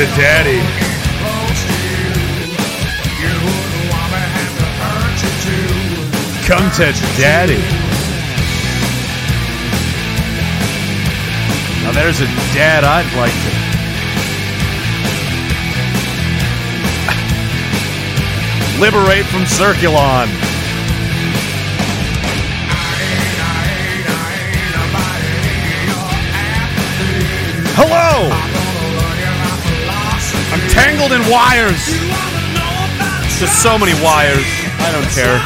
To daddy. Come to daddy. Now there's a dad I'd like to liberate from Circulon. Hello! Tangled in wires. Just so many wires. I don't care.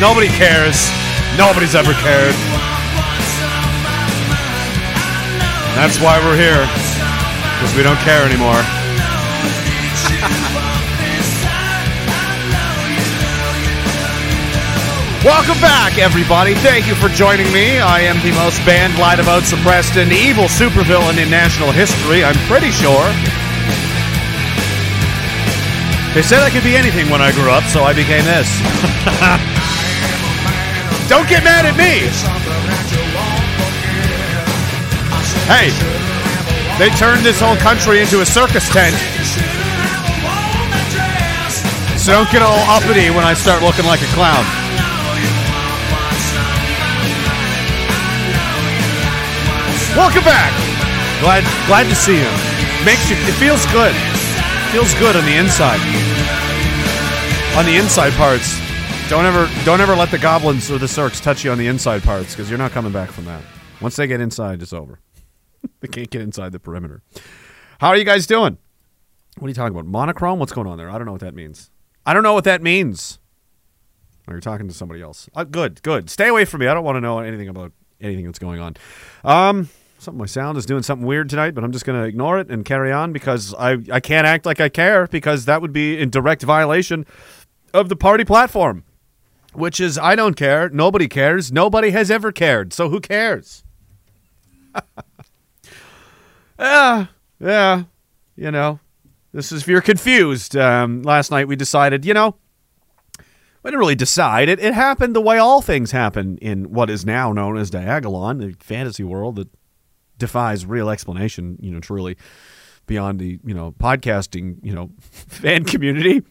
Nobody cares. Nobody's ever cared. That's why we're here. Because we don't care anymore. Welcome back, everybody. Thank you for joining me. I am the most banned, lied about, suppressed, and evil supervillain in national history, I'm pretty sure. They said I could be anything when I grew up, so I became this. Don't get mad at me! Hey, they turned this whole country into a circus tent. So don't get all uppity when I start looking like a clown. Welcome back. Glad glad to see you. Makes you it feels good. Feels good on the inside. On the inside parts. Don't ever don't ever let the goblins or the circs touch you on the inside parts because you're not coming back from that. Once they get inside, it's over. they can't get inside the perimeter. How are you guys doing? What are you talking about? Monochrome? What's going on there? I don't know what that means. I don't know what that means. Or you're talking to somebody else. Uh, good, good. Stay away from me. I don't want to know anything about anything that's going on. Um, something my sound is doing something weird tonight, but I'm just going to ignore it and carry on because I I can't act like I care because that would be in direct violation of the party platform, which is I don't care, nobody cares, nobody has ever cared, so who cares? yeah, yeah, you know. This is if you're confused. Um, last night we decided, you know, we didn't really decide. It, it happened the way all things happen in what is now known as Diagolon, the fantasy world that defies real explanation, you know, truly beyond the, you know, podcasting, you know, fan community.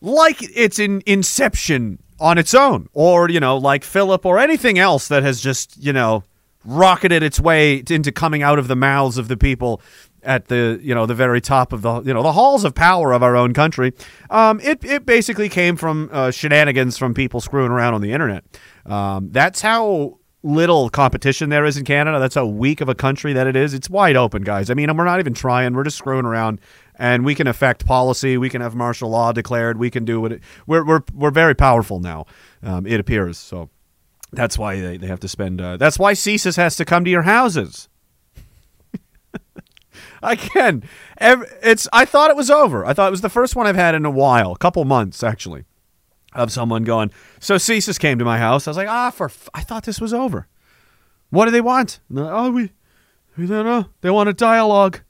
Like it's in Inception on its own, or, you know, like Philip or anything else that has just, you know, rocketed its way into coming out of the mouths of the people at the you know the very top of the you know the halls of power of our own country. Um, it it basically came from uh, shenanigans from people screwing around on the internet. Um, that's how little competition there is in Canada. That's how weak of a country that it is. It's wide open, guys. I mean, we're not even trying. We're just screwing around, and we can affect policy. We can have martial law declared. We can do what it, we're we're we're very powerful now. Um, it appears so. That's why they, they have to spend. Uh, that's why CSIS has to come to your houses. Again, it's. I thought it was over. I thought it was the first one I've had in a while, a couple months actually, of someone going. So CSIS came to my house. I was like, ah, for. F- I thought this was over. What do they want? Like, oh, we, we don't know. They want a dialogue.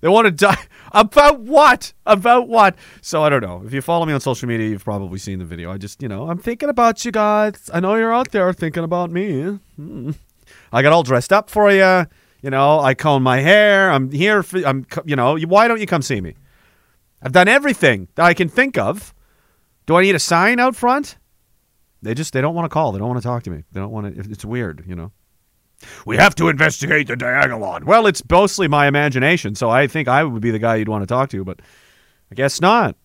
They want to die about what? About what? So I don't know. If you follow me on social media, you've probably seen the video. I just, you know, I'm thinking about you guys. I know you're out there thinking about me. Hmm. I got all dressed up for you. You know, I comb my hair. I'm here for, I'm, you know, why don't you come see me? I've done everything that I can think of. Do I need a sign out front? They just, they don't want to call. They don't want to talk to me. They don't want to, it's weird, you know. We have to investigate the Diagolon. Well, it's mostly my imagination, so I think I would be the guy you'd want to talk to, but I guess not.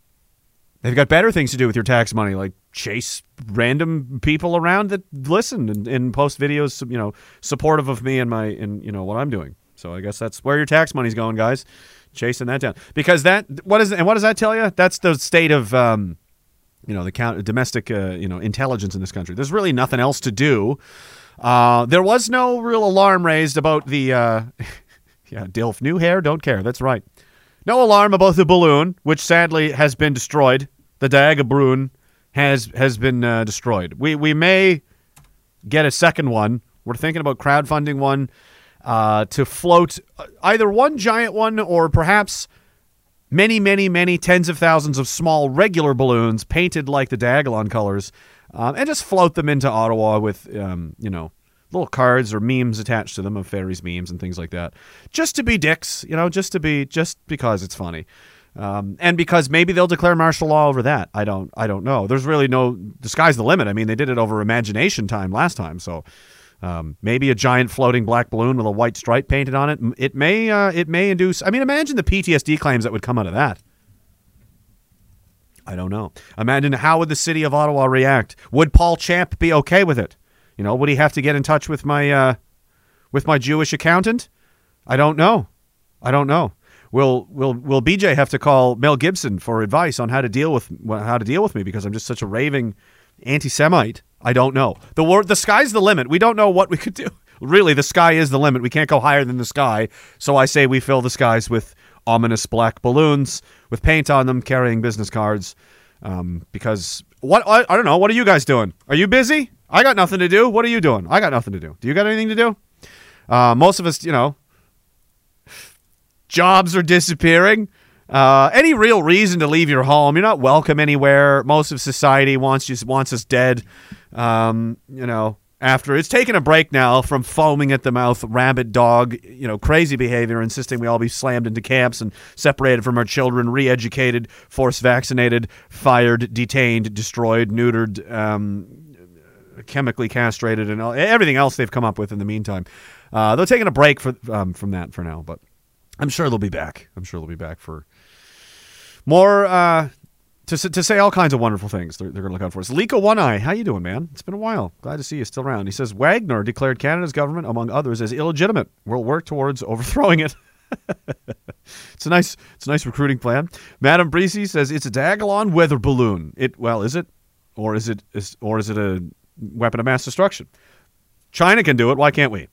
They've got better things to do with your tax money, like chase random people around that listen and, and post videos, you know, supportive of me and my and you know what I'm doing. So I guess that's where your tax money's going, guys. Chasing that down because that what is and what does that tell you? That's the state of um, you know the count, domestic uh, you know intelligence in this country. There's really nothing else to do. Uh, there was no real alarm raised about the uh, yeah Dilf new hair. Don't care. That's right. No alarm about the balloon, which sadly has been destroyed. The Diagabrun has has been uh, destroyed. We we may get a second one. We're thinking about crowdfunding one uh, to float either one giant one or perhaps many, many, many tens of thousands of small regular balloons painted like the Diagolon colors, um, and just float them into Ottawa with um, you know little cards or memes attached to them of fairies memes and things like that, just to be dicks, you know, just to be just because it's funny. Um, and because maybe they'll declare martial law over that. I don't. I don't know. There's really no. The sky's the limit. I mean, they did it over imagination time last time, so um, maybe a giant floating black balloon with a white stripe painted on it. It may. Uh, it may induce. I mean, imagine the PTSD claims that would come out of that. I don't know. Imagine how would the city of Ottawa react? Would Paul Champ be okay with it? You know, would he have to get in touch with my uh, with my Jewish accountant? I don't know. I don't know. Will will will BJ have to call Mel Gibson for advice on how to deal with how to deal with me because I'm just such a raving anti-Semite? I don't know. The word the sky's the limit. We don't know what we could do. Really, the sky is the limit. We can't go higher than the sky. So I say we fill the skies with ominous black balloons with paint on them, carrying business cards. Um, because what I, I don't know. What are you guys doing? Are you busy? I got nothing to do. What are you doing? I got nothing to do. Do you got anything to do? Uh, most of us, you know, jobs are disappearing. Uh, any real reason to leave your home? You're not welcome anywhere. Most of society wants you wants us dead. Um, you know, after it's taken a break now from foaming at the mouth, rabid dog, you know, crazy behavior, insisting we all be slammed into camps and separated from our children, re-educated, force vaccinated, fired, detained, destroyed, neutered, um, chemically castrated, and all, everything else they've come up with in the meantime. Uh, they're taking a break for, um, from that for now, but I'm sure they'll be back. I'm sure they'll be back for more uh, to, to say all kinds of wonderful things. They're, they're going to look out for us. Liko One Eye, how you doing, man? It's been a while. Glad to see you still around. He says Wagner declared Canada's government, among others, as illegitimate. We'll work towards overthrowing it. it's a nice, it's a nice recruiting plan. Madam Breesy says it's a Diagolon weather balloon. It well, is it, or is it, is, or is it a weapon of mass destruction? China can do it. Why can't we?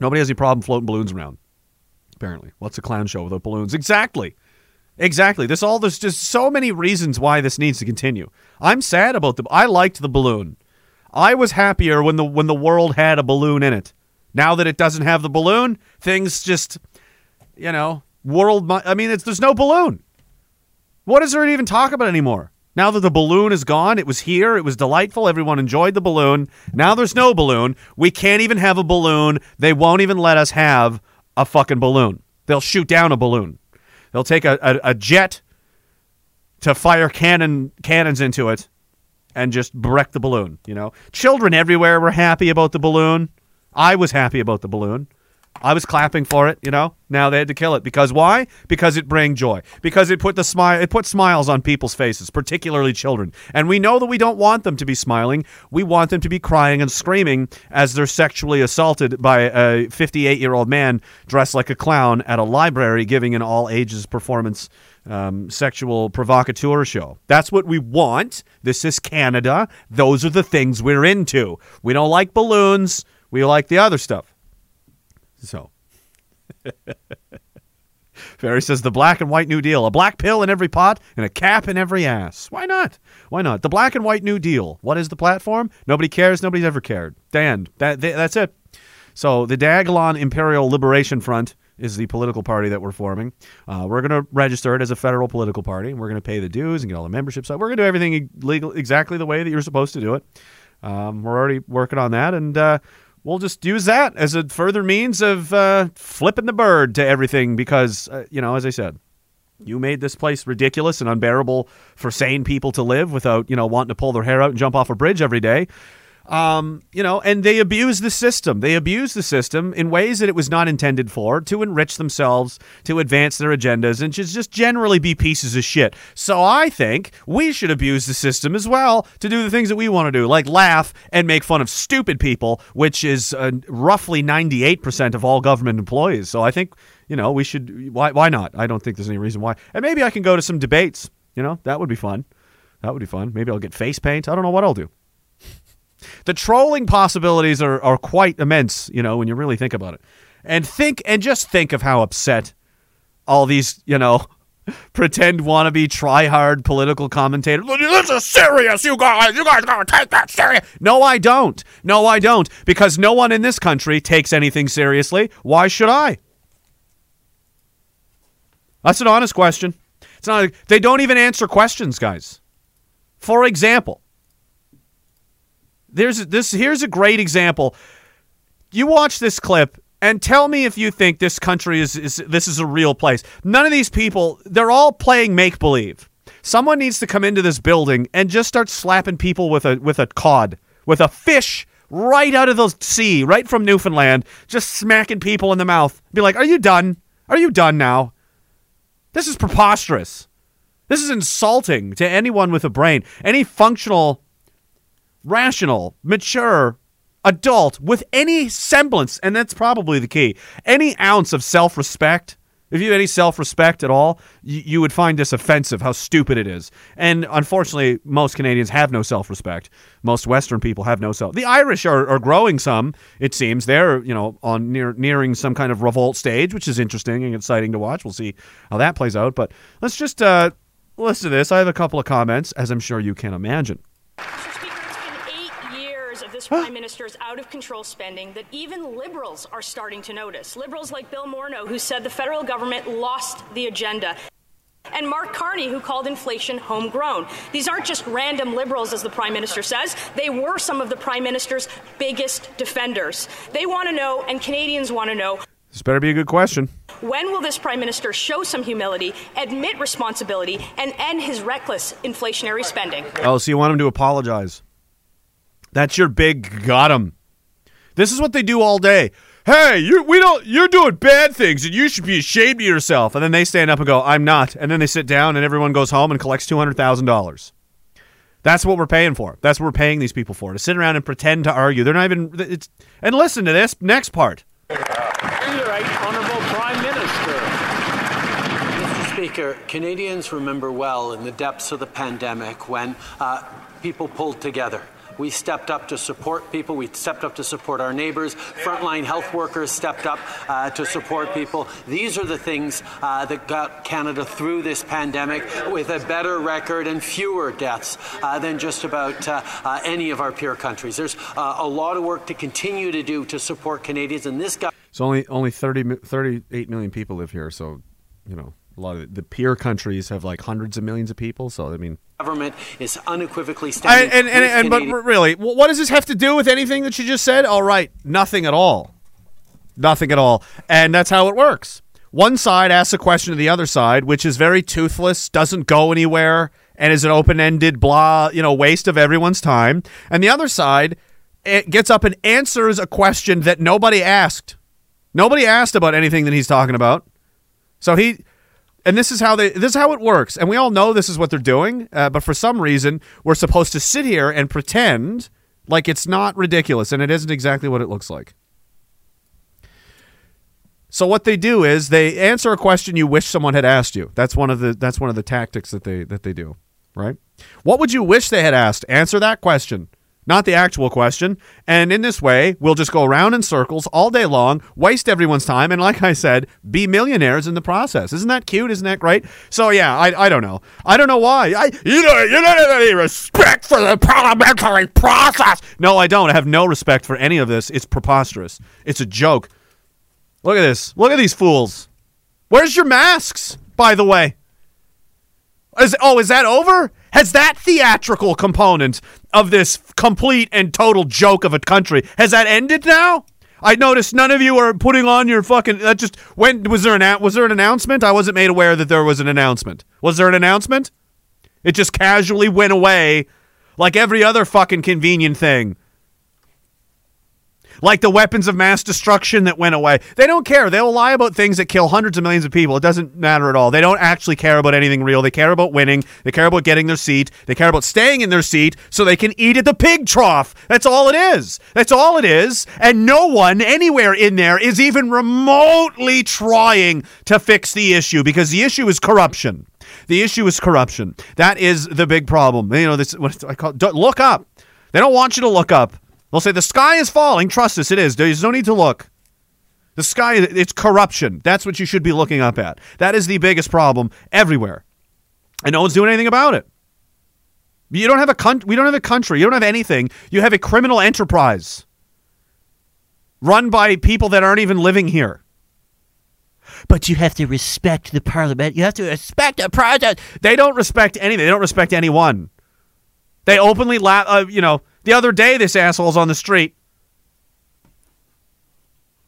Nobody has any problem floating balloons around. Apparently, what's a clown show without balloons? Exactly. Exactly. This all there's just so many reasons why this needs to continue. I'm sad about the I liked the balloon. I was happier when the when the world had a balloon in it. Now that it doesn't have the balloon, things just you know, world I mean it's there's no balloon. What is there to even talk about anymore? Now that the balloon is gone, it was here, it was delightful, everyone enjoyed the balloon. Now there's no balloon. We can't even have a balloon. They won't even let us have a fucking balloon. They'll shoot down a balloon. They'll take a, a, a jet to fire cannon cannons into it and just wreck the balloon. You know, children everywhere were happy about the balloon. I was happy about the balloon. I was clapping for it, you know. Now they had to kill it because why? Because it bring joy. Because it put the smile it put smiles on people's faces, particularly children. And we know that we don't want them to be smiling. We want them to be crying and screaming as they're sexually assaulted by a 58-year-old man dressed like a clown at a library giving an all ages performance um, sexual provocateur show. That's what we want. This is Canada. Those are the things we're into. We don't like balloons. We like the other stuff. So. Ferry says the black and white New Deal, a black pill in every pot and a cap in every ass. Why not? Why not? The black and white New Deal. What is the platform? Nobody cares. Nobody's ever cared. Dan, that, that's it. So the Diagolon Imperial Liberation Front is the political party that we're forming. Uh, we're going to register it as a federal political party. And we're going to pay the dues and get all the memberships. We're going to do everything legal, exactly the way that you're supposed to do it. Um, we're already working on that, and uh, we'll just use that as a further means of uh, flipping the bird to everything because, uh, you know, as I said, you made this place ridiculous and unbearable for sane people to live without, you know, wanting to pull their hair out and jump off a bridge every day. Um, you know, and they abuse the system. They abuse the system in ways that it was not intended for to enrich themselves, to advance their agendas, and just, just generally be pieces of shit. So I think we should abuse the system as well to do the things that we want to do, like laugh and make fun of stupid people, which is uh, roughly 98% of all government employees. So I think, you know, we should, why, why not? I don't think there's any reason why. And maybe I can go to some debates. You know, that would be fun. That would be fun. Maybe I'll get face paint. I don't know what I'll do the trolling possibilities are, are quite immense, you know, when you really think about it. And think and just think of how upset all these, you know, pretend wannabe try hard political commentators. This is serious, you guys. You guys gotta take that serious. No, I don't. No, I don't. Because no one in this country takes anything seriously. Why should I? That's an honest question. It's not. They don't even answer questions, guys. For example, there's this. Here's a great example. you watch this clip and tell me if you think this country is, is this is a real place. None of these people, they're all playing make believe. Someone needs to come into this building and just start slapping people with a with a cod, with a fish right out of the sea, right from Newfoundland, just smacking people in the mouth. Be like, "Are you done? Are you done now?" This is preposterous. This is insulting to anyone with a brain, any functional, rational, mature adult with any semblance, and that's probably the key, any ounce of self respect. If you have any self respect at all, you, would find this offensive how stupid it is. And unfortunately, most Canadians have no self respect. Most Western people have no self. The Irish are, are growing some, it seems. They're, you know, on near, nearing some kind of revolt stage, which is interesting and exciting to watch. We'll see how that plays out. But let's just uh, listen to this. I have a couple of comments, as I'm sure you can imagine. Mr. Speaker, it's been eight years of this Prime Minister's out of control spending that even Liberals are starting to notice. Liberals like Bill Morneau, who said the federal government lost the agenda. And Mark Carney, who called inflation homegrown. These aren't just random liberals, as the Prime Minister says. They were some of the Prime Minister's biggest defenders. They want to know, and Canadians want to know, This better be a good question. when will this Prime Minister show some humility, admit responsibility, and end his reckless inflationary spending? Oh, so you want him to apologize? That's your big got him. This is what they do all day. Hey, you we don't you're doing bad things and you should be ashamed of yourself. And then they stand up and go, "I'm not." And then they sit down and everyone goes home and collects two hundred thousand dollars. That's what we're paying for. That's what we're paying these people for to sit around and pretend to argue. They're not even. It's and listen to this next part. Honourable Prime Minister. Mr. Speaker, Canadians remember well in the depths of the pandemic when uh, people pulled together. We stepped up to support people. We stepped up to support our neighbors. Frontline health workers stepped up uh, to support people. These are the things uh, that got Canada through this pandemic with a better record and fewer deaths uh, than just about uh, uh, any of our peer countries. There's uh, a lot of work to continue to do to support Canadians, and this guy. So only only 30, 38 million people live here. So you know a lot of the peer countries have like hundreds of millions of people. So I mean. government is unequivocally I, standing and and, with and but really, what does this have to do with anything that you just said? All right, nothing at all, nothing at all, and that's how it works. One side asks a question to the other side, which is very toothless, doesn't go anywhere, and is an open-ended blah, you know, waste of everyone's time. And the other side eh, gets up and answers a question that nobody asked. Nobody asked about anything that he's talking about. So he, and this is how they, this is how it works, and we all know this is what they're doing. Uh, but for some reason, we're supposed to sit here and pretend like it's not ridiculous, and it isn't exactly what it looks like. So what they do is they answer a question you wish someone had asked you. That's one of the that's one of the tactics that they that they do, right? What would you wish they had asked? Answer that question, not the actual question. And in this way, we'll just go around in circles all day long, waste everyone's time, and like I said, be millionaires in the process. Isn't that cute? Isn't that great? So yeah, I, I don't know. I don't know why. I you know you don't have any respect for the parliamentary process. No, I don't. I have no respect for any of this. It's preposterous. It's a joke. Look at this. Look at these fools. Where's your masks, by the way? Is, oh, is that over? Has that theatrical component of this complete and total joke of a country has that ended now? I noticed none of you are putting on your fucking. That just when was there an was there an announcement? I wasn't made aware that there was an announcement. Was there an announcement? It just casually went away, like every other fucking convenient thing like the weapons of mass destruction that went away. They don't care. They'll lie about things that kill hundreds of millions of people. It doesn't matter at all. They don't actually care about anything real. They care about winning. They care about getting their seat. They care about staying in their seat so they can eat at the pig trough. That's all it is. That's all it is. And no one anywhere in there is even remotely trying to fix the issue because the issue is corruption. The issue is corruption. That is the big problem. You know, this what I call look up. They don't want you to look up. They'll say the sky is falling. Trust us, it is. There's no need to look. The sky, it's corruption. That's what you should be looking up at. That is the biggest problem everywhere, and no one's doing anything about it. You don't have a country. We don't have a country. You don't have anything. You have a criminal enterprise run by people that aren't even living here. But you have to respect the parliament. You have to respect the process. They don't respect anything. They don't respect anyone. They openly laugh. Uh, you know, the other day, this asshole's on the street.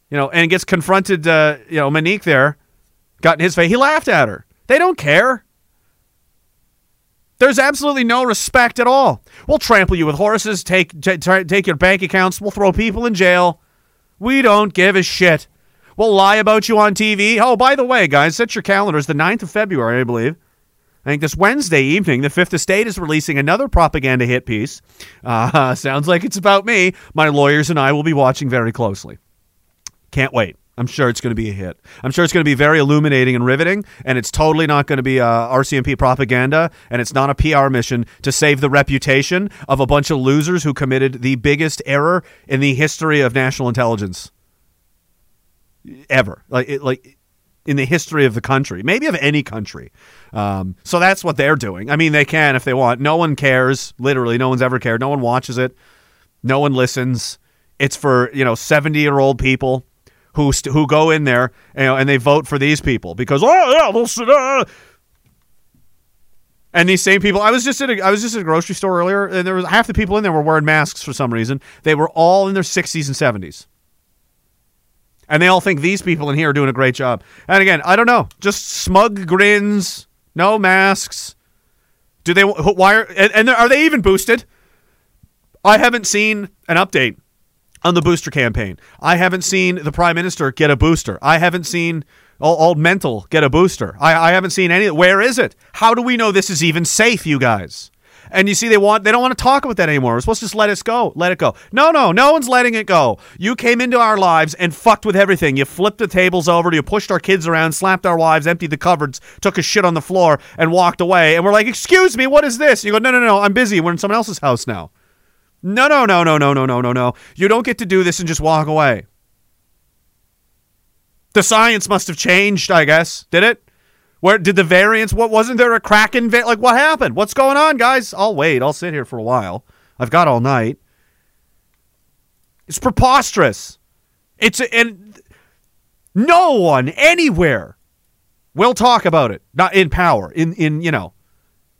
you know, and gets confronted, uh, you know, Monique there, got in his face. He laughed at her. They don't care. There's absolutely no respect at all. We'll trample you with horses, take t- t- take your bank accounts, we'll throw people in jail. We don't give a shit. We'll lie about you on TV. Oh, by the way, guys, set your calendars. The 9th of February, I believe. I think this Wednesday evening, the Fifth Estate is releasing another propaganda hit piece. Uh, sounds like it's about me. My lawyers and I will be watching very closely. Can't wait. I'm sure it's going to be a hit. I'm sure it's going to be very illuminating and riveting, and it's totally not going to be uh, RCMP propaganda, and it's not a PR mission to save the reputation of a bunch of losers who committed the biggest error in the history of national intelligence ever. Like, it, like in the history of the country, maybe of any country. Um, so that's what they're doing. I mean, they can if they want. No one cares. Literally, no one's ever cared. No one watches it. No one listens. It's for you know seventy year old people who st- who go in there you know, and they vote for these people because oh yeah sit uh. and these same people I was just at a, I was just at a grocery store earlier and there was half the people in there were wearing masks for some reason they were all in their 60s and 70s and they all think these people in here are doing a great job and again I don't know just smug grins no masks do they why are and, are they even boosted I haven't seen an update on the booster campaign. I haven't seen the prime minister get a booster. I haven't seen all mental get a booster. I, I haven't seen any. Where is it? How do we know this is even safe, you guys? And you see, they want they don't want to talk about that anymore. We're supposed to just let it go, let it go. No, no, no one's letting it go. You came into our lives and fucked with everything. You flipped the tables over, you pushed our kids around, slapped our wives, emptied the cupboards, took a shit on the floor, and walked away. And we're like, "Excuse me, what is this?" You go, "No, no, no, I'm busy. We're in someone else's house now." No, no, no, no, no, no, no, no, no. You don't get to do this and just walk away. The science must have changed, I guess. Did it? Where did the variants? What wasn't there a Kraken? Va- like what happened? What's going on, guys? I'll wait. I'll sit here for a while. I've got all night. It's preposterous. It's a, and no one anywhere will talk about it. Not in power. In in you know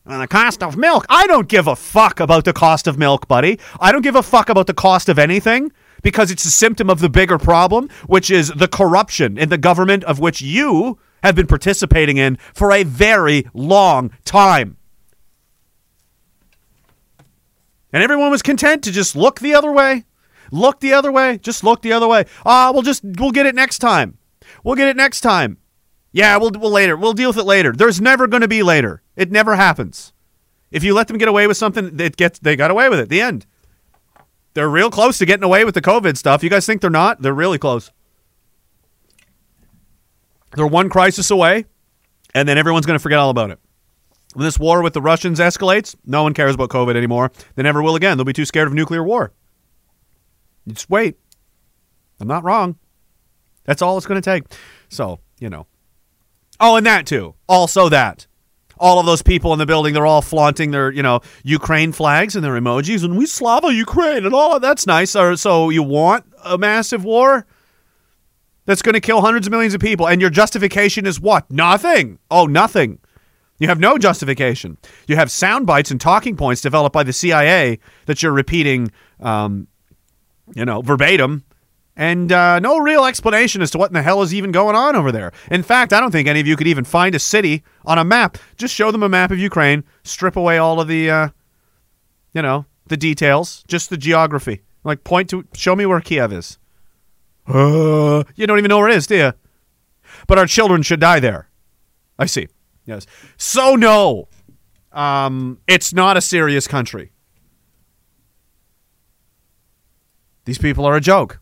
and the cost of milk. I don't give a fuck about the cost of milk, buddy. I don't give a fuck about the cost of anything because it's a symptom of the bigger problem, which is the corruption in the government of which you have been participating in for a very long time. And everyone was content to just look the other way. Look the other way. Just look the other way. Ah, uh, we'll just we'll get it next time. We'll get it next time. Yeah, we'll, we'll later. We'll deal with it later. There's never going to be later. It never happens. If you let them get away with something, it gets they got away with it. The end. They're real close to getting away with the COVID stuff. You guys think they're not? They're really close. They're one crisis away, and then everyone's going to forget all about it. When this war with the Russians escalates, no one cares about COVID anymore. They never will again. They'll be too scared of nuclear war. Just wait. I'm not wrong. That's all it's going to take. So, you know, Oh, and that too. Also that. All of those people in the building, they're all flaunting their, you know, Ukraine flags and their emojis, and we Slava Ukraine and all of that's nice. So you want a massive war that's going to kill hundreds of millions of people, and your justification is what? Nothing. Oh, nothing. You have no justification. You have sound bites and talking points developed by the CIA that you're repeating, um, you know, verbatim and uh, no real explanation as to what in the hell is even going on over there. In fact, I don't think any of you could even find a city on a map. Just show them a map of Ukraine, strip away all of the, uh, you know, the details, just the geography. Like, point to, show me where Kiev is. Uh, you don't even know where it is, do you? But our children should die there. I see. Yes. So, no, um, it's not a serious country. These people are a joke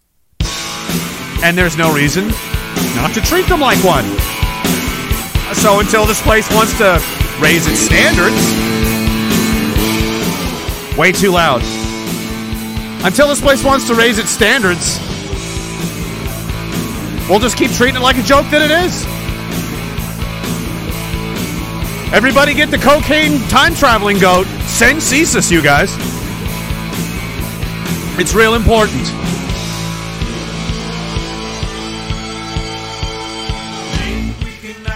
and there's no reason not to treat them like one. So until this place wants to raise its standards, way too loud. Until this place wants to raise its standards, we'll just keep treating it like a joke that it is. Everybody get the cocaine time traveling goat. Send CSIS, you guys. It's real important.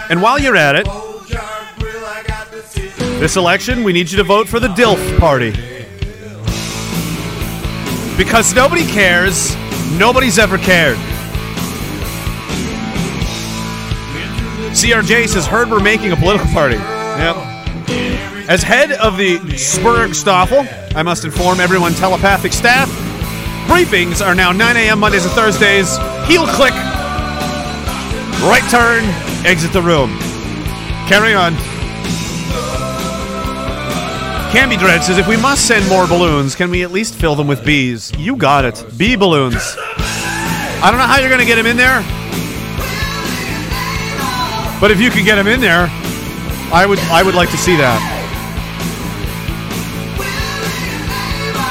And while you're at it, this election, we need you to vote for the DILF party. Because nobody cares. Nobody's ever cared. CRJ says, heard we're making a political party. Yep. As head of the Spergstoffel, I must inform everyone telepathic staff. Briefings are now 9 a.m. Mondays and Thursdays. Heel click. Right turn. Exit the room. Carry on. Camby Dread says, if we must send more balloons, can we at least fill them with bees? You got it. Bee balloons. I don't know how you're going to get them in there. But if you can get them in there, I would I would like to see that.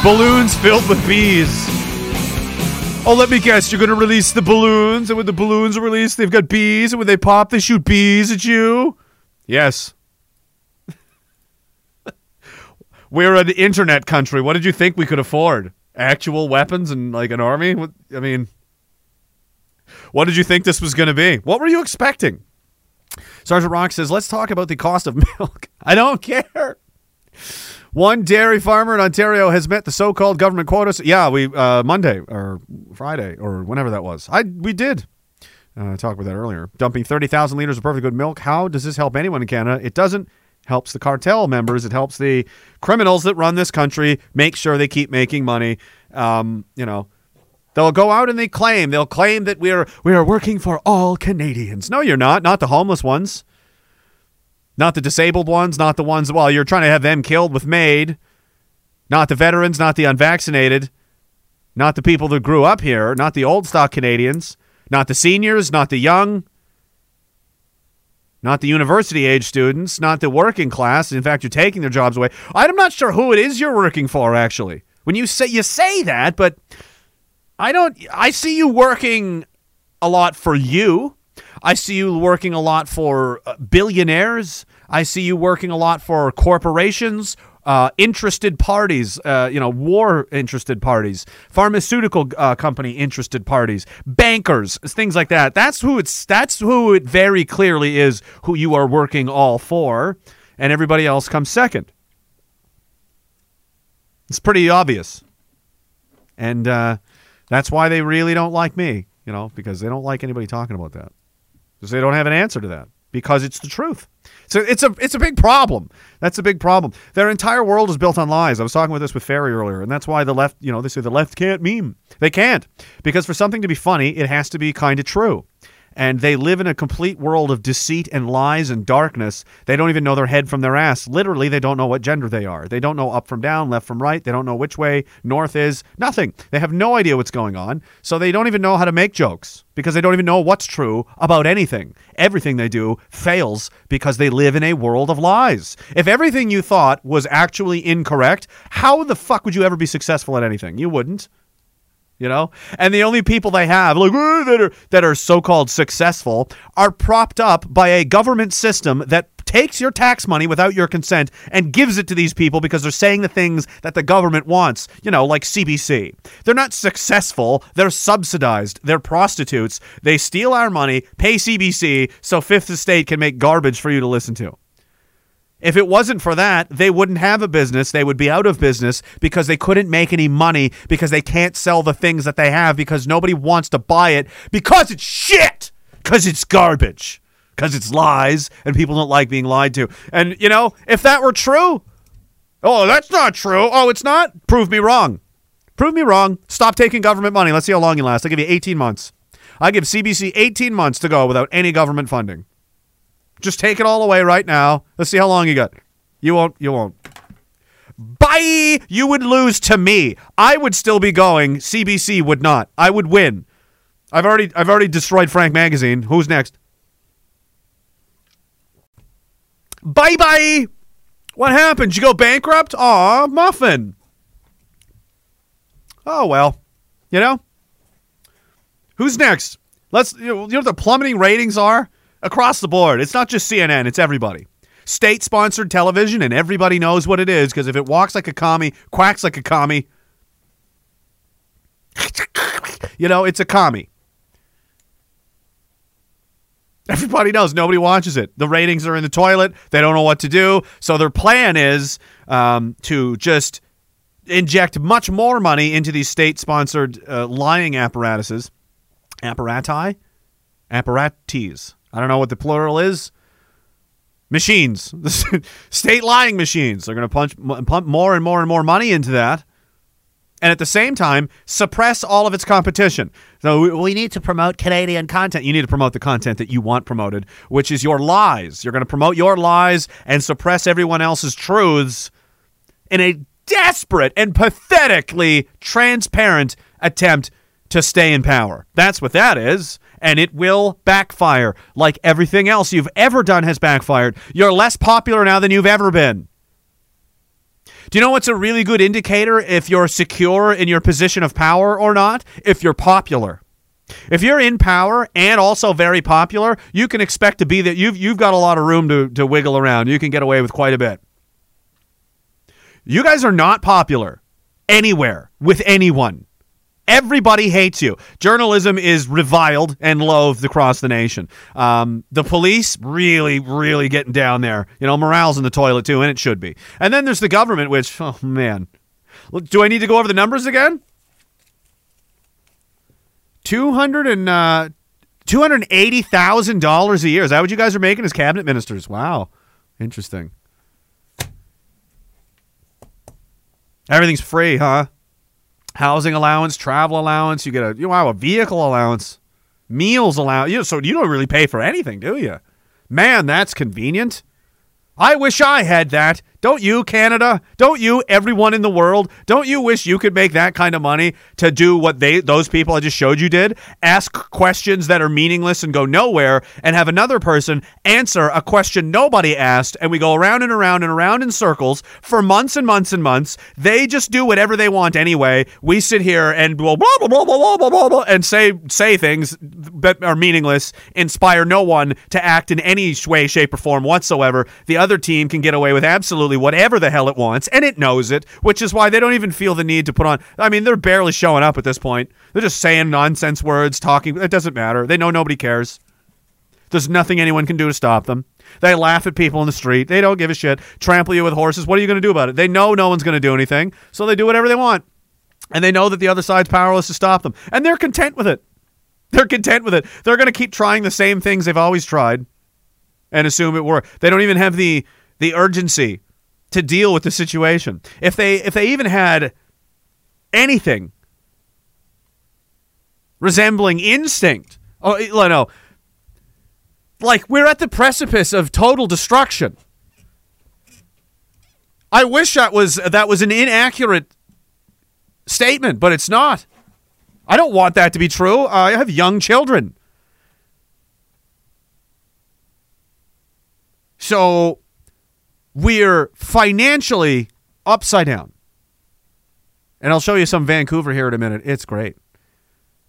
Balloons filled with bees. Oh, let me guess. You're going to release the balloons, and when the balloons are released, they've got bees, and when they pop, they shoot bees at you? Yes. We're an internet country. What did you think we could afford? Actual weapons and like an army? I mean, what did you think this was going to be? What were you expecting? Sergeant Rock says, let's talk about the cost of milk. I don't care. One dairy farmer in Ontario has met the so-called government quotas. Yeah, we uh, Monday or Friday or whenever that was. I we did uh, talk about that earlier. Dumping thirty thousand liters of perfectly good milk. How does this help anyone in Canada? It doesn't. Helps the cartel members. It helps the criminals that run this country make sure they keep making money. Um, you know, They'll go out and they claim they'll claim that we are we are working for all Canadians. No, you're not. Not the homeless ones. Not the disabled ones. Not the ones. Well, you're trying to have them killed with MAID. Not the veterans. Not the unvaccinated. Not the people that grew up here. Not the old stock Canadians. Not the seniors. Not the young. Not the university age students. Not the working class. In fact, you're taking their jobs away. I'm not sure who it is you're working for. Actually, when you say you say that, but I don't. I see you working a lot for you. I see you working a lot for uh, billionaires. I see you working a lot for corporations, uh, interested parties, uh, you know, war interested parties, pharmaceutical uh, company interested parties, bankers, things like that. That's who it's. That's who it very clearly is. Who you are working all for, and everybody else comes second. It's pretty obvious, and uh, that's why they really don't like me, you know, because they don't like anybody talking about that. Because they don't have an answer to that. Because it's the truth. So it's a it's a big problem. That's a big problem. Their entire world is built on lies. I was talking about this with Ferry earlier, and that's why the left, you know, they say the left can't meme. They can't. Because for something to be funny, it has to be kind of true and they live in a complete world of deceit and lies and darkness. They don't even know their head from their ass. Literally, they don't know what gender they are. They don't know up from down, left from right. They don't know which way north is. Nothing. They have no idea what's going on. So they don't even know how to make jokes because they don't even know what's true about anything. Everything they do fails because they live in a world of lies. If everything you thought was actually incorrect, how the fuck would you ever be successful at anything? You wouldn't you know? And the only people they have like that are that are so-called successful are propped up by a government system that takes your tax money without your consent and gives it to these people because they're saying the things that the government wants you know like CBC they're not successful. They're subsidized. They're prostitutes. They steal our money pay CBC so fifth estate can make garbage for you to listen to if it wasn't for that, they wouldn't have a business. They would be out of business because they couldn't make any money because they can't sell the things that they have because nobody wants to buy it because it's shit, because it's garbage, because it's lies and people don't like being lied to. And, you know, if that were true, oh, that's not true. Oh, it's not? Prove me wrong. Prove me wrong. Stop taking government money. Let's see how long you last. I'll give you 18 months. I give CBC 18 months to go without any government funding. Just take it all away right now. Let's see how long you got. You won't. You won't. Bye. You would lose to me. I would still be going. CBC would not. I would win. I've already. I've already destroyed Frank Magazine. Who's next? Bye bye. What happened? You go bankrupt? Aw, muffin. Oh well. You know. Who's next? Let's. You know, you know what the plummeting ratings are across the board. It's not just CNN, it's everybody. State sponsored television, and everybody knows what it is because if it walks like a commie, quacks like a commie, you know, it's a commie. Everybody knows. Nobody watches it. The ratings are in the toilet. They don't know what to do. So their plan is um, to just inject much more money into these state sponsored uh, lying apparatuses. Apparati? Apparates. I don't know what the plural is. Machines, state lying machines. They're going to punch pump more and more and more money into that, and at the same time suppress all of its competition. So we, we need to promote Canadian content. You need to promote the content that you want promoted, which is your lies. You're going to promote your lies and suppress everyone else's truths in a desperate and pathetically transparent attempt to stay in power. That's what that is. And it will backfire like everything else you've ever done has backfired. You're less popular now than you've ever been. Do you know what's a really good indicator if you're secure in your position of power or not? If you're popular. If you're in power and also very popular, you can expect to be that you've you've got a lot of room to, to wiggle around. You can get away with quite a bit. You guys are not popular anywhere with anyone. Everybody hates you. Journalism is reviled and loathed across the nation. Um, the police really, really getting down there. You know, morale's in the toilet too, and it should be. And then there's the government, which, oh man, do I need to go over the numbers again? Two hundred and uh, two hundred eighty thousand dollars a year. Is that what you guys are making as cabinet ministers? Wow, interesting. Everything's free, huh? Housing allowance, travel allowance. You get a you know, a vehicle allowance, meals allowance. You know, so you don't really pay for anything, do you? Man, that's convenient. I wish I had that. Don't you, Canada? Don't you, everyone in the world? Don't you wish you could make that kind of money to do what they those people I just showed you did? Ask questions that are meaningless and go nowhere, and have another person answer a question nobody asked, and we go around and around and around in circles for months and months and months. They just do whatever they want anyway. We sit here and blah blah blah blah blah blah blah, blah and say say things that are meaningless, inspire no one to act in any way, shape, or form whatsoever. The other team can get away with whatever the hell it wants, and it knows it, which is why they don't even feel the need to put on. I mean, they're barely showing up at this point. They're just saying nonsense words, talking. It doesn't matter. They know nobody cares. There's nothing anyone can do to stop them. They laugh at people in the street. They don't give a shit. Trample you with horses. What are you going to do about it? They know no one's going to do anything, so they do whatever they want. And they know that the other side's powerless to stop them. And they're content with it. They're content with it. They're going to keep trying the same things they've always tried and assume it worked. They don't even have the the urgency to deal with the situation. If they if they even had anything resembling instinct, oh no, like we're at the precipice of total destruction. I wish that was that was an inaccurate statement, but it's not. I don't want that to be true. I have young children. So we're financially upside down. And I'll show you some Vancouver here in a minute. It's great.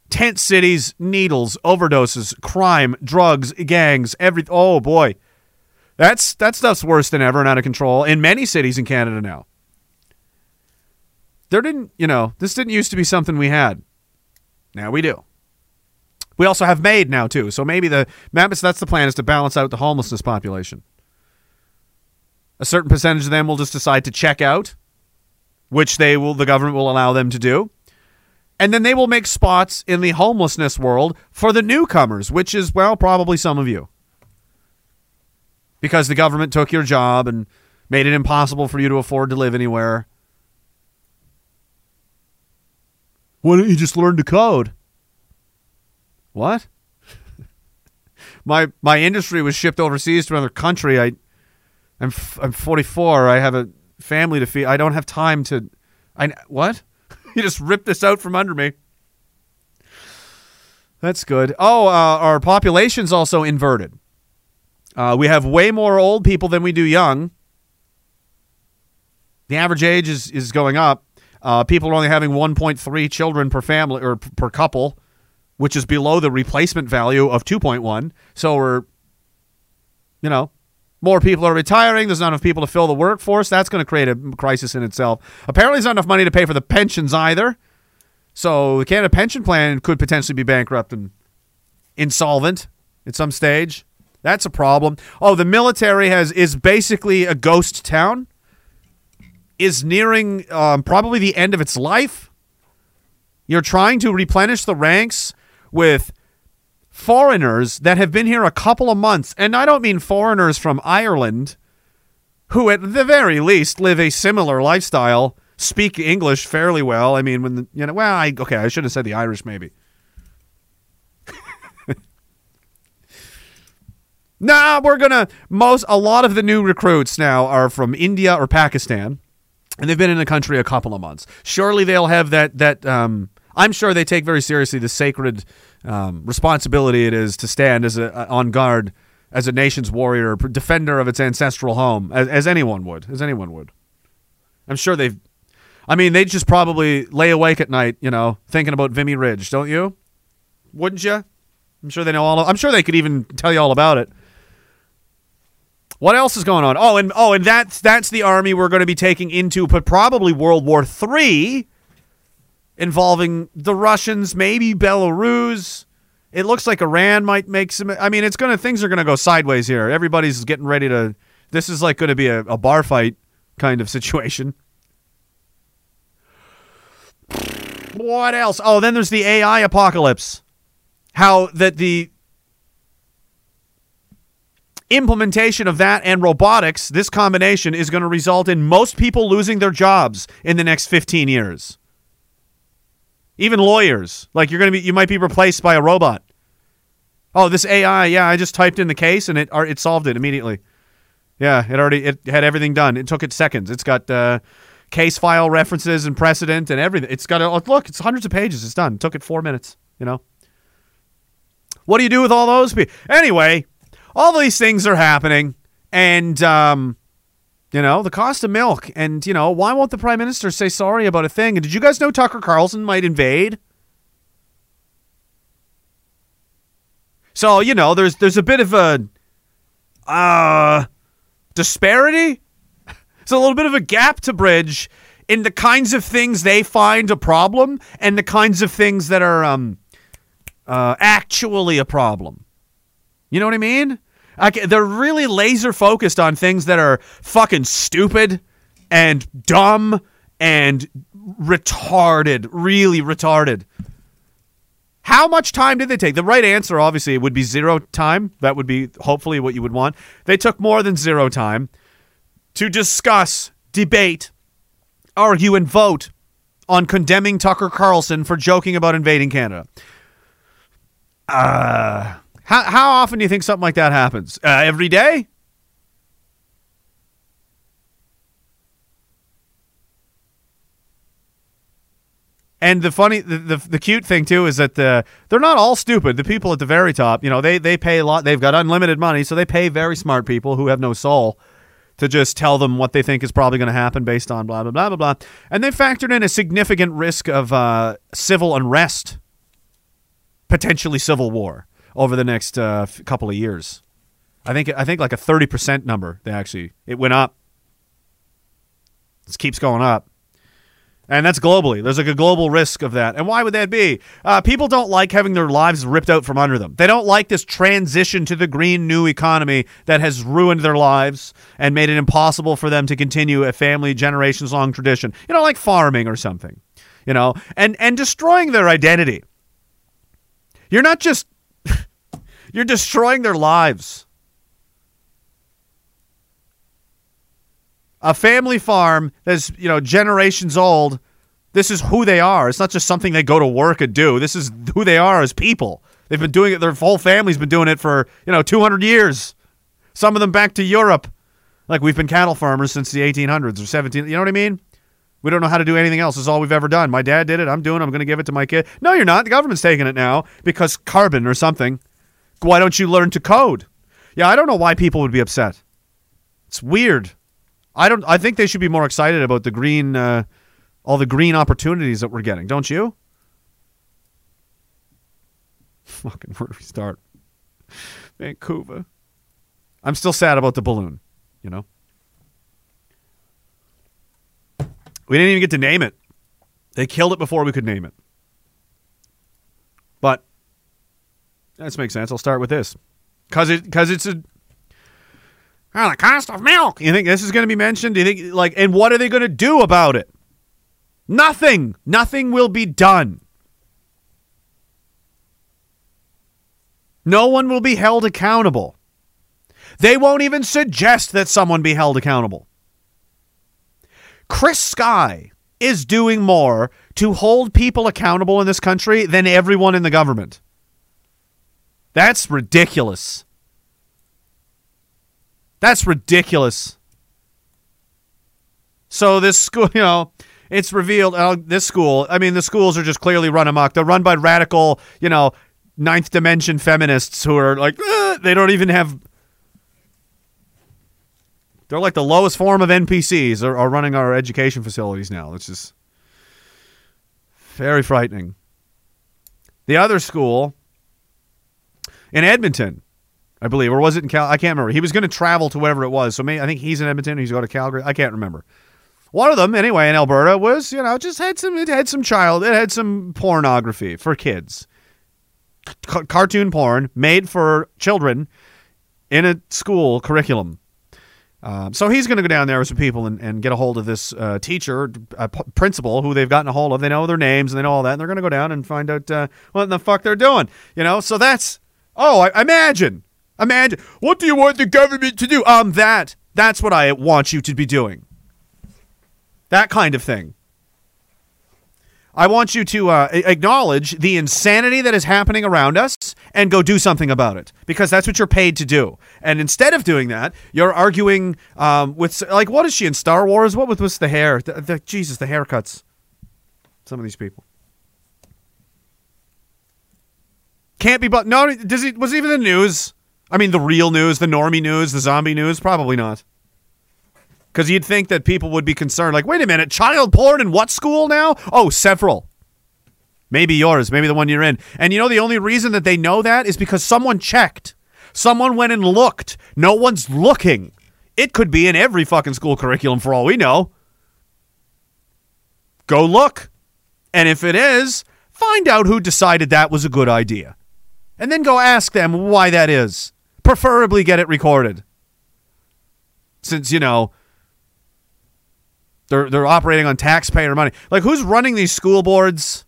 Tent cities, needles, overdoses, crime, drugs, gangs, every oh boy. That's that stuff's worse than ever and out of control in many cities in Canada now. There didn't, you know, this didn't used to be something we had. Now we do. We also have MAID now too. So maybe the that's the plan is to balance out the homelessness population. A certain percentage of them will just decide to check out, which they will the government will allow them to do. And then they will make spots in the homelessness world for the newcomers, which is well probably some of you. Because the government took your job and made it impossible for you to afford to live anywhere. Why don't you just learn to code? What? my my industry was shipped overseas to another country. I I'm f- I'm 44. I have a family to feed. I don't have time to. I what? you just ripped this out from under me. That's good. Oh, uh, our population's also inverted. Uh, we have way more old people than we do young. The average age is is going up. Uh, people are only having 1.3 children per family or per couple, which is below the replacement value of 2.1. So we're, you know, more people are retiring. There's not enough people to fill the workforce. That's going to create a crisis in itself. Apparently, there's not enough money to pay for the pensions either. So the Canada Pension Plan could potentially be bankrupt and insolvent at some stage. That's a problem. Oh, the military has is basically a ghost town. Is nearing um, probably the end of its life. You're trying to replenish the ranks with foreigners that have been here a couple of months, and I don't mean foreigners from Ireland, who at the very least live a similar lifestyle, speak English fairly well. I mean, when the, you know, well, I okay, I should have said the Irish maybe. nah, we're gonna most a lot of the new recruits now are from India or Pakistan, and they've been in the country a couple of months. Surely they'll have that that. Um, I'm sure they take very seriously the sacred um, responsibility it is to stand as a on guard as a nation's warrior, defender of its ancestral home, as, as anyone would, as anyone would. I'm sure they've. I mean, they just probably lay awake at night, you know, thinking about Vimy Ridge, don't you? Wouldn't you? I'm sure they know all. Of, I'm sure they could even tell you all about it. What else is going on? Oh, and oh, and that's that's the army we're going to be taking into, but probably World War Three, involving the Russians, maybe Belarus. It looks like Iran might make some. I mean, it's gonna things are gonna go sideways here. Everybody's getting ready to. This is like to be a, a bar fight kind of situation. What else? Oh, then there's the AI apocalypse. How that the implementation of that and robotics, this combination is going to result in most people losing their jobs in the next 15 years. Even lawyers, like you're going to be you might be replaced by a robot. Oh, this AI, yeah, I just typed in the case and it it solved it immediately. Yeah, it already it had everything done. It took it seconds. It's got uh, case file references and precedent and everything. It's got a look. It's hundreds of pages. It's done. It took it four minutes. You know. What do you do with all those people? Anyway, all these things are happening, and um, you know the cost of milk, and you know why won't the prime minister say sorry about a thing? And did you guys know Tucker Carlson might invade? So you know there's there's a bit of a uh disparity. It's a little bit of a gap to bridge in the kinds of things they find a problem and the kinds of things that are um uh, actually a problem. You know what I mean? Like, they're really laser focused on things that are fucking stupid and dumb and retarded, really retarded. How much time did they take? The right answer, obviously, would be zero time. That would be hopefully what you would want. They took more than zero time to discuss, debate, argue, and vote on condemning Tucker Carlson for joking about invading Canada. Uh, how, how often do you think something like that happens? Uh, every day? And the funny, the, the, the cute thing too is that the they're not all stupid. The people at the very top, you know, they they pay a lot. They've got unlimited money, so they pay very smart people who have no soul to just tell them what they think is probably going to happen based on blah blah blah blah blah. And they factored in a significant risk of uh, civil unrest, potentially civil war over the next uh, couple of years. I think I think like a thirty percent number. They actually it went up. This keeps going up. And that's globally. There's like a global risk of that. And why would that be? Uh, people don't like having their lives ripped out from under them. They don't like this transition to the green new economy that has ruined their lives and made it impossible for them to continue a family generations long tradition. You know, like farming or something. You know, and and destroying their identity. You're not just you're destroying their lives. a family farm that's you know generations old this is who they are it's not just something they go to work and do this is who they are as people they've been doing it their whole family's been doing it for you know 200 years some of them back to europe like we've been cattle farmers since the 1800s or 17 you know what i mean we don't know how to do anything else. It's all we've ever done. My dad did it. I'm doing it. I'm going to give it to my kid. No, you're not. The government's taking it now because carbon or something. Why don't you learn to code? Yeah, I don't know why people would be upset. It's weird. I don't. I think they should be more excited about the green, uh, all the green opportunities that we're getting. Don't you? Fucking where do we start? Vancouver. I'm still sad about the balloon. You know. We didn't even get to name it. They killed it before we could name it. But that makes sense. I'll start with this because it because it's a the cost of milk. You think this is going to be mentioned? Do you think, like, and what are they going to do about it? Nothing. Nothing will be done. No one will be held accountable. They won't even suggest that someone be held accountable. Chris Sky is doing more to hold people accountable in this country than everyone in the government. That's ridiculous. That's ridiculous. So this school, you know, it's revealed uh, this school. I mean, the schools are just clearly run amok. They're run by radical, you know, ninth dimension feminists who are like "Uh," they don't even have. They're like the lowest form of NPCs are, are running our education facilities now. It's just very frightening. The other school in Edmonton, I believe, or was it in Cal? I can't remember. He was going to travel to wherever it was. So maybe, I think he's in Edmonton. He's going to Calgary. I can't remember. One of them, anyway, in Alberta was, you know, just had some, it had some child, it had some pornography for kids. C- cartoon porn made for children in a school curriculum. Um, so he's going to go down there with some people and, and get a hold of this uh, teacher, uh, principal, who they've gotten a hold of. They know their names and they know all that, and they're going to go down and find out uh, what the fuck they're doing. You know, so that's oh, I, imagine, imagine. What do you want the government to do? Um, that that's what I want you to be doing. That kind of thing. I want you to uh, acknowledge the insanity that is happening around us and go do something about it because that's what you're paid to do. And instead of doing that, you're arguing um, with like what is she in Star Wars? What was, the hair? The, the, Jesus, the haircuts. Some of these people can't be. But no, does it was even the news? I mean, the real news, the normie news, the zombie news. Probably not. Because you'd think that people would be concerned, like, wait a minute, child porn in what school now? Oh, several. Maybe yours, maybe the one you're in. And you know, the only reason that they know that is because someone checked. Someone went and looked. No one's looking. It could be in every fucking school curriculum for all we know. Go look. And if it is, find out who decided that was a good idea. And then go ask them why that is. Preferably get it recorded. Since, you know, they're they're operating on taxpayer money. Like who's running these school boards?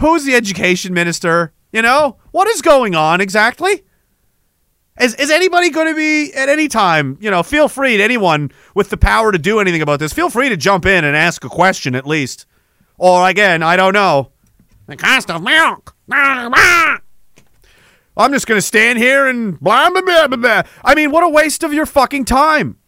Who's the education minister? You know, what is going on exactly? Is is anybody going to be at any time, you know, feel free to anyone with the power to do anything about this. Feel free to jump in and ask a question at least. Or again, I don't know. The cost of milk. I'm just going to stand here and blah, blah, blah, blah, blah. I mean, what a waste of your fucking time.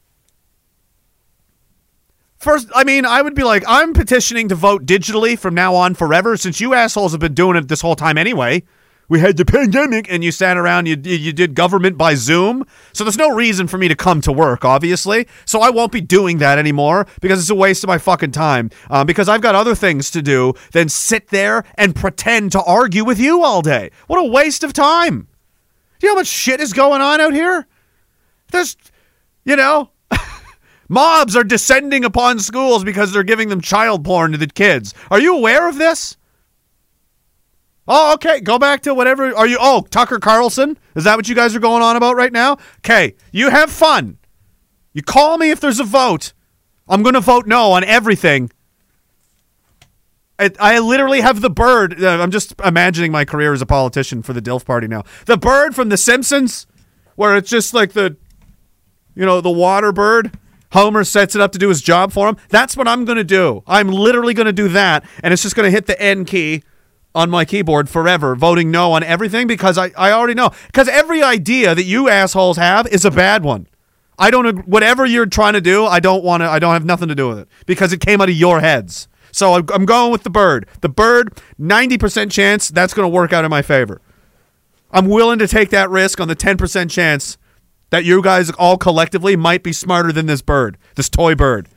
First, I mean, I would be like, I'm petitioning to vote digitally from now on forever since you assholes have been doing it this whole time anyway. We had the pandemic and you sat around, you, you did government by Zoom. So there's no reason for me to come to work, obviously. So I won't be doing that anymore because it's a waste of my fucking time. Um, because I've got other things to do than sit there and pretend to argue with you all day. What a waste of time. You know how much shit is going on out here? There's, you know, Mobs are descending upon schools because they're giving them child porn to the kids. Are you aware of this? Oh, okay. Go back to whatever. Are you? Oh, Tucker Carlson. Is that what you guys are going on about right now? Okay, you have fun. You call me if there's a vote. I'm going to vote no on everything. I, I literally have the bird. Uh, I'm just imagining my career as a politician for the DILF party now. The bird from The Simpsons, where it's just like the, you know, the water bird. Homer sets it up to do his job for him. That's what I'm going to do. I'm literally going to do that, and it's just going to hit the N key on my keyboard forever, voting no on everything because I, I already know. Because every idea that you assholes have is a bad one. I don't whatever you're trying to do. I don't want to. I don't have nothing to do with it because it came out of your heads. So I'm, I'm going with the bird. The bird, ninety percent chance that's going to work out in my favor. I'm willing to take that risk on the ten percent chance that you guys all collectively might be smarter than this bird, this toy bird.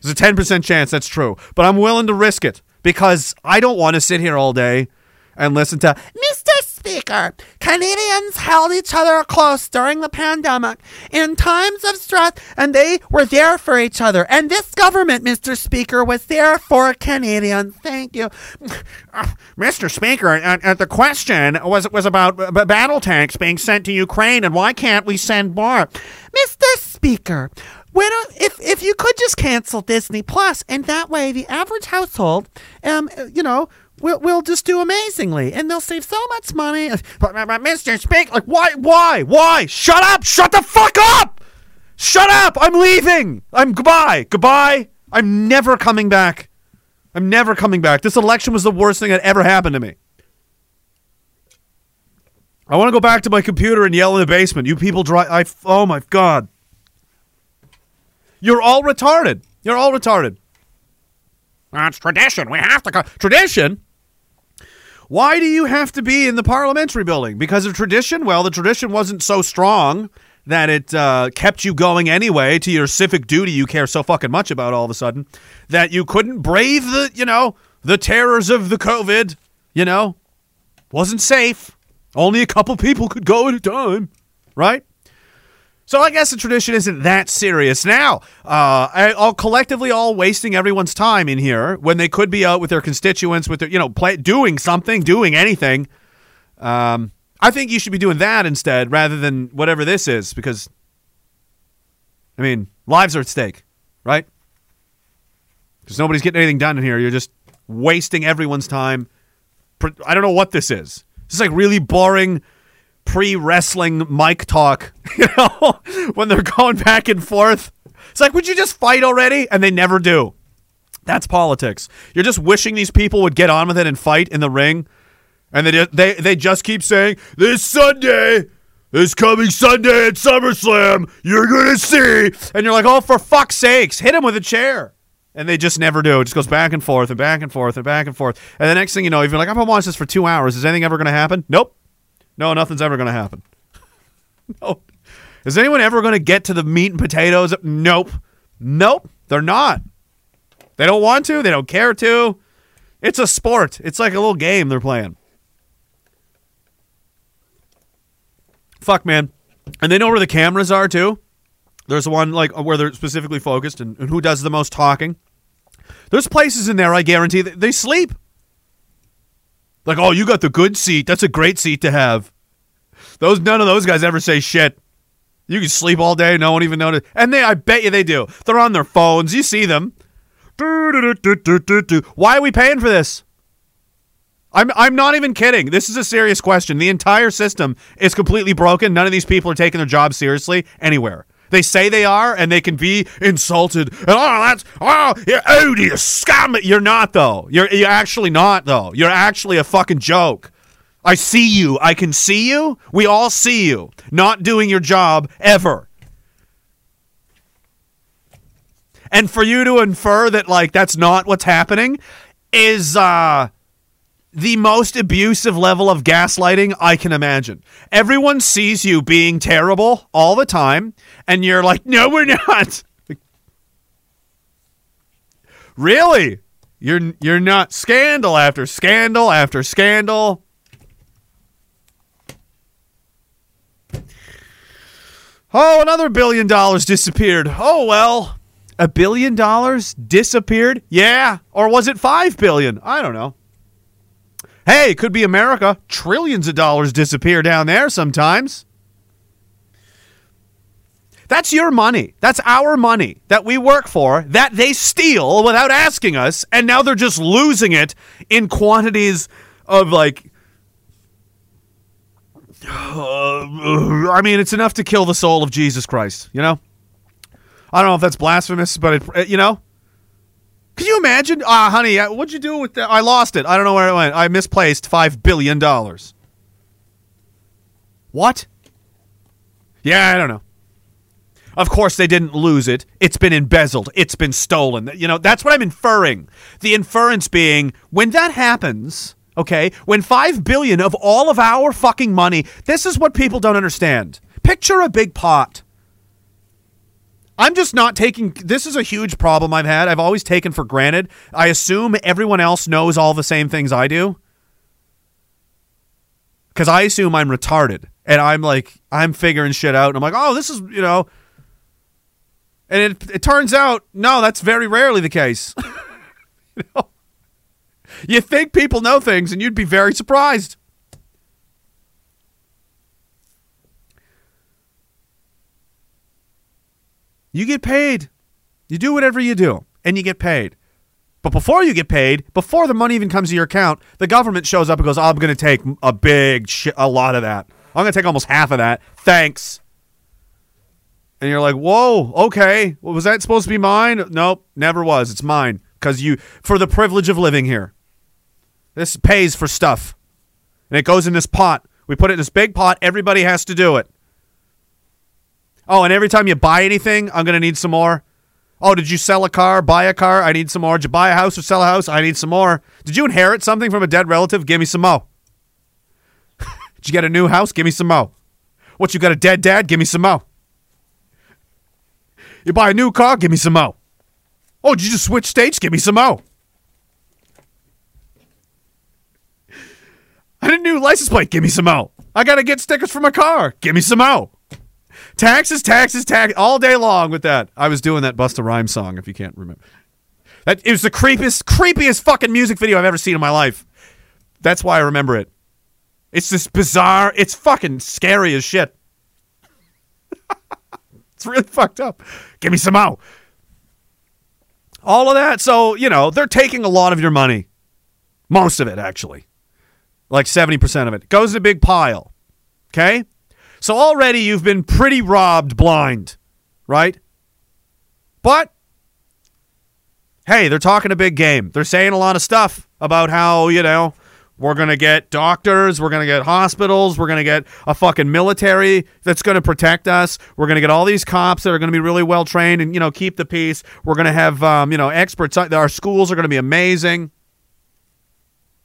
There's a 10% chance that's true, but I'm willing to risk it because I don't want to sit here all day and listen to Mr. Speaker. Canadians held each other close during the pandemic in times of stress, and they were there for each other. And this government, Mr. Speaker, was there for Canadians. Thank you, Mr. Speaker. The question was was about battle tanks being sent to Ukraine, and why can't we send more, Mr. Speaker? Don't if if you could just cancel Disney Plus, and that way the average household, um, you know, will will just do amazingly, and they'll save so much money. But Mr. Speak, like, why, why, why? Shut up! Shut the fuck up! Shut up! I'm leaving. I'm goodbye, goodbye. I'm never coming back. I'm never coming back. This election was the worst thing that ever happened to me. I want to go back to my computer and yell in the basement. You people drive. I. Oh my god. You're all retarded. You're all retarded. That's tradition. We have to go. Tradition? Why do you have to be in the parliamentary building? Because of tradition? Well, the tradition wasn't so strong that it uh, kept you going anyway to your civic duty you care so fucking much about all of a sudden that you couldn't brave the, you know, the terrors of the COVID, you know? Wasn't safe. Only a couple people could go at a time, right? So I guess the tradition isn't that serious now. Uh, all collectively, all wasting everyone's time in here when they could be out with their constituents, with their, you know, play, doing something, doing anything. Um, I think you should be doing that instead, rather than whatever this is, because, I mean, lives are at stake, right? Because nobody's getting anything done in here. You're just wasting everyone's time. I don't know what this is. It's like really boring pre wrestling mic talk, you know, when they're going back and forth. It's like, would you just fight already? And they never do. That's politics. You're just wishing these people would get on with it and fight in the ring. And they, just, they, they just keep saying, this Sunday, this coming Sunday at SummerSlam, you're going to see. And you're like, oh, for fuck's sakes, hit him with a chair. And they just never do. It just goes back and forth and back and forth and back and forth. And the next thing you know, if you're like, I'm going to watch this for two hours, is anything ever going to happen? Nope. No, nothing's ever going to happen. no. Is anyone ever going to get to the meat and potatoes? Nope. Nope. They're not. They don't want to. They don't care to. It's a sport. It's like a little game they're playing. Fuck, man. And they know where the cameras are, too. There's one like where they're specifically focused and, and who does the most talking. There's places in there I guarantee that they sleep. Like, oh, you got the good seat. That's a great seat to have. Those none of those guys ever say shit. You can sleep all day, no one even notice. And they, I bet you they do. They're on their phones. You see them. Why are we paying for this? I'm I'm not even kidding. This is a serious question. The entire system is completely broken. None of these people are taking their job seriously anywhere. They say they are, and they can be insulted. And, oh, that's oh, you're odious scum. You're not though. You're you're actually not though. You're actually a fucking joke. I see you. I can see you. We all see you not doing your job ever. And for you to infer that like that's not what's happening is uh the most abusive level of gaslighting I can imagine. Everyone sees you being terrible all the time, and you're like, no, we're not. really? You're you're not scandal after scandal after scandal. Oh, another billion dollars disappeared. Oh well. A billion dollars disappeared? Yeah. Or was it five billion? I don't know. Hey, it could be America. Trillions of dollars disappear down there sometimes. That's your money. That's our money that we work for that they steal without asking us, and now they're just losing it in quantities of like. Uh, I mean, it's enough to kill the soul of Jesus Christ, you know? I don't know if that's blasphemous, but it, you know? Can you imagine? Ah, honey, what'd you do with that? I lost it. I don't know where it went. I misplaced $5 billion. What? Yeah, I don't know. Of course, they didn't lose it. It's been embezzled. It's been stolen. You know, that's what I'm inferring. The inference being when that happens, okay, when 5 billion of all of our fucking money, this is what people don't understand. Picture a big pot. I'm just not taking this is a huge problem I've had. I've always taken for granted. I assume everyone else knows all the same things I do. Cuz I assume I'm retarded and I'm like I'm figuring shit out and I'm like, "Oh, this is, you know, and it, it turns out, no, that's very rarely the case. you, know? you think people know things, and you'd be very surprised. You get paid. You do whatever you do, and you get paid. But before you get paid, before the money even comes to your account, the government shows up and goes, oh, "I'm going to take a big, shi a lot of that. I'm going to take almost half of that. Thanks." And you're like, "Whoa, okay. Well, was that supposed to be mine? Nope, never was. It's mine because you for the privilege of living here. This pays for stuff, and it goes in this pot. We put it in this big pot. Everybody has to do it. Oh, and every time you buy anything, I'm going to need some more. Oh, did you sell a car, buy a car? I need some more. Did you buy a house or sell a house? I need some more. Did you inherit something from a dead relative? Give me some more. did you get a new house? Give me some more. What, you got a dead dad? Give me some more. You buy a new car? Give me some more. Oh, did you just switch states? Give me some more. I need a new license plate. Give me some more. I got to get stickers for my car. Give me some more. Taxes, taxes, tax all day long with that. I was doing that Busta Rhymes song, if you can't remember. That it was the creepiest, creepiest fucking music video I've ever seen in my life. That's why I remember it. It's this bizarre. It's fucking scary as shit. it's really fucked up. Give me some out. All of that. So you know they're taking a lot of your money. Most of it, actually, like seventy percent of it goes in a big pile. Okay. So already you've been pretty robbed blind, right? But hey, they're talking a big game. They're saying a lot of stuff about how, you know, we're going to get doctors, we're going to get hospitals, we're going to get a fucking military that's going to protect us. We're going to get all these cops that are going to be really well trained and, you know, keep the peace. We're going to have, um, you know, experts. Our schools are going to be amazing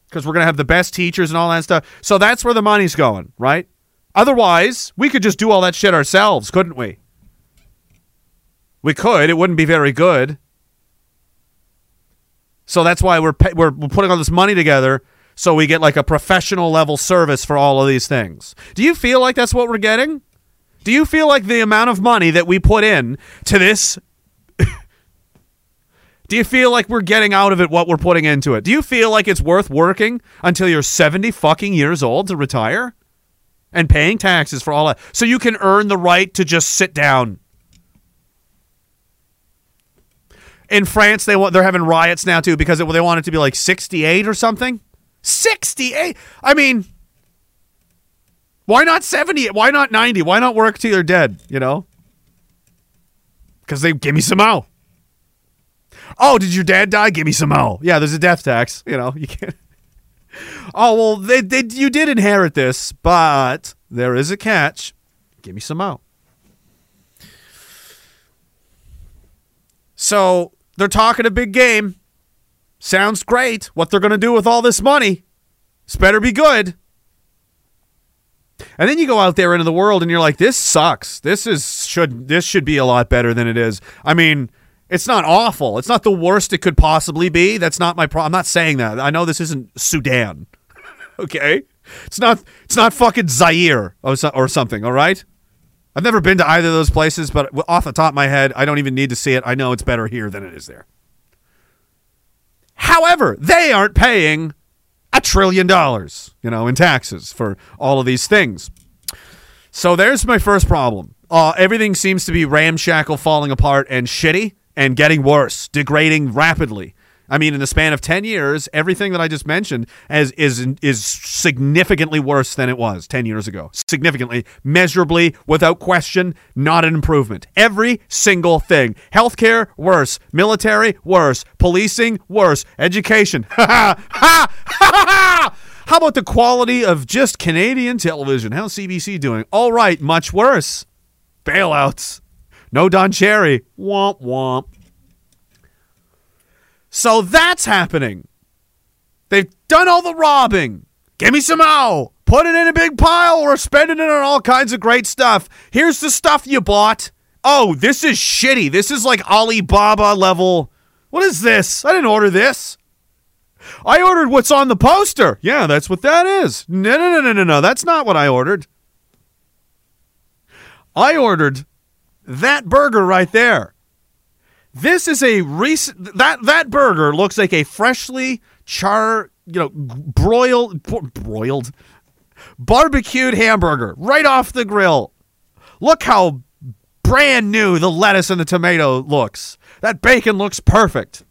because we're going to have the best teachers and all that stuff. So that's where the money's going, right? Otherwise, we could just do all that shit ourselves, couldn't we? We could. It wouldn't be very good. So that's why we're pay- we're, putting all this money together so we get like a professional level service for all of these things. Do you feel like that's what we're getting? Do you feel like the amount of money that we put in to this Do you feel like we're getting out of it what we're putting into it? Do you feel like it's worth working until you're 70 fucking years old to retire? And paying taxes for all that so you can earn the right to just sit down. In France, they want they're having riots now too because it, they want it to be like 68 or something. 68. I mean, why not 70? Why not 90? Why not work till you're dead, you know? Cuz they give me some mo. Oh, did your dad die? Give me some mo. Yeah, there's a death tax, you know. You can't oh well, they, they you did inherit this, but there is a catch. Give me some out. So they're talking a big game. Sounds great. What they're going to do with all this money? It's better be good. And then you go out there into the world and you're like, this sucks. This is should this should be a lot better than it is. I mean, it's not awful. It's not the worst it could possibly be. That's not my problem. I'm not saying that. I know this isn't Sudan. okay? It's not it's not fucking Zaire or, so, or something, all right? I've never been to either of those places, but off the top of my head, I don't even need to see it. I know it's better here than it is there. However, they aren't paying a trillion dollars, you know, in taxes for all of these things. So there's my first problem. Uh, everything seems to be ramshackle, falling apart, and shitty and getting worse, degrading rapidly. I mean, in the span of 10 years, everything that I just mentioned as, is, is significantly worse than it was 10 years ago. Significantly, measurably, without question, not an improvement. Every single thing. Healthcare, worse. Military, worse. Policing, worse. Education. Ha ha ha ha! How about the quality of just Canadian television? How's CBC doing? All right, much worse. Bailouts. No Don Cherry. Womp womp. So that's happening. They've done all the robbing. Give me some mo. Put it in a big pile. We're spending it on all kinds of great stuff. Here's the stuff you bought. Oh, this is shitty. This is like Alibaba level. What is this? I didn't order this. I ordered what's on the poster. Yeah, that's what that is. No, no, no, no, no, no. That's not what I ordered. I ordered that burger right there. This is a recent that that burger looks like a freshly char, you know, broiled broiled barbecued hamburger right off the grill. Look how brand new the lettuce and the tomato looks. That bacon looks perfect.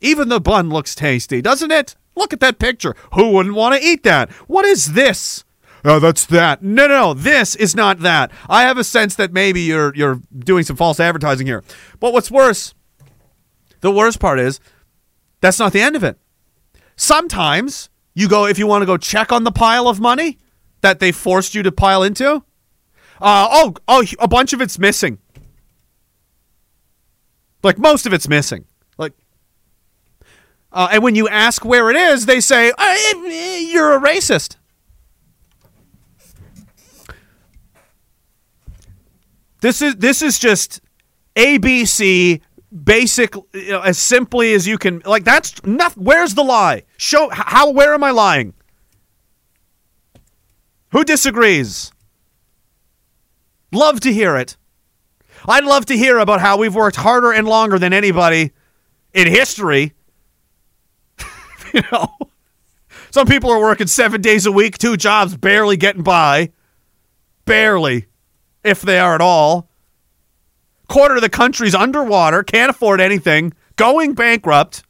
Even the bun looks tasty, doesn't it? Look at that picture. Who wouldn't want to eat that? What is this? Oh, that's that. No, no, no. This is not that. I have a sense that maybe you're you're doing some false advertising here. But what's worse, the worst part is that's not the end of it. Sometimes you go if you want to go check on the pile of money that they forced you to pile into. Uh, oh, oh, a bunch of it's missing. Like most of it's missing. Like, uh, and when you ask where it is, they say "Uh, you're a racist. This is this is just ABC basic you know, as simply as you can like that's nothing where's the lie? Show how where am i lying? Who disagrees? Love to hear it. I'd love to hear about how we've worked harder and longer than anybody in history. You know? Some people are working seven days a week two jobs barely getting by. Barely if they are at all quarter of the country's underwater, can't afford anything, going bankrupt.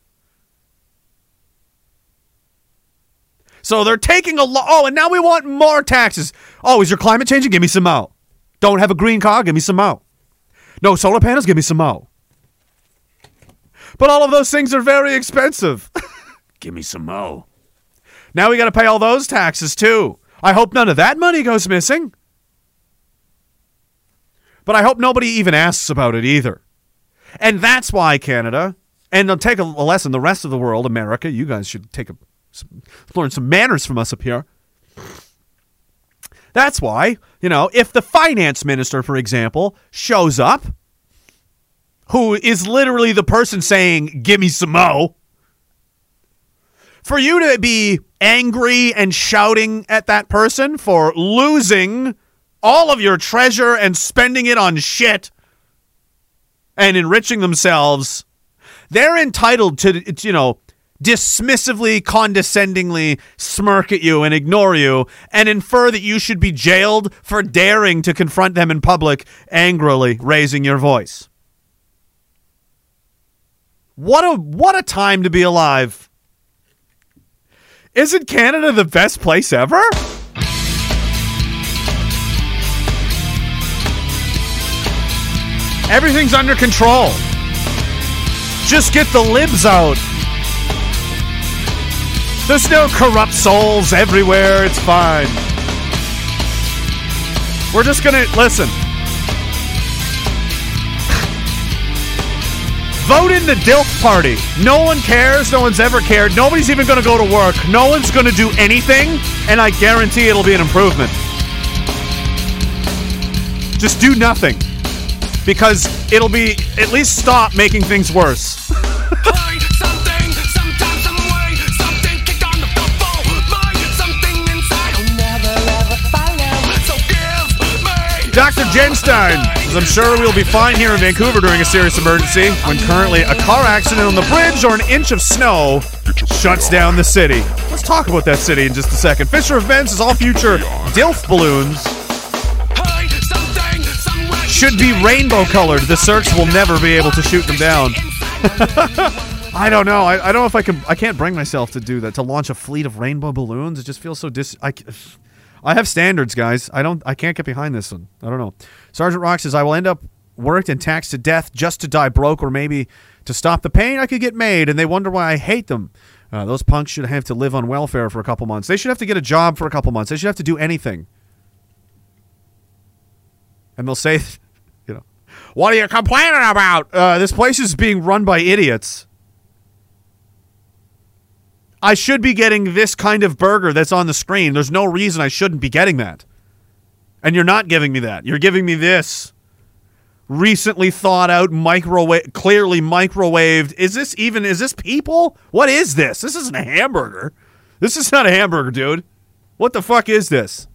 So they're taking a lot. Oh, and now we want more taxes. Oh, is your climate changing? Give me some more. Don't have a green car? Give me some more. No solar panels? Give me some more. But all of those things are very expensive. Give me some more. Now we got to pay all those taxes too. I hope none of that money goes missing. But I hope nobody even asks about it either. And that's why Canada, and take a, lesson, the rest of the world, America, you guys should take a, learn some manners from us up here. That's why, you know, if the finance minister, for example, shows up, who is literally the person saying, give me some mo, for you to be angry and shouting at that person for losing all of your treasure and spending it on shit and enriching themselves, they're entitled to, you know, dismissively, condescendingly smirk at you and ignore you and infer that you should be jailed for daring to confront them in public, angrily raising your voice. What a what a time to be alive. Isn't Canada the best place ever? Everything's under control. Just get the libs out. There's no corrupt souls everywhere. It's fine. We're just gonna listen. Vote in the DILF party. No one cares. No one's ever cared. Nobody's even going to go to work. No one's going to do anything. And I guarantee it'll be an improvement. Just do nothing. Because it'll be at least stop making things worse. Find something, sometime, some way, something kicked on the floor. Find something inside I'll never ever follow. So give me Dr. Jenstein, I'm sure we'll be fine here in Vancouver during a serious emergency when currently a car accident on the bridge or an inch of snow shuts down the city. Let's talk about that city in just a second. Fisher events is all future DILF balloons Find something, somewhere should be rainbow colored. The search will never be able to shoot them down. I don't know. I, I don't know if I can. I can't bring myself to do that. To launch a fleet of rainbow balloons, it just feels so dis. I have standards, guys. I don't. I can't get behind this one. I don't know. Sergeant Rock says I will end up worked and taxed to death just to die broke, or maybe to stop the pain I could get made, and they wonder why I hate them. Uh, those punks should have to live on welfare for a couple months. They should have to get a job for a couple months. They should have to do anything. And they'll say, what are you complaining about? Uh, this place is being run by idiots. I should be getting this kind of burger that's on the screen. There's no reason I shouldn't be getting that. And you're not giving me that. You're giving me this recently thought out microwave clearly microwaved. Is this even is this people? What is this? This isn't a hamburger. This is not a hamburger, dude. What the fuck is this?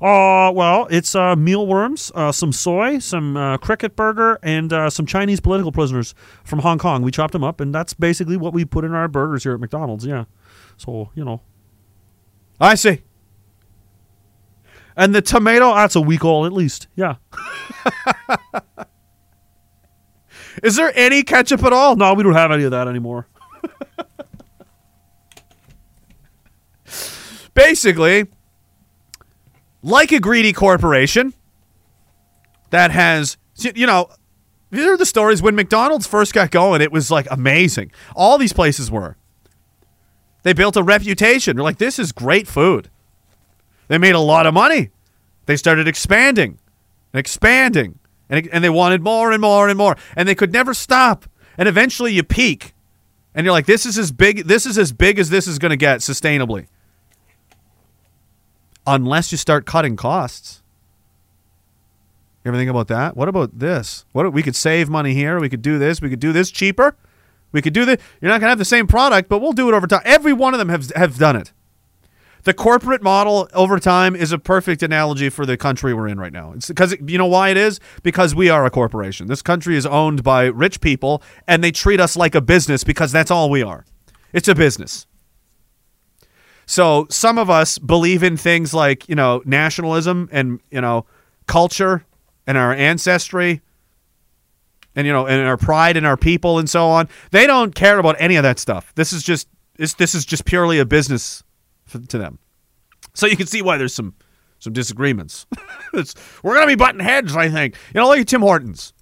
Uh, well, it's uh, mealworms, uh, some soy, some uh, cricket burger, and uh, some Chinese political prisoners from Hong Kong. We chopped them up, and that's basically what we put in our burgers here at McDonald's. Yeah, so you know. I see. And the tomato, that's a week old at least. Yeah. Is there any ketchup at all? No, we don't have any of that anymore. Basically, like a greedy corporation that has, you know, these are the stories when McDonald's first got going, it was like amazing. All these places were. They built a reputation. They're like, this is great food. They made a lot of money. They started expanding and expanding, and, and they wanted more and more and more, and they could never stop. And eventually, you peak, and you're like, this is as big. This is as big as this is going to get sustainably, unless you start cutting costs. You ever think about that? What about this? What we could save money here? We could do this. We could do this cheaper. We could do this. You're not to have the same product, but we'll do it over time. Every one of them have have done it. The corporate model over time is a perfect analogy for the country we're in right now. It's because you know why it is? Because we are a corporation. This country is owned by rich people and they treat us like a business because that's all we are. It's a business. So some of us believe in things like, you know, nationalism and, you know, culture and our ancestry and you know and our pride in our people and so on. They don't care about any of that stuff. This is just this, this is just purely a business f- to them. So you can see why there's some some disagreements. We're gonna be butting heads, I think. You know, look at Tim Hortons.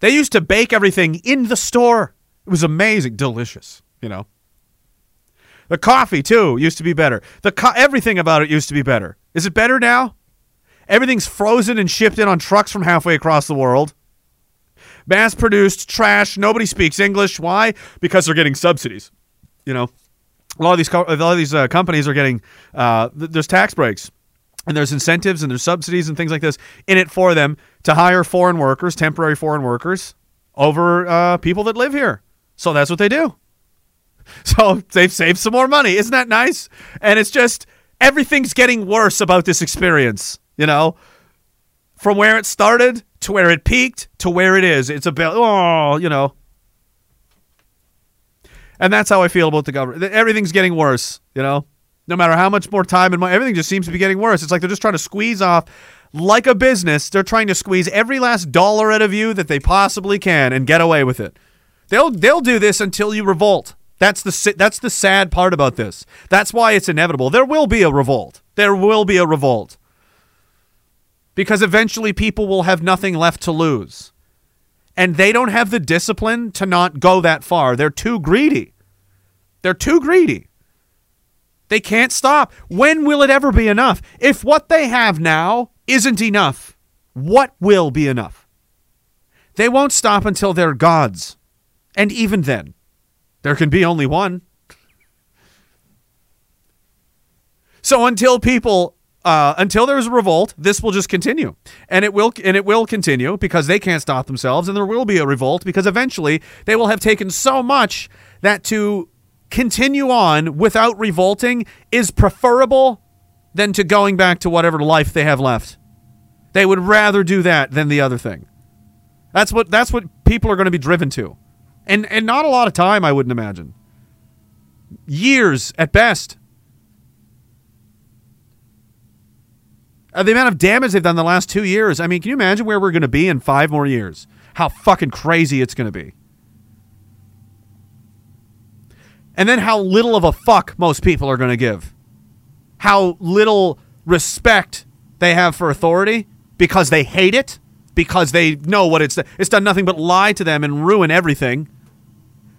They used to bake everything in the store. It was amazing, delicious. You know. The coffee too used to be better. The co- everything about it used to be better. Is it better now? Everything's frozen and shipped in on trucks from halfway across the world. Mass produced trash. Nobody speaks English. Why? Because they're getting subsidies. You know, a lot of these co- a lot of these uh, companies are getting uh, th- there's tax breaks and there's incentives and there's subsidies and things like this in it for them to hire foreign workers, temporary foreign workers, over uh, people that live here. So that's what they do. So they've saved some more money. Isn't that nice? And it's just everything's getting worse about this experience, you know? From where it started to where it peaked to where it is. It's about, oh, you know. And that's how I feel about the government. Everything's getting worse, you know? No matter how much more time and money, everything just seems to be getting worse. It's like they're just trying to squeeze off, like a business, they're trying to squeeze every last dollar out of you that they possibly can and get away with it. They'll they'll do this until you revolt. That's the that's the sad part about this. That's why it's inevitable. There will be a revolt. There will be a revolt. Because eventually people will have nothing left to lose. And they don't have the discipline to not go that far. They're too greedy. They're too greedy. They can't stop. When will it ever be enough? If what they have now isn't enough, what will be enough? They won't stop until they're gods. And even then, there can be only one. So until people uh, until there's a revolt, this will just continue, and it will and it will continue because they can't stop themselves, and there will be a revolt because eventually they will have taken so much that to continue on without revolting is preferable than to going back to whatever life they have left. They would rather do that than the other thing. That's what that's what people are going to be driven to, and and not a lot of time, I wouldn't imagine. Years at best. Uh, the amount of damage they've done the last two years. I mean, can you imagine where we're going to be in five more years? How fucking crazy it's going to be. And then how little of a fuck most people are going to give. How little respect they have for authority because they hate it, because they know what it's it's done nothing but lie to them and ruin everything.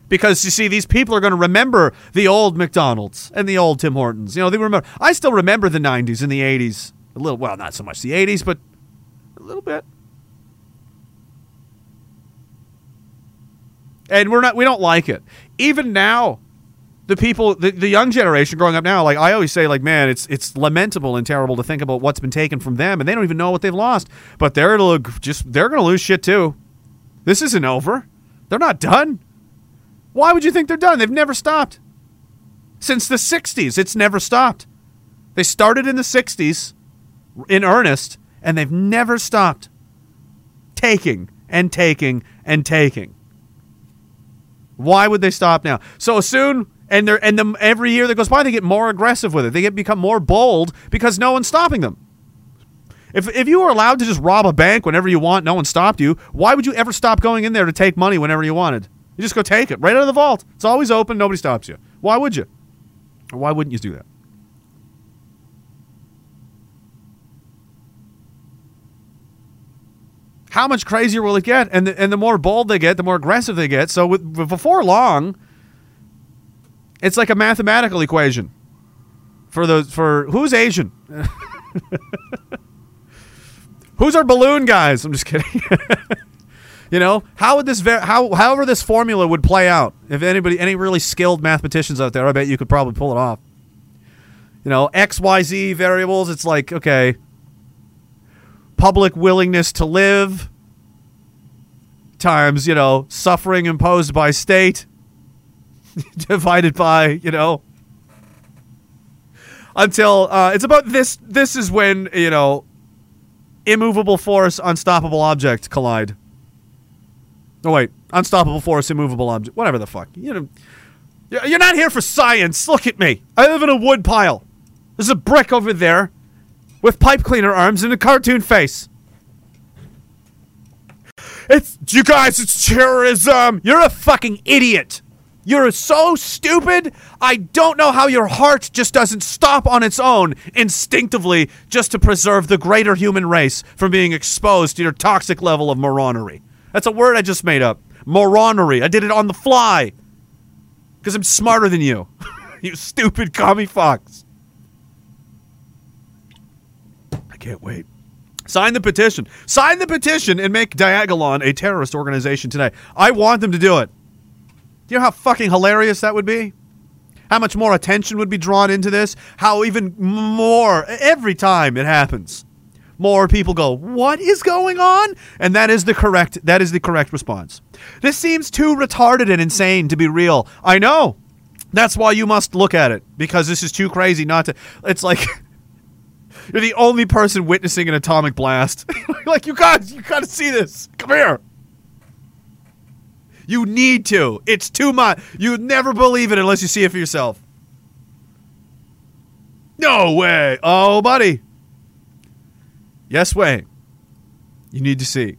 Because you see, these people are going to remember the old McDonald's and the old Tim Hortons. You know, they remember. I still remember the '90s and the '80s a little. Well, not so much the '80s, but a little bit. And we're not. We don't like it. Even now, the people, the, the young generation growing up now, like I always say, like man, it's it's lamentable and terrible to think about what's been taken from them, and they don't even know what they've lost. But they're just they're gonna lose shit too. This isn't over. They're not done. Why would you think they're done? They've never stopped. Since the 60s, it's never stopped. They started in the 60s in earnest, and they've never stopped taking and taking and taking. Why would they stop now? So soon, and they're and the, every year that goes by, they get more aggressive with it. They get become more bold because no one's stopping them. If if you were allowed to just rob a bank whenever you want, no one stopped you. Why would you ever stop going in there to take money whenever you wanted? You just go take it right out of the vault. It's always open. Nobody stops you. Why would you? Why wouldn't you do that? How much crazier will it get? And the, and the more bold they get, the more aggressive they get. So with, before long, it's like a mathematical equation for the for who's Asian. who's our balloon guys? I'm just kidding. you know how would this ver- how however this formula would play out? If anybody any really skilled mathematicians out there, I bet you could probably pull it off. You know X Y Z variables. It's like okay, public willingness to live times you know suffering imposed by state divided by you know until uh, it's about this this is when you know immovable force unstoppable object collide oh wait. Unstoppable force immovable object. Whatever the fuck. You know you're not here for science. Look at me. I live in a wood pile. There's a brick over there with pipe cleaner arms and a cartoon face. It's you guys it's terrorism. You're a fucking idiot. You're so stupid. I don't know how your heart just doesn't stop on its own instinctively just to preserve the greater human race from being exposed to your toxic level of moronery. That's a word I just made up. Moronery. I did it on the fly. Because I'm smarter than you. you stupid commie fox. I can't wait. Sign the petition. Sign the petition and make Diagolon a terrorist organization today. I want them to do it. Do you know how fucking hilarious that would be? How much more attention would be drawn into this? How even more every time it happens. More people go, "What is going on?" And that is the correct that is the correct response. This seems too retarded and insane to be real. I know. That's why you must look at it because this is too crazy not to It's like you're the only person witnessing an atomic blast. like you guys, you got to see this. Come here. You need to. It's too much. You never believe it unless you see it for yourself. No way. Oh, buddy. Yes way. You need to see.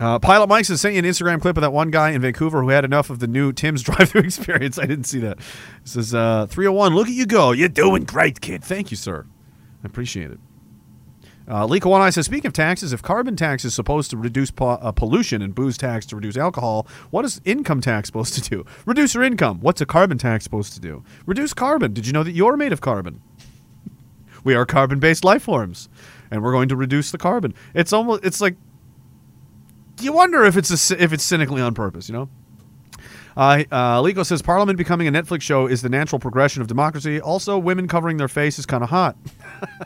Uh, Pilot Mike says, sent you an Instagram clip of that one guy in Vancouver who had enough of the new Tim's drive-through experience. I didn't see that. It says, uh, 301, look at you go. You're doing great, kid. Thank you, sir. I appreciate it. Uh, Lee Kawani says, speaking of taxes, if carbon tax is supposed to reduce po- uh, pollution and booze tax to reduce alcohol, what is income tax supposed to do? Reduce your income. What's a carbon tax supposed to do? Reduce carbon. Did you know that you're made of carbon? We are carbon-based life forms, and we're going to reduce the carbon. It's almost, it's like, you wonder if it's a, if it's cynically on purpose, you know? Uh, uh, Lico says Parliament becoming a Netflix show is the natural progression of democracy. Also, women covering their face is kind of hot.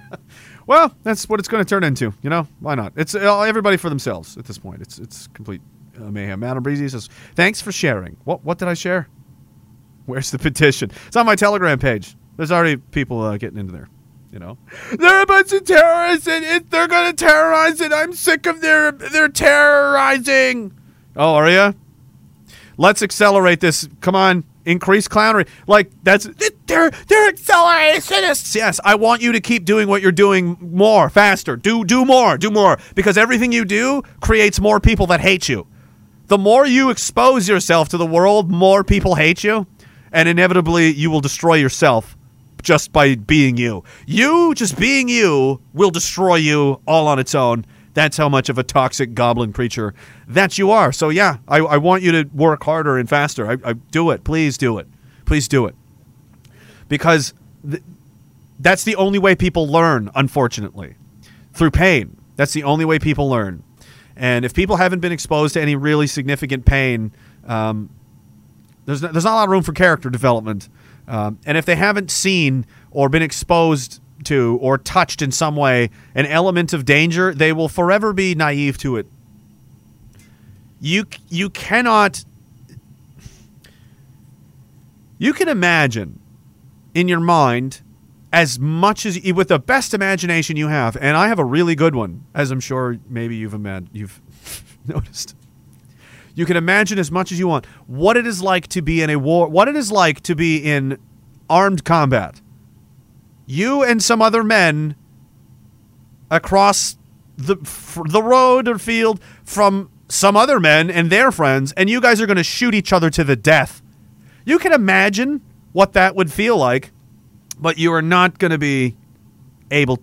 well, that's what it's going to turn into. You know, why not? It's uh, everybody for themselves at this point. It's it's complete uh, mayhem. Madam Breezy says, "Thanks for sharing." What what did I share? Where's the petition? It's on my Telegram page. There's already people uh, getting into there. You know, they're a bunch of terrorists, and it, they're going to terrorize it. I'm sick of their their terrorizing. Oh, are you? Let's accelerate this. Come on, increase clownery. Like that's they're they're accelerationists. Yes, I want you to keep doing what you're doing more, faster. Do do more, do more, because everything you do creates more people that hate you. The more you expose yourself to the world, more people hate you, and inevitably you will destroy yourself just by being you. You just being you will destroy you all on its own. That's how much of a toxic goblin creature that you are. So yeah, I, I want you to work harder and faster. I, I do it. Please do it. Please do it. Because th- that's the only way people learn. Unfortunately, through pain. That's the only way people learn. And if people haven't been exposed to any really significant pain, um, there's there's not a lot of room for character development. Um, and if they haven't seen or been exposed to or touched in some way an element of danger, they will forever be naive to it. You you cannot you can imagine in your mind as much as with the best imagination you have, and I have a really good one, as I'm sure maybe you've imag- you've noticed. You can imagine as much as you want what it is like to be in a war, what it is like to be in armed combat. you and some other men across the f- the road or field from some other men and their friends, and you guys are going to shoot each other to the death. You can imagine what that would feel like, but you are not going to be able.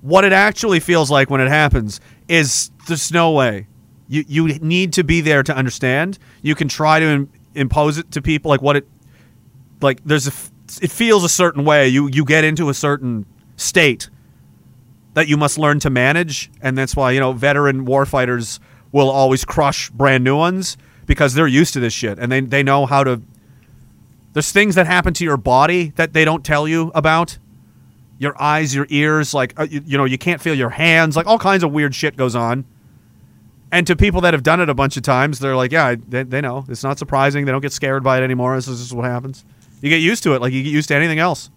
What it actually feels like when it happens is there's no way. You you need to be there to understand. You can try to Im- impose it to people like what it like. There's a f- it feels a certain way. You you get into a certain state that you must learn to manage, and that's why you know veteran warfighters will always crush brand new ones because they're used to this shit and they they know how to. There's things that happen to your body that they don't tell you about. Your eyes, your ears, like uh, you, you know, you can't feel your hands. Like all kinds of weird shit goes on. And to people that have done it a bunch of times, they're like, yeah, they, they know. It's not surprising. They don't get scared by it anymore. This is just what happens. You get used to it, like you get used to anything else.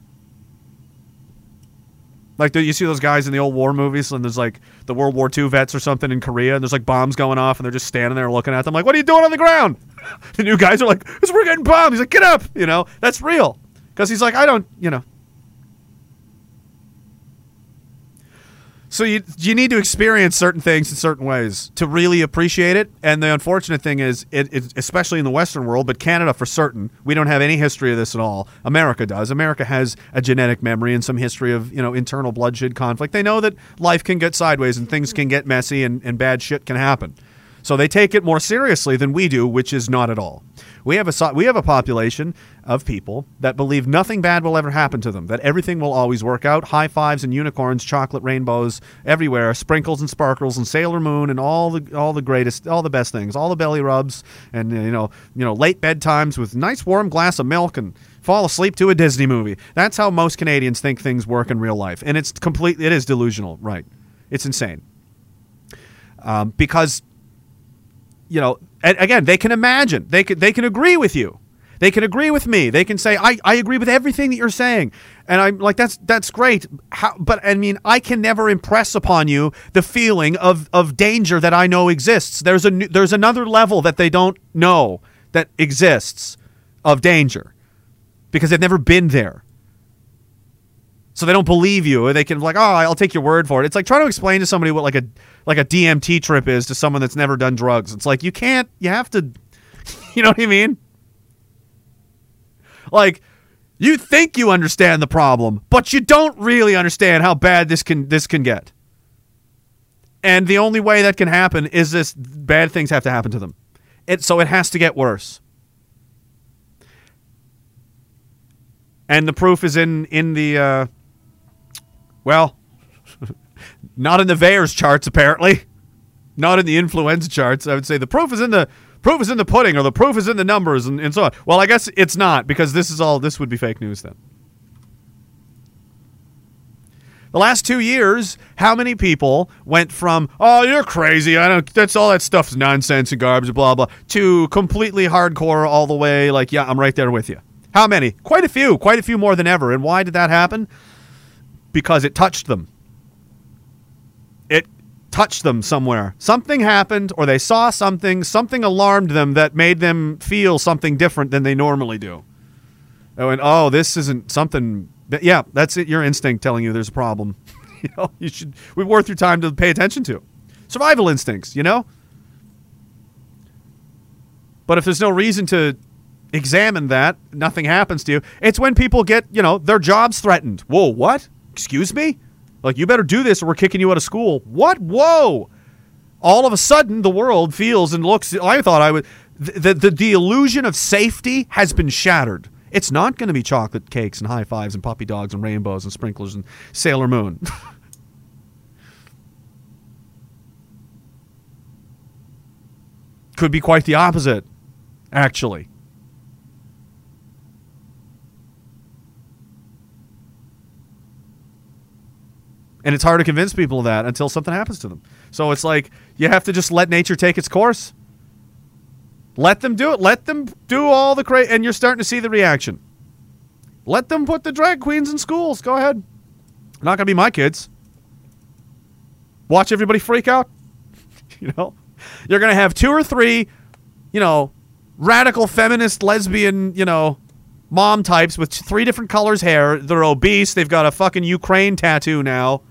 Like you see those guys in the old war movies, and there's like the World War II vets or something in Korea, and there's like bombs going off, and they're just standing there looking at them, like, "What are you doing on the ground?" The new guys are like, "Cause we're getting bombed." He's like, "Get up!" You know, that's real. Because he's like, "I don't," you know. So you you need to experience certain things in certain ways to really appreciate it. And the unfortunate thing is, it, it especially in the Western world, but Canada for certain, we don't have any history of this at all. America does. America has a genetic memory and some history of you know internal bloodshed conflict. They know that life can get sideways and things can get messy and, and bad shit can happen. So they take it more seriously than we do, which is not at all. We have a we have a population of people that believe nothing bad will ever happen to them, that everything will always work out. High fives and unicorns, chocolate rainbows everywhere, sprinkles and sparkles and Sailor Moon and all the all the greatest, all the best things, all the belly rubs and you know you know late bedtimes with nice warm glass of milk and fall asleep to a Disney movie. That's how most Canadians think things work in real life, and it's complete. It is delusional, right? It's insane um, because you know, and again, they can imagine. They can they can agree with you. They can agree with me. They can say, I, I agree with everything that you're saying. And I'm like, that's that's great. How, but I mean, I can never impress upon you the feeling of, of danger that I know exists. There's a there's another level that they don't know that exists of danger because they've never been there. So they don't believe you. Or they can like, oh, I'll take your word for it. It's like trying to explain to somebody what like a like a DMT trip is to someone that's never done drugs. It's like you can't. You have to. You know what I mean? Like you think you understand the problem, but you don't really understand how bad this can this can get. And the only way that can happen is this: bad things have to happen to them. It so it has to get worse. And the proof is in in the uh, well, not in the VAERS charts apparently, not in the influenza charts. I would say the proof is in the proof is in the pudding, or the proof is in the numbers, and, and so on. Well, I guess it's not because this is all this would be fake news then. The last two years, how many people went from "Oh, you're crazy. I don't. That's all that stuff's nonsense and garbage, blah blah," to completely hardcore all the way. Like, yeah, I'm right there with you. How many? Quite a few. Quite a few more than ever. And why did that happen? Because it touched them. It touched them somewhere. Something happened, or they saw something. Something alarmed them that made them feel something different than they normally do. They went, "Oh, this isn't something." Yeah, that's it. Your instinct telling you there's a problem. you know, you should. We've worth your time to pay attention to. Survival instincts. You know. But if there's no reason to examine that, nothing happens to you. It's when people get, you know, their jobs threatened. Whoa, what? Excuse me? Like, you better do this or we're kicking you out of school. What? Whoa. All of a sudden, the world feels and looks. I thought I would. The, the, the illusion of safety has been shattered. It's not going to be chocolate cakes and high fives and puppy dogs and rainbows and sprinklers and Sailor Moon. Could be quite the opposite, actually. And it's hard to convince people of that until something happens to them. So it's like you have to just let nature take its course. Let them do it. Let them do all the cra and you're starting to see the reaction. Let them put the drag queens in schools. Go ahead. Not gonna be my kids. Watch everybody freak out. you know, you're gonna have two or three, you know, radical feminist lesbian, you know, mom types with three different colors hair. They're obese. They've got a fucking Ukraine tattoo now.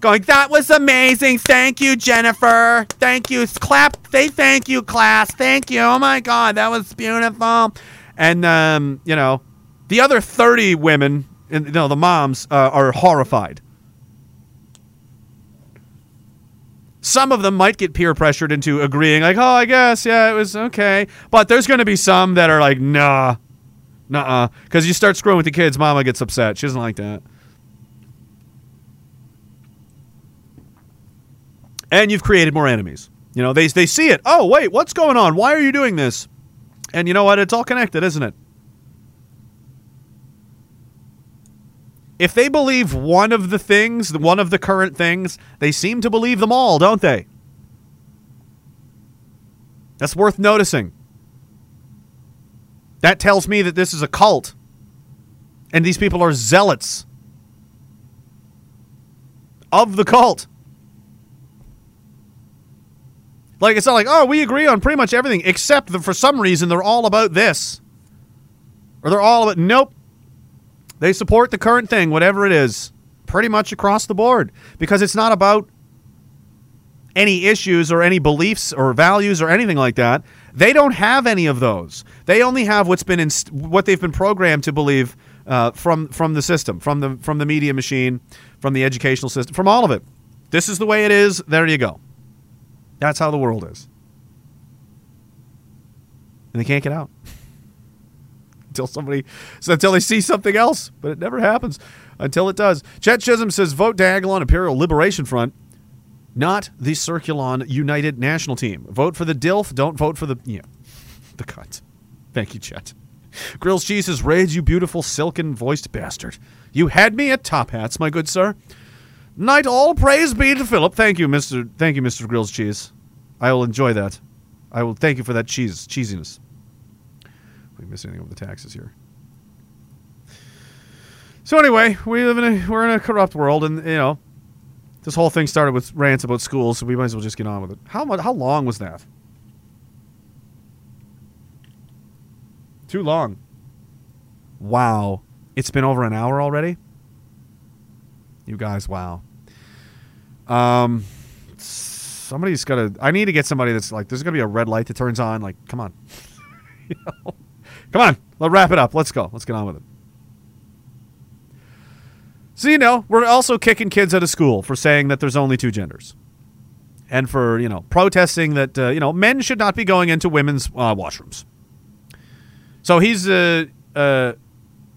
Going, that was amazing. Thank you, Jennifer. Thank you. Clap. Say thank you, class. Thank you. Oh my God, that was beautiful. And um, you know, the other thirty women, and you know, the moms uh, are horrified. Some of them might get peer pressured into agreeing, like, oh, I guess, yeah, it was okay. But there's going to be some that are like, nah, nah, uh, because you start screwing with the kids, mama gets upset. She doesn't like that. And you've created more enemies. You know, they, they see it. Oh, wait, what's going on? Why are you doing this? And you know what? It's all connected, isn't it? If they believe one of the things, one of the current things, they seem to believe them all, don't they? That's worth noticing. That tells me that this is a cult. And these people are zealots of the cult. Like, it's not like, oh, we agree on pretty much everything, except that for some reason they're all about this. Or they're all about, nope. They support the current thing, whatever it is, pretty much across the board. Because it's not about any issues or any beliefs or values or anything like that. They don't have any of those. They only have what's been inst- what they've been programmed to believe uh, from from the system, from the from the media machine, from the educational system, from all of it. This is the way it is. There you go. That's how the world is, and they can't get out until somebody so until they see something else. But it never happens until it does. Chet Chisholm says, "Vote Diagolon Imperial Liberation Front." not the Circulon United National Team. Vote for the DILF. Don't vote for the yeah, the cunt. Thank you, Chet. Grills Cheese says, "Raids, you beautiful silken voiced bastard. You had me at top hats, my good sir. Night all praise be to Philip. Thank you, Mister. Thank you, Mister Grills Cheese. I will enjoy that. I will thank you for that cheese cheesiness. We miss anything with the taxes here." So anyway, we live in a we're in a corrupt world, and you know this whole thing started with rants about schools, so we might as well just get on with it. How much? How long was that? Too long. Wow, it's been over an hour already. You guys, wow. Um, somebody's got to. I need to get somebody that's like. There's gonna be a red light that turns on. Like, come on, come on. Let's wrap it up. Let's go. Let's get on with it. So you know, we're also kicking kids out of school for saying that there's only two genders, and for you know protesting that uh, you know men should not be going into women's uh, washrooms. So he's uh, uh,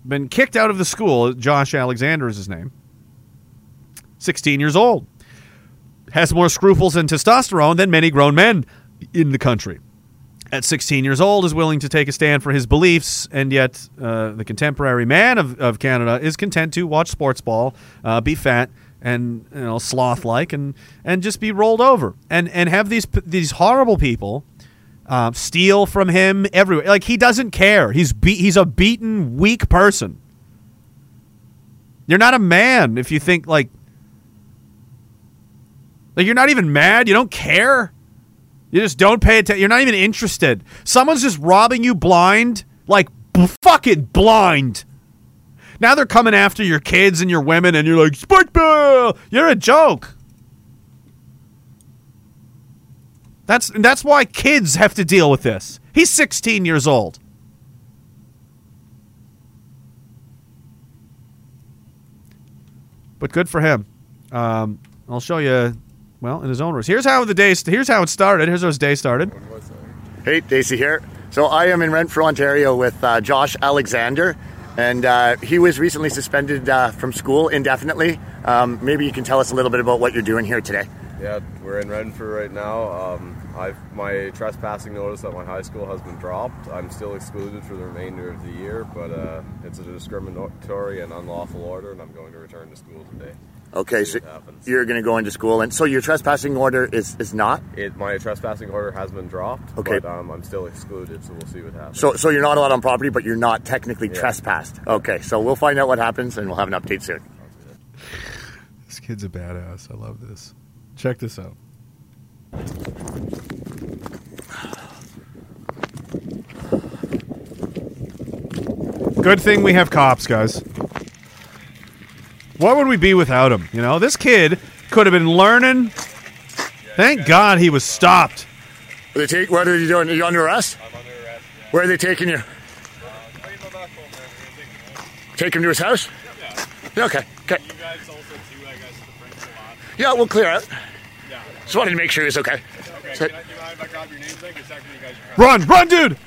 been kicked out of the school. Josh Alexander is his name. 16 years old, has more scruples and testosterone than many grown men in the country. At 16 years old, is willing to take a stand for his beliefs, and yet uh, the contemporary man of, of Canada is content to watch sports ball, uh, be fat and you know sloth like, and and just be rolled over, and and have these these horrible people uh, steal from him everywhere. Like he doesn't care. He's be- he's a beaten, weak person. You're not a man if you think like like you're not even mad. You don't care. You just don't pay attention. You're not even interested. Someone's just robbing you blind, like b- fucking blind. Now they're coming after your kids and your women, and you're like, Ball! You're a joke. That's that's why kids have to deal with this. He's 16 years old. But good for him. Um, I'll show you. Well, in his own words. Here's how the day. Here's how it started. Here's how his day started. Hey, Daisy here. So I am in Renfrew, Ontario with uh, Josh Alexander, and uh, he was recently suspended uh, from school indefinitely. Um, maybe you can tell us a little bit about what you're doing here today. Yeah, we're in Renfrew right now. Um, I've, my trespassing notice at my high school has been dropped. I'm still excluded for the remainder of the year, but uh, it's a discriminatory and unlawful order, and I'm going to return to school today. Okay, so happens. you're going to go into school, and so your trespassing order is, is not. It, my trespassing order has been dropped, Okay. but um, I'm still excluded, so we'll see what happens. So, so you're not allowed on property, but you're not technically Yeah. trespassed. Okay, so we'll find out what happens, and we'll have an update soon. This kid's a badass. I love this. Check this out. Good thing we have cops, guys. What would we be without him? You know, this kid could have been learning. Thank God he was stopped. They take, what are you doing? Are you under arrest? I'm under arrest. Where are they taking you? Take him to his house? Yeah. Okay. Okay. Yeah, we'll clear out. Just wanted to make sure he was okay. So- Run, run, dude!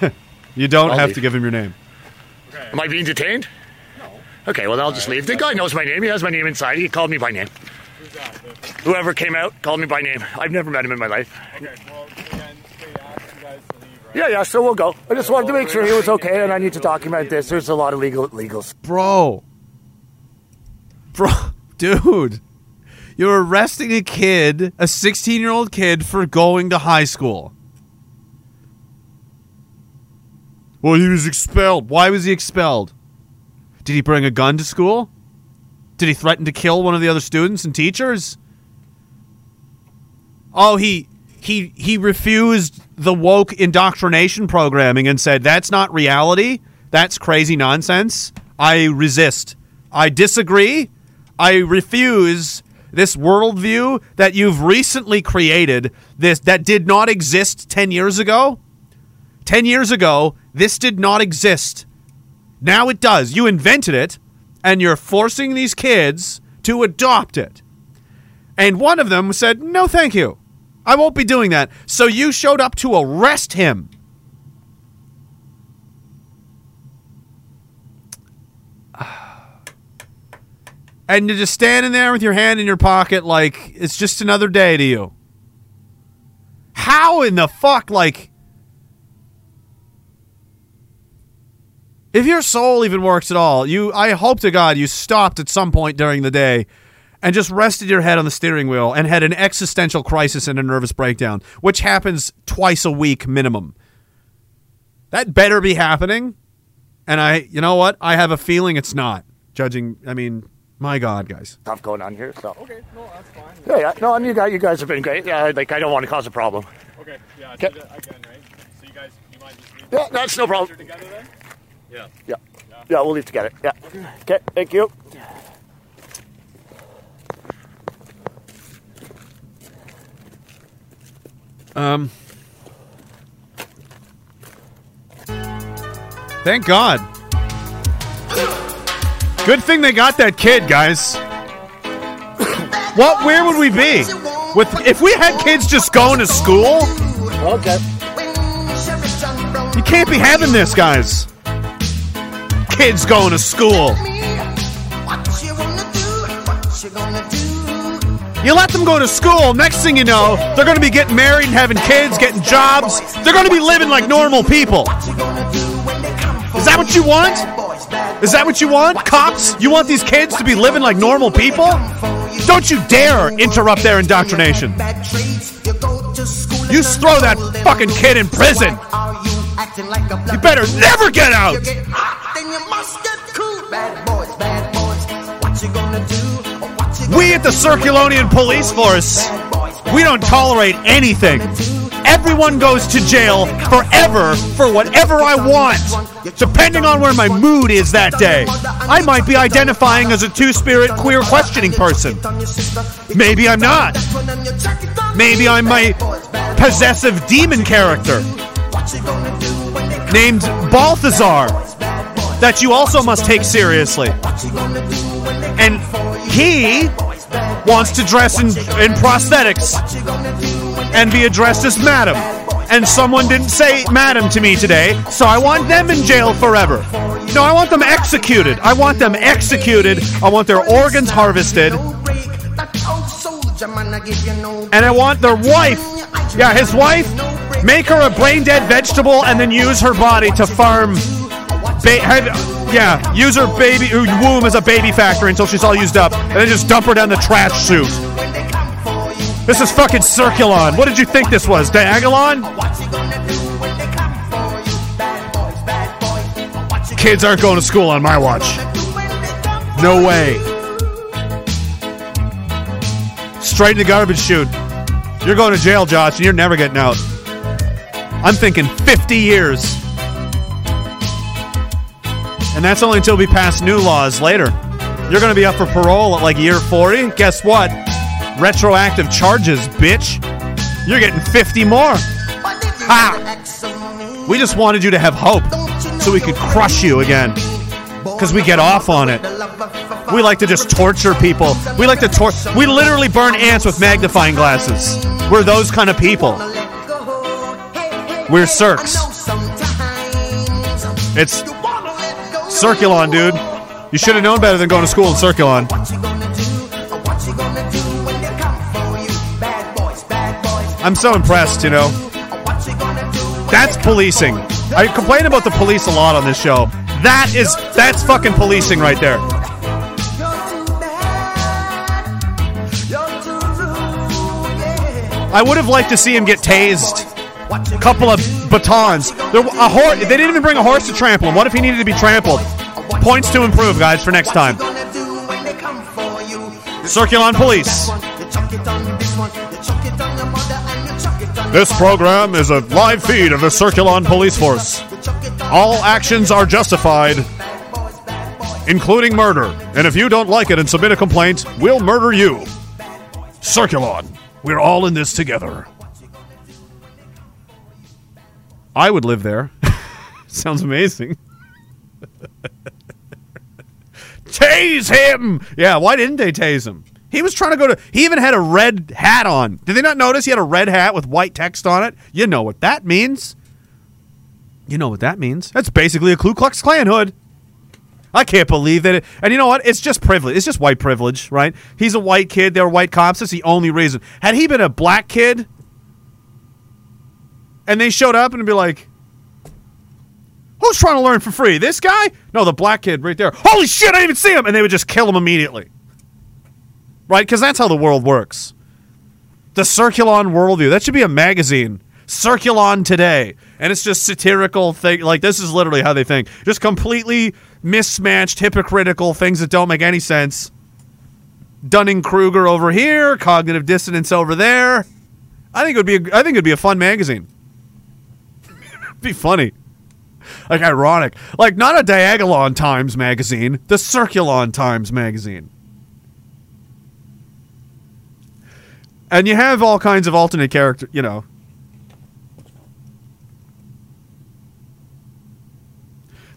you don't I'll have leave. to give him your name. Am I being detained? No. Okay, well, I'll just leave. The guy knows my name. He has my name inside. He called me by name. Whoever came out called me by name. I've never met him in my life. Yeah, yeah, so we'll go. I just wanted to make sure he was okay, and I need to document this. There's a lot of legal legals. Bro. Bro, dude. You're arresting a kid, a 16 year old kid, for going to high school. Well, he was expelled. Why was he expelled? Did he bring a gun to school? Did he threaten to kill one of the other students and teachers? Oh, he he he refused the woke indoctrination programming and said that's not reality. That's crazy nonsense. I resist. I disagree. I refuse this worldview that you've recently created. This that did not exist ten years ago. Ten years ago, this did not exist. Now it does. You invented it, and you're forcing these kids to adopt it. And one of them said, No, thank you. I won't be doing that. So you showed up to arrest him. And you're just standing there with your hand in your pocket like it's just another day to you. How in the fuck, like. If your soul even works at all, you I hope to God you stopped at some point during the day and just rested your head on the steering wheel and had an existential crisis and a nervous breakdown, which happens twice a week minimum. That better be happening. And I you know what? I have a feeling it's not. Judging I mean, my God, guys. Stuff going on here, so. Okay, no, that's fine. Yeah, yeah. No, and you guys, you guys have been great. Yeah, like, I don't want to cause a problem. Okay, yeah, Okay. again, right? So you guys, you might just leave Yeah, that's no problem. together then? Yeah. Yeah. Yeah, we'll leave together. Yeah. Okay, thank you. Um Thank God. Good thing they got that kid, guys. what where would we be? With if we had kids just going to school? Okay. You can't be having this, guys. Kids going to school. You let them go to school, next thing you know, they're going to be getting married and having kids, getting jobs. They're going to be living like normal people. Is that what you want? Is that what you want? Cops? You want these kids to be living like normal people? Don't you dare interrupt their indoctrination. You throw that fucking kid in prison. You better never get out. We at the Circulonian Police Force, we don't tolerate anything. Everyone goes to jail forever for whatever I want, depending on where my mood is that day. I might be identifying as a two spirit queer questioning person. Maybe I'm not. Maybe I'm my possessive demon character named Balthazar that you also must take seriously. And he wants to dress in, in prosthetics and be addressed as madam. And someone didn't say madam to me today, so I want them in jail forever. No, I want them executed. I want them executed. I want their organs harvested. And I want their wife, yeah, his wife, make her a brain dead vegetable and then use her body to farm. Ba- yeah, use her baby her womb as a baby factory until she's all used up, and then just dump her down the trash chute. This is fucking Circulon. What did you think this was? Diagolon? Kids aren't going to school on my watch. No way. Straight in the garbage chute. You're going to jail, Josh, and you're never getting out. I'm thinking 50 years. And that's only until we pass new laws later. You're going to be up for parole at like year 40. Guess what? Retroactive charges, bitch. You're getting 50 more. Ha! We just wanted you to have hope so we could crush you again. Because we get off on it. We like to just torture people. We like to tor- We literally burn ants with magnifying glasses. We're those kind of people. We're Cirques. It's Circulon, dude. You should have known better than going to school in Circulon. I'm so impressed, you know. That's policing. I complain about the police a lot on this show. That is that's fucking policing right there. I would have liked to see him get tased. A couple of batons. There, a horse. They didn't even bring a horse to trample him. What if he needed to be trampled? Points to improve, guys, for next time. Circulon Police. This program is a live feed of the Circulon Police Force. All actions are justified, including murder. And if you don't like it and submit a complaint, we'll murder you. Circulon. We're all in this together. I would live there. Sounds amazing. tase him! Yeah, why didn't they tase him? He was trying to go to. He even had a red hat on. Did they not notice he had a red hat with white text on it? You know what that means. You know what that means. That's basically a Ku Klux Klan hood. I can't believe that. It, and you know what? It's just privilege. It's just white privilege, right? He's a white kid. They're white cops. That's the only reason. Had he been a black kid, and they showed up and be like, "Who's trying to learn for free? This guy? No, the black kid right there. Holy shit! I didn't even see him." And they would just kill him immediately, right? Because that's how the world works. The Circulon worldview. That should be a magazine. Circulon today, and it's just satirical thing. Like this is literally how they think. Just completely mismatched, hypocritical things that don't make any sense. Dunning Kruger over here, cognitive dissonance over there. I think it would be. A, I think it'd be a fun magazine. Be funny, like ironic, like not a Diagolon Times magazine, the Circulon Times magazine. And you have all kinds of alternate character, you know.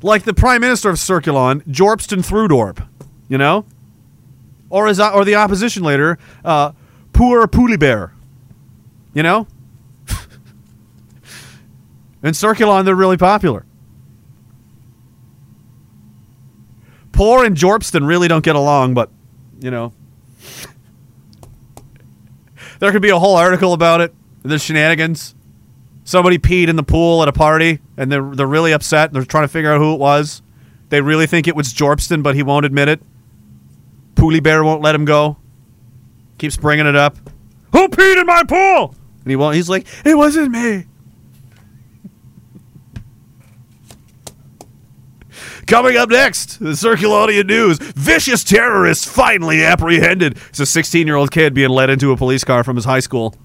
Like the Prime Minister of Circulon, Jorpston Thrudorp, you know? Or is or the opposition leader, uh, Poor Poolibert. You know? In Circulon, they're really popular. Poor and Jorpston really don't get along, but, you know. There could be a whole article about it, the shenanigans. Somebody peed in the pool at a party, and they're, they're really upset, they're trying to figure out who it was. They really think it was Jorpston, but he won't admit it. Poolie Bear won't let him go. Keeps bringing it up. Who peed in my pool? And he won't. He's like, it wasn't me. Coming up next, the Circulaudia News. Vicious terrorist finally apprehended. It's a 16 year old kid being led into a police car from his high school.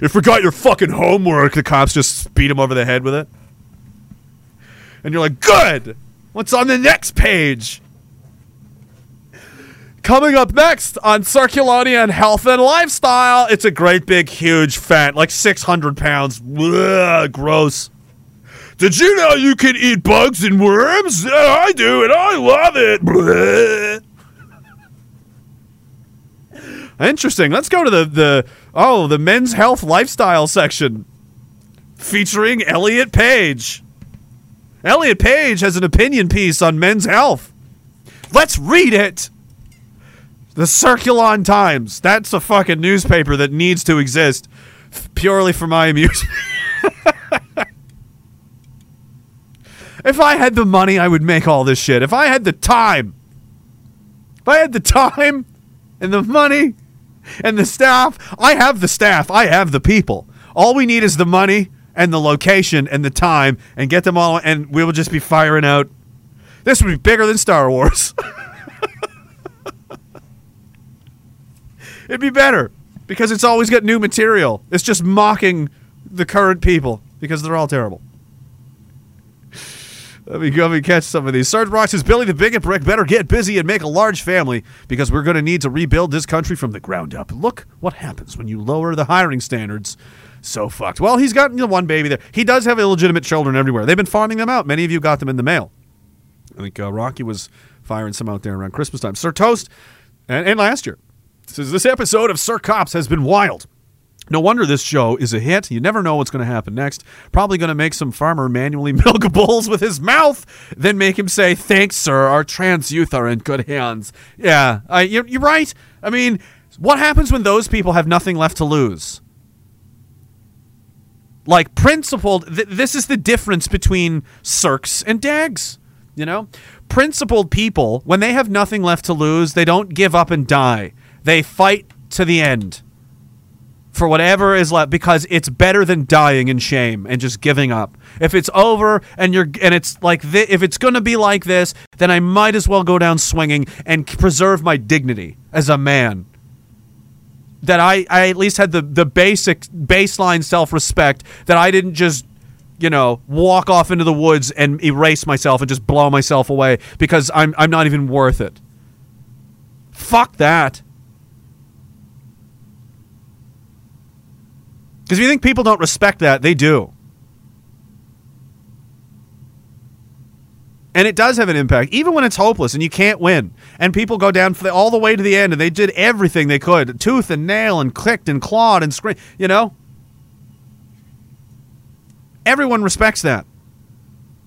You forgot your fucking homework. The cops just beat him over the head with it. And you're like, good. What's on the next page? Coming up next on Circulaudia and Health and Lifestyle, it's a great big huge fat, like 600 pounds. Ugh, gross. Did you know you can eat bugs and worms? Yeah, I do, and I love it. Interesting. Let's go to the the oh the men's health lifestyle section, featuring Elliot Page. Elliot Page has an opinion piece on men's health. Let's read it. The Circulon Times. That's a fucking newspaper that needs to exist purely for my amusement. if I had the money, I would make all this shit. If I had the time, if I had the time and the money and the staff, I have the staff, I have the people. All we need is the money and the location and the time and get them all, and we will just be firing out. This would be bigger than Star Wars. It'd be better because it's always got new material. It's just mocking the current people because they're all terrible. Let me go and catch some of these. Sergeant Rock says Billy the Bigot Brick better get busy and make a large family because we're going to need to rebuild this country from the ground up. Look what happens when you lower the hiring standards. So fucked. Well, he's got you know, one baby there. He does have illegitimate children everywhere. They've been farming them out. Many of you got them in the mail. I think uh, Rocky was firing some out there around Christmas time. Sir Toast, and, and last year, says this episode of Sir Cops has been wild. No wonder this show is a hit. You never know what's going to happen next. Probably going to make some farmer manually milk bulls with his mouth, then make him say, "Thanks, sir. Our trans youth are in good hands." Yeah, I, you're, you're right. I mean, what happens when those people have nothing left to lose? Like principled. Th- this is the difference between Cirques and Dags. You know, principled people when they have nothing left to lose, they don't give up and die. They fight to the end for whatever is left because it's better than dying in shame and just giving up. If it's over and you're and it's like thi- if it's going to be like this, then I might as well go down swinging and preserve my dignity as a man. That I I at least had the the basic baseline self-respect that I didn't just you know, walk off into the woods and erase myself and just blow myself away because I'm I'm not even worth it. Fuck that. Because if you think people don't respect that, they do. And it does have an impact, even when it's hopeless and you can't win. And people go down the, all the way to the end and they did everything they could tooth and nail and clicked and clawed and screamed, you know? Everyone respects that.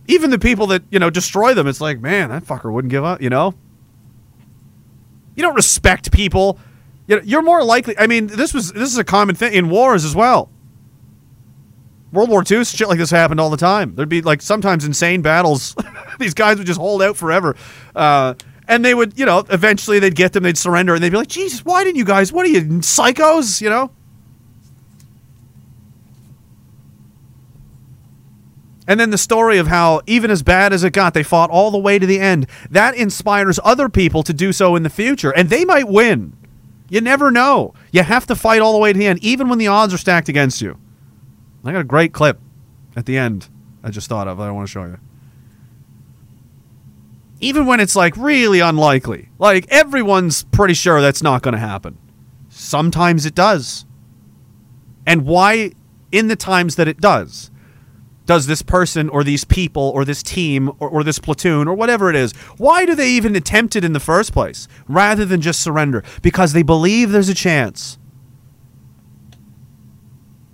Even the people that, you know, destroy them, it's like, man, that fucker wouldn't give up, you know? You don't respect people. You know, you're more likely. I mean, this was this is a common thing in wars as well. World War II, shit like this happened all the time. There'd be like sometimes insane battles. These guys would just hold out forever, uh, and they would, you know, eventually they'd get them, they'd surrender, and they'd be like, "Jesus, why didn't you guys? What are you psychos?" You know. And then the story of how, even as bad as it got, they fought all the way to the end. That inspires other people to do so in the future, and they might win. You never know. You have to fight all the way to the end, even when the odds are stacked against you. I got a great clip at the end I just thought of I want to show you. Even when it's like really unlikely, like everyone's pretty sure that's not going to happen. Sometimes it does. And why, in the times that it does, does this person or these people or this team or, or this platoon or whatever it is, why do they even attempt it in the first place rather than just surrender? Because they believe there's a chance.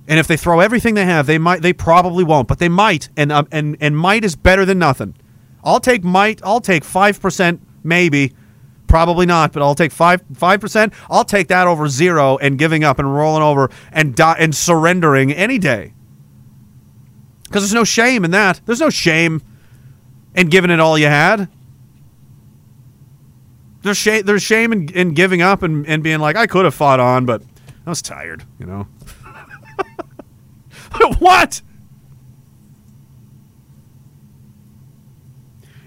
And if they throw everything they have, they might they probably won't, but they might and um, and and might is better than nothing. I'll take might, I'll take 5% maybe. Probably not, but I'll take 5 5%. I'll take that over 0 and giving up and rolling over and di- and surrendering any day. Because there's no shame in that. There's no shame in giving it all you had. There's shame. There's shame in, in giving up and, and being like, I could have fought on, but I was tired. You know. what?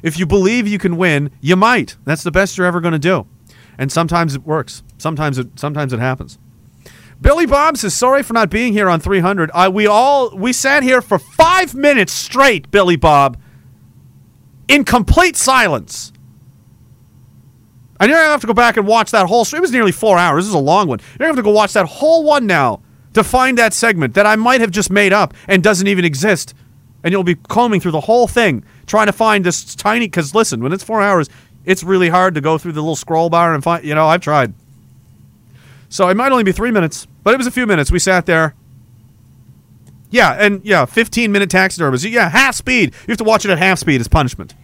If you believe you can win, you might. That's the best you're ever going to do. And sometimes it works. Sometimes it sometimes it happens. Billy Bob says sorry for not being here on 300. I we all we sat here for 5 minutes straight, Billy Bob, in complete silence. And you're gonna have to go back and watch that whole. Stream. It was nearly four hours. This is a long one. You're gonna have to go watch that whole one now to find that segment that I might have just made up and doesn't even exist. And you'll be combing through the whole thing trying to find this tiny. Because listen, when it's four hours, it's really hard to go through the little scroll bar and find. You know, I've tried. So it might only be three minutes, but it was a few minutes. We sat there. Yeah, and yeah, 15 minute taxidermy. Yeah, half speed. You have to watch it at half speed as punishment.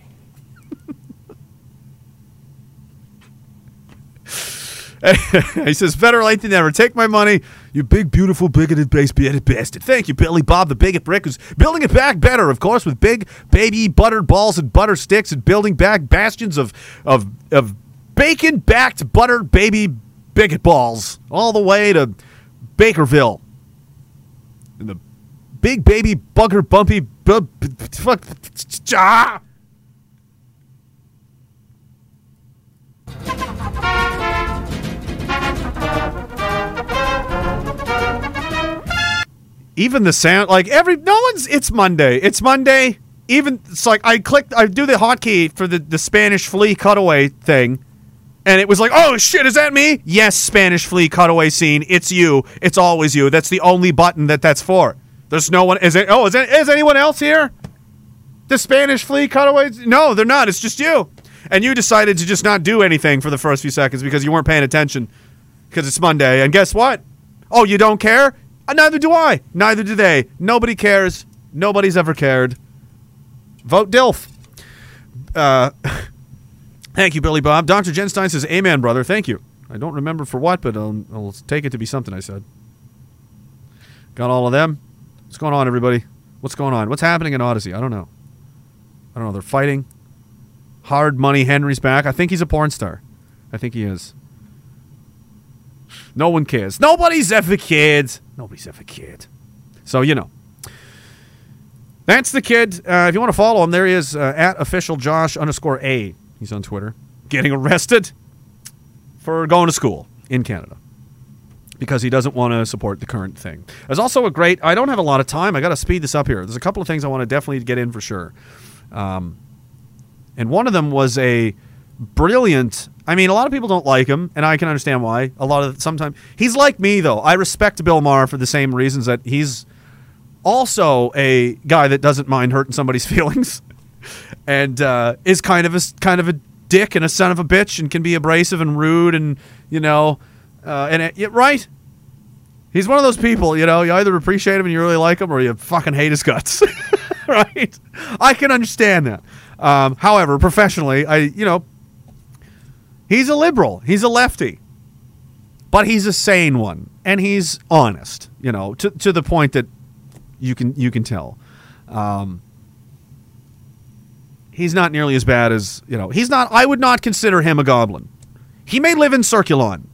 he says, better late than never. Take my money, you big, beautiful, bigoted, base-bearded bastard. Thank you, Billy Bob, the bigot brick, who's building it back better, of course, with big, baby, buttered balls and butter sticks and building back bastions of, of, of bacon-backed, buttered baby bigot balls all the way to Bakerville. And the big, baby, bugger, bumpy, bu- fuck, ah! even the sound like every no one's it's monday it's monday even it's like i click. i do the hotkey for the, the spanish flea cutaway thing and it was like oh shit is that me? Yes spanish flea cutaway scene. It's you. It's always you. That's the only button that that's for. There's no one is it oh is, it, is anyone else here? The spanish flea cutaways no they're not. It's just you. And you decided to just not do anything for the first few seconds because you weren't paying attention because it's monday. And guess what? Oh you don't care? Uh, neither do i. Neither do they. Nobody cares. Nobody's ever cared. Vote dilf. Uh, thank you billy bob. Dr genstein says amen brother. Thank you. I don't remember for what but I'll, I'll take it to be something i said. Got all of them? What's going on everybody? What's going on? What's happening in odyssey? I don't know. I don't know. They're fighting. Hard money henry's back. I think he's a porn star. I think he is. No one cares. Nobody's ever cared. Nobody's ever cared. So, you know. That's the kid. Uh, if you want to follow him, there he is uh, at official Josh underscore A. He's on Twitter. Getting arrested for going to school in Canada because he doesn't want to support the current thing. There's also a great. I don't have a lot of time. I got to speed this up here. There's a couple of things I want to definitely get in for sure. Um, and one of them was a brilliant. I mean, a lot of people don't like him, and I can understand why. A lot of sometimes he's like me though. I respect Bill Maher for the same reasons that he's also a guy that doesn't mind hurting somebody's feelings, and uh, is kind of a kind of a dick and a son of a bitch, and can be abrasive and rude, and you know, uh, and it, yeah, right. He's one of those people, you know, you either appreciate him and you really like him, or you fucking hate his guts, right? I can understand that. Um, however, professionally, I, you know, he's a liberal, he's a lefty, but he's a sane one, and he's honest, you know, to to the point that you can you can tell. Um, he's not nearly as bad as you know. He's not. I would not consider him a goblin. He may live in Circulon,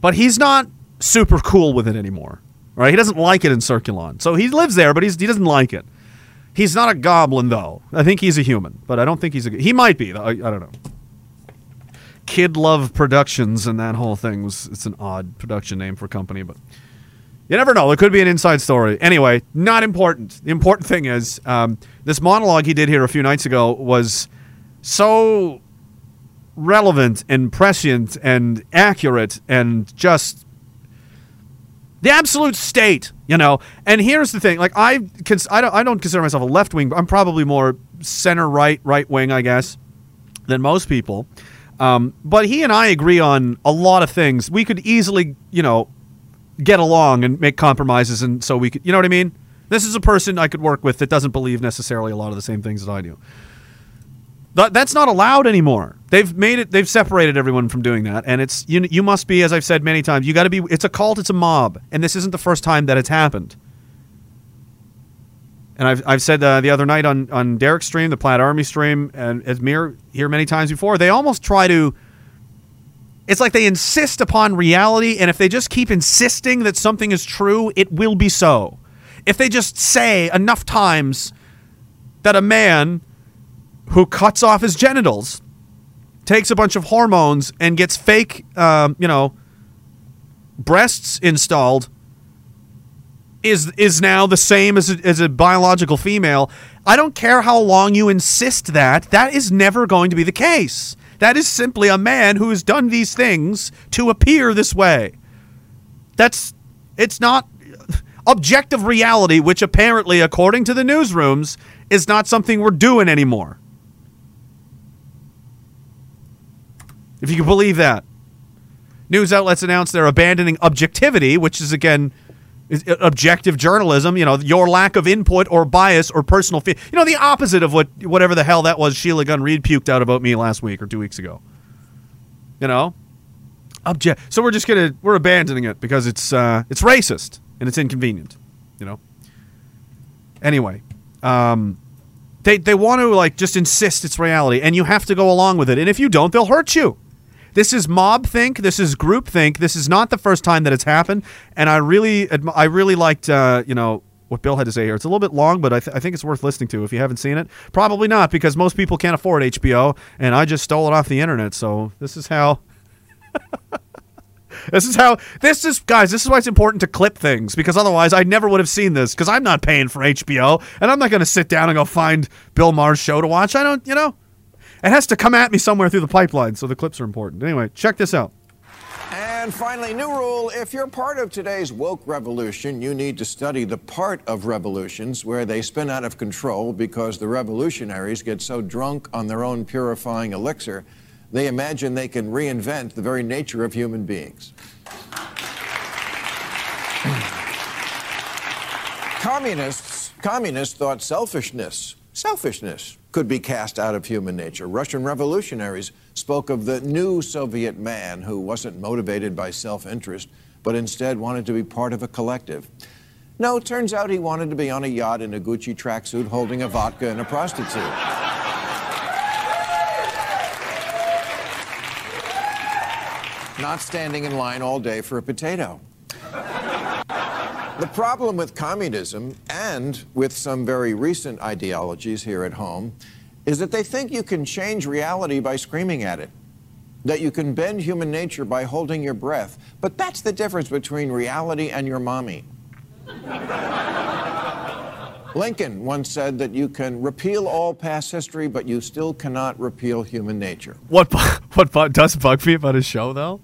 but he's not super cool with it anymore. Right? He doesn't like it in Circulon, so he lives there, but he doesn't like it. He's not a goblin though. I think he's a human, but I don't think he's a. He might be. I, I don't know. Kid Love Productions and that whole thing was. It's an odd production name for a company, but you never know. It could be an inside story. Anyway, not important. The important thing is um, this monologue he did here a few nights ago was so relevant and prescient and accurate and just the absolute state, you know. And here's the thing: like I, cons- I don't, I don't consider myself a left wing. I'm probably more center right, right wing, I guess, than most people. Um, but he and I agree on a lot of things. We could easily, you know, get along and make compromises, and so we could, you know what I mean. This is a person I could work with that doesn't believe necessarily a lot of the same things that I do. Th- that's not allowed anymore. They've made it. They've separated everyone from doing that, and it's you. You must be, as I've said many times, you got to be. It's a cult. It's a mob, and this isn't the first time that it's happened. And I've, I've said uh, the other night on on Derek's stream, the Plaid Army stream, and as Mir here many times before, they almost try to. It's like they insist upon reality, and if they just keep insisting that something is true, it will be so. If they just say enough times that a man who cuts off his genitals, takes a bunch of hormones, and gets fake, um, you know, breasts installed, is is now the same as a, as a biological female. I don't care how long you insist that. That is never going to be the case. That is simply a man who has done these things to appear this way. That's it's not objective reality, which apparently, according to the newsrooms, is not something we're doing anymore. If you can believe that. News outlets announced they're abandoning objectivity, which is again objective journalism. You know, your lack of input or bias or personal fe- You know, the opposite of what whatever the hell that was Sheila Gunn Reid puked out about me last week or two weeks ago. You know, object. So we're just gonna we're abandoning it because it's uh, it's racist and it's inconvenient. You know. Anyway, um, they they want to like just insist it's reality, and you have to go along with it. And if you don't, they'll hurt you. This is mob think. This is group think. This is not the first time that it's happened. And I really, I really liked, uh, you know, what Bill had to say here. It's a little bit long, but I, th- I think it's worth listening to if you haven't seen it. Probably not because most people can't afford HBO, and I just stole it off the internet. So this is how. This is how this is, guys. This is why it's important to clip things because otherwise I never would have seen this because I'm not paying for HBO and I'm not going to sit down and go find Bill Maher's show to watch. I don't, you know, it has to come at me somewhere through the pipeline. So the clips are important. Anyway, check this out. And finally, new rule if you're part of today's woke revolution, you need to study the part of revolutions where they spin out of control because the revolutionaries get so drunk on their own purifying elixir, they imagine they can reinvent the very nature of human beings. Communists, communists thought selfishness, selfishness could be cast out of human nature. Russian revolutionaries spoke of the new Soviet man who wasn't motivated by self-interest, but instead wanted to be part of a collective. No, turns out he wanted to be on a yacht in a Gucci tracksuit holding a vodka and a prostitute. Not standing in line all day for a potato. The problem with communism and with some very recent ideologies here at home is that they think you can change reality by screaming at it, that you can bend human nature by holding your breath. But that's the difference between reality and your mommy. Lincoln once said that you can repeal all past history, but you still cannot repeal human nature. What what does bug me about his show though?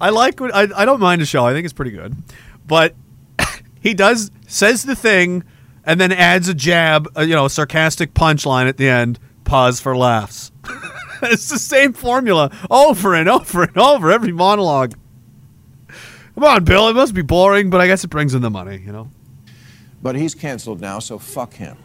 I like I, I don't mind his show. I think it's pretty good, but he does says the thing and then adds a jab, a, you know, a sarcastic punchline at the end. Pause for laughs. it's the same formula over and over and over every monologue. Come on, Bill. It must be boring, but I guess it brings in the money. You know. But he's canceled now, so fuck him.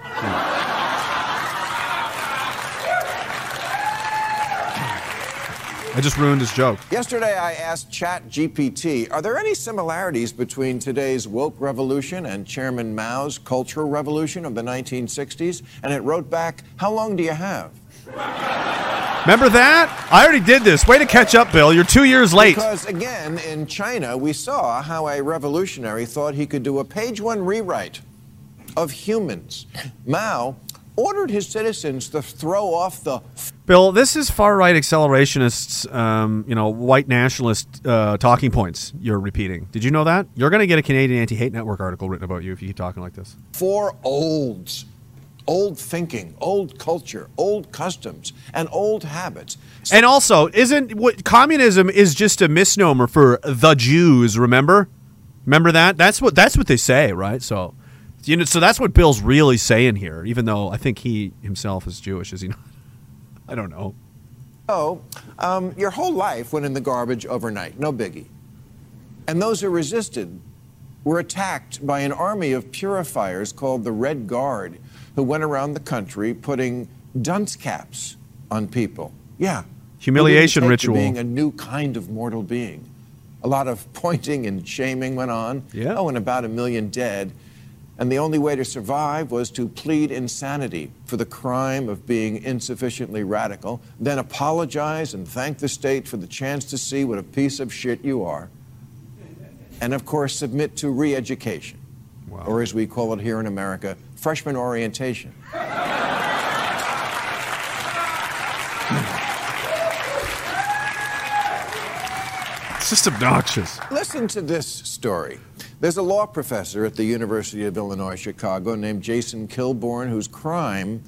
I just ruined his joke. Yesterday, I asked ChatGPT, are there any similarities between today's woke revolution and Chairman Mao's cultural revolution of the 1960s? And it wrote back, how long do you have? Remember that? I already did this. Way to catch up, Bill. You're two years late. Because again, in China, we saw how a revolutionary thought he could do a page one rewrite of humans. Mao ordered his citizens to throw off the Bill, this is far right accelerationists, um, you know, white nationalist uh, talking points you're repeating. Did you know that? You're going to get a Canadian Anti Hate Network article written about you if you keep talking like this. four olds old thinking, old culture, old customs, and old habits. And also, isn't what communism is just a misnomer for the Jews? Remember, remember that? That's what that's what they say, right? So, you know, so that's what Bill's really saying here. Even though I think he himself is Jewish, is he not? I don't know. Oh, um, your whole life went in the garbage overnight, no biggie. And those who resisted were attacked by an army of purifiers called the Red Guard, who went around the country putting dunce caps on people. Yeah. Humiliation who didn't take to ritual. Being a new kind of mortal being. A lot of pointing and shaming went on. Yeah. Oh, and about a million dead. And the only way to survive was to plead insanity for the crime of being insufficiently radical, then apologize and thank the state for the chance to see what a piece of shit you are. And of course, submit to re education, or as we call it here in America, freshman orientation. It's just obnoxious. Listen to this story. There's a law professor at the University of Illinois Chicago named Jason Kilborn whose crime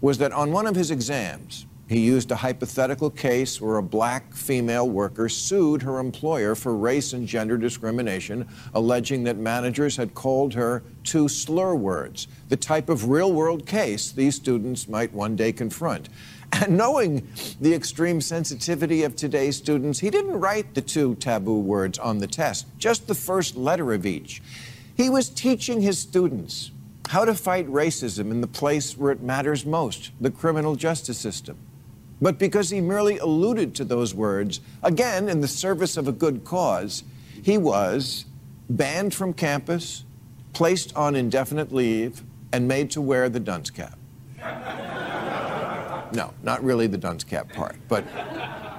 was that on one of his exams, he used a hypothetical case where a black female worker sued her employer for race and gender discrimination, alleging that managers had called her two slur words, the type of real world case these students might one day confront. And knowing the extreme sensitivity of today's students, he didn't write the two taboo words on the test, just the first letter of each. He was teaching his students how to fight racism in the place where it matters most the criminal justice system. But because he merely alluded to those words, again in the service of a good cause, he was banned from campus, placed on indefinite leave, and made to wear the dunce cap. No, not really the dunce cap part, but,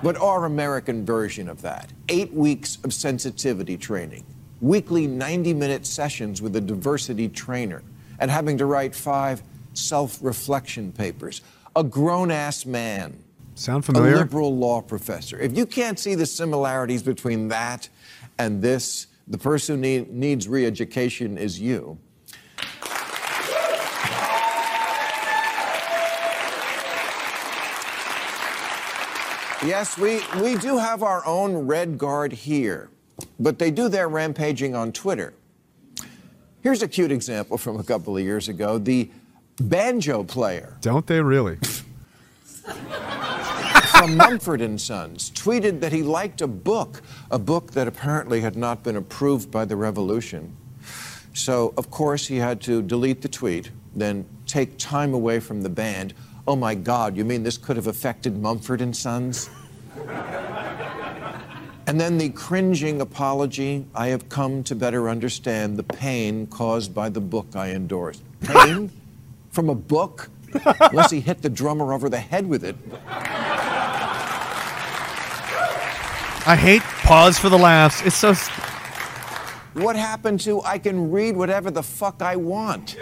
but our American version of that. Eight weeks of sensitivity training, weekly 90 minute sessions with a diversity trainer, and having to write five self reflection papers. A grown ass man Sound familiar? a liberal law professor. If you can't see the similarities between that and this, the person who need, needs re education is you. Yes, we, we do have our own Red Guard here, but they do their rampaging on Twitter. Here's a cute example from a couple of years ago. The banjo player Don't they really? from Mumford and Sons tweeted that he liked a book, a book that apparently had not been approved by the revolution. So, of course, he had to delete the tweet, then take time away from the band. Oh my God, you mean this could have affected Mumford and Sons? And then the cringing apology I have come to better understand the pain caused by the book I endorsed. Pain? From a book? Unless he hit the drummer over the head with it. I hate pause for the laughs. It's so. s- What happened to I can read whatever the fuck I want?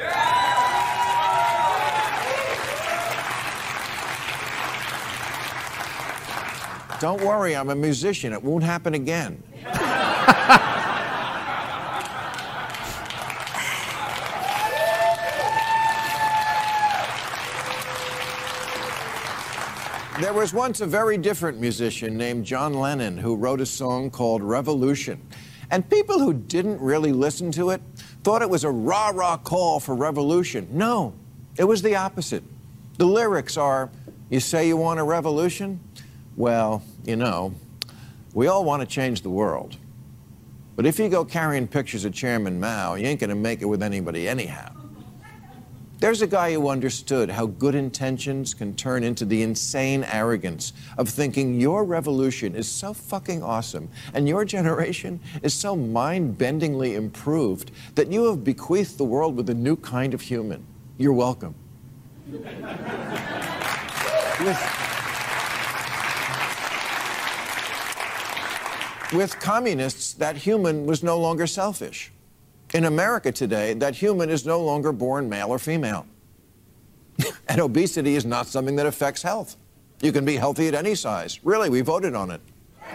Don't worry, I'm a musician. It won't happen again. There was once a very different musician named John Lennon who wrote a song called Revolution. And people who didn't really listen to it thought it was a rah rah call for revolution. No, it was the opposite. The lyrics are You say you want a revolution? Well, you know, we all want to change the world. But if you go carrying pictures of Chairman Mao, you ain't going to make it with anybody anyhow. There's a guy who understood how good intentions can turn into the insane arrogance of thinking your revolution is so fucking awesome and your generation is so mind bendingly improved that you have bequeathed the world with a new kind of human. You're welcome. With communists, that human was no longer selfish. In America today, that human is no longer born male or female. and obesity is not something that affects health. You can be healthy at any size. Really, we voted on it.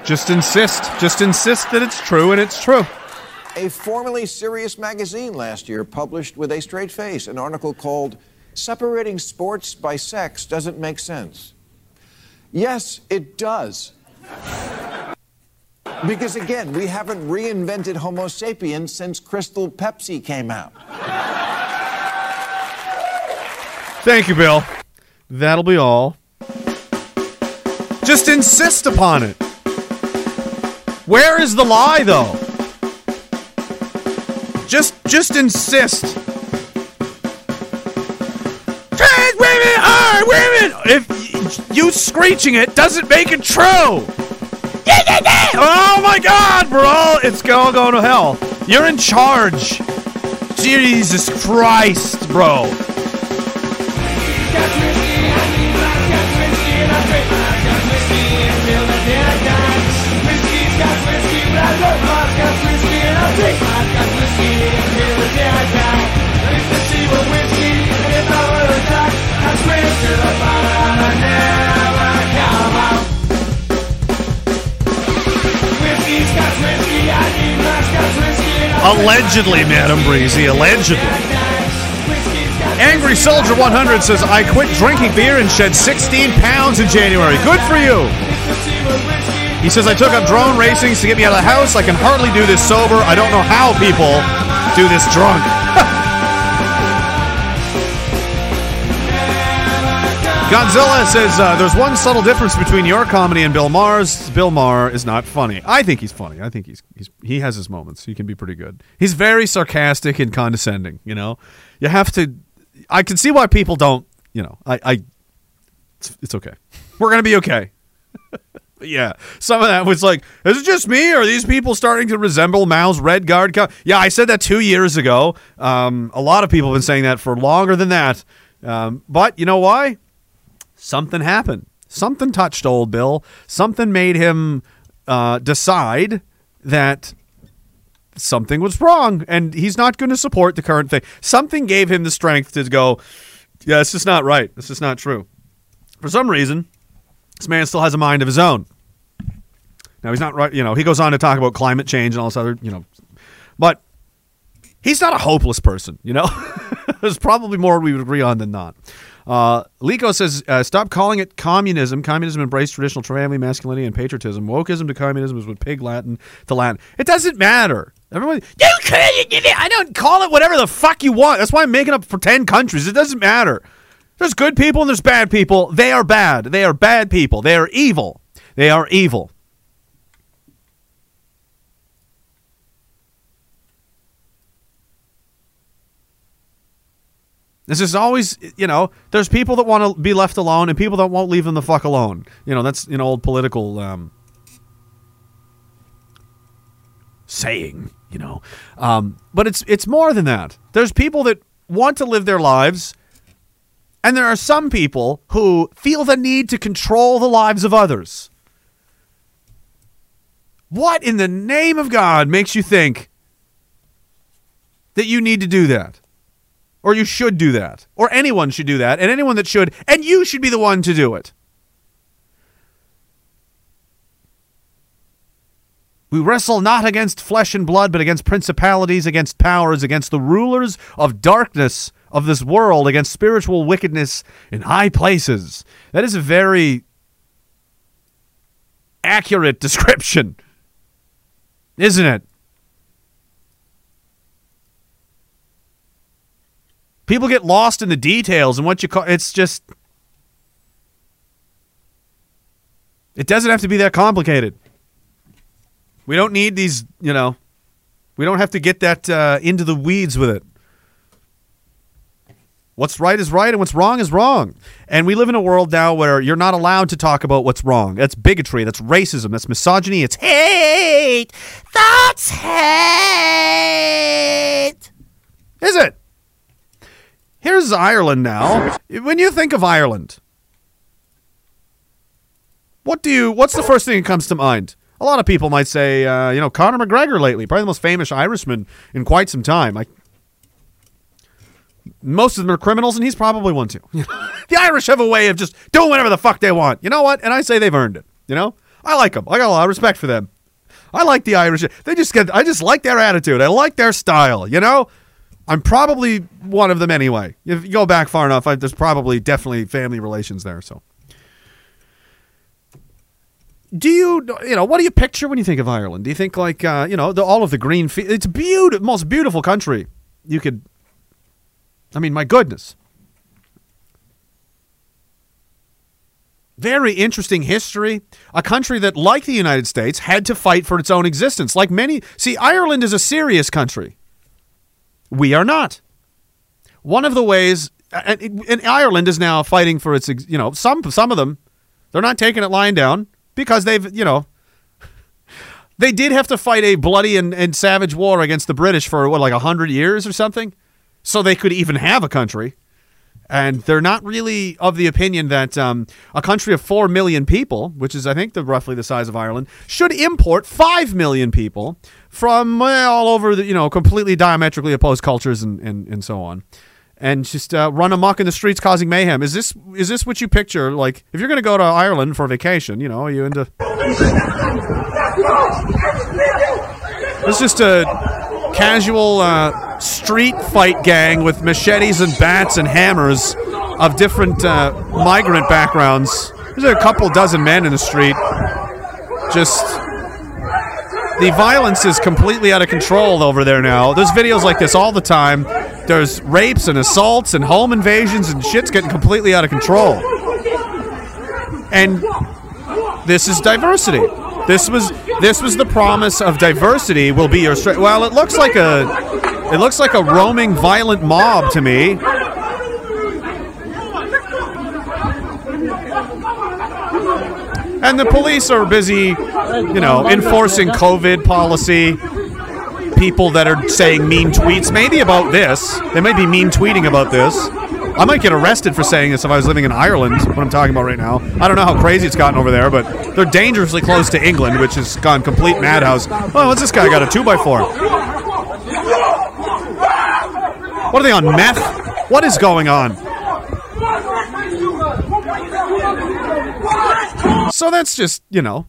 Just insist. Just insist that it's true and it's true. A formerly serious magazine last year published with a straight face an article called Separating Sports by Sex Doesn't Make Sense. Yes, it does. Because again, we haven't reinvented Homo sapiens since Crystal Pepsi came out. Thank you, Bill. That'll be all. Just insist upon it. Where is the lie, though? Just, just insist. Trans women are women. If you screeching it doesn't make it true. Oh my God, bro! It's all going to hell. You're in charge. Jesus Christ, bro. Allegedly, Madam Breezy, allegedly. Angry Soldier 100 says, I quit drinking beer and shed 16 pounds in January. Good for you. He says, I took up drone racing to get me out of the house. I can hardly do this sober. I don't know how people do this drunk. Godzilla says, uh, there's one subtle difference between your comedy and Bill Maher's. Bill Maher is not funny. I think he's funny. I think he's, he's he has his moments. He can be pretty good. He's very sarcastic and condescending, you know? You have to I can see why people don't, you know, I, I it's, it's okay. We're gonna be okay. Yeah, some of that was like, is it just me, or are these people starting to resemble Mao's Red Guard? Co-? Yeah, I said that two years ago. Um, a lot of people have been saying that for longer than that. Um, but you know why? Something happened. Something touched old Bill. Something made him uh, decide that something was wrong and he's not going to support the current thing. Something gave him the strength to go, yeah, this is not right. This is not true. For some reason, this man still has a mind of his own. Now he's not right. You know, he goes on to talk about climate change and all this other. You know, but he's not a hopeless person. You know, there's probably more we would agree on than not. Uh, Lico says, uh, "Stop calling it communism. Communism embraced traditional family masculinity and patriotism. Wokeism to communism is what pig Latin to Latin. It doesn't matter. Everyone, you. I don't call it whatever the fuck you want. That's why I'm making up for 10 countries. It doesn't matter. There's good people and there's bad people. They are bad. They are bad people. They are evil. They are evil." This is always, you know, there's people that want to be left alone and people that won't leave them the fuck alone. You know, that's an old political um, saying, you know. Um, but it's it's more than that. There's people that want to live their lives, and there are some people who feel the need to control the lives of others. What in the name of God makes you think that you need to do that? Or you should do that, or anyone should do that, and anyone that should, and you should be the one to do it. We wrestle not against flesh and blood, but against principalities, against powers, against the rulers of darkness of this world, against spiritual wickedness in high places. That is a very accurate description, isn't it? People get lost in the details and what you call it's just It doesn't have to be that complicated. We don't need these, you know, we don't have to get that uh, into the weeds with it. What's right is right and what's wrong is wrong. And we live in a world now where you're not allowed to talk about what's wrong. That's bigotry, that's racism, that's misogyny, it's hate. That's hate. Is it? Here's Ireland now. When you think of Ireland, what do you? What's the first thing that comes to mind? A lot of people might say, uh, you know, Conor McGregor lately, probably the most famous Irishman in quite some time. Like most of them are criminals, and he's probably one too. the Irish have a way of just doing whatever the fuck they want. You know what? And I say they've earned it. You know, I like them. I got a lot of respect for them. I like the Irish. They just get. I just like their attitude. I like their style. You know. I'm probably one of them anyway. If you go back far enough, I, there's probably definitely family relations there. So, do you you know what do you picture when you think of Ireland? Do you think like uh, you know the, all of the green? Fe- it's beautiful, most beautiful country you could. I mean, my goodness. Very interesting history. A country that, like the United States, had to fight for its own existence. Like many, see, Ireland is a serious country. We are not. One of the ways, and, and Ireland is now fighting for its, you know, some some of them, they're not taking it lying down because they've, you know, they did have to fight a bloody and, and savage war against the British for what, like hundred years or something, so they could even have a country. And they're not really of the opinion that um, a country of four million people, which is I think the roughly the size of Ireland, should import five million people from well, all over the you know completely diametrically opposed cultures and and, and so on, and just uh, run amok in the streets causing mayhem. Is this is this what you picture? Like if you're going to go to Ireland for vacation, you know, are you into? It's just a casual uh, street fight gang with machetes and bats and hammers of different uh, migrant backgrounds. There's a couple dozen men in the street. Just the violence is completely out of control over there now. There's videos like this all the time. There's rapes and assaults and home invasions and shit's getting completely out of control. And this is diversity. This was this was the promise of diversity will be your strength. Well, it looks like a it looks like a roaming violent mob to me. And the police are busy, you know, enforcing COVID policy. People that are saying mean tweets, maybe about this. They might be mean tweeting about this. I might get arrested for saying this if I was living in Ireland, what I'm talking about right now. I don't know how crazy it's gotten over there, but they're dangerously close to England, which has gone complete madhouse. Oh, what's this guy got? A 2x4. What are they on, meth? What is going on? So that's just, you know,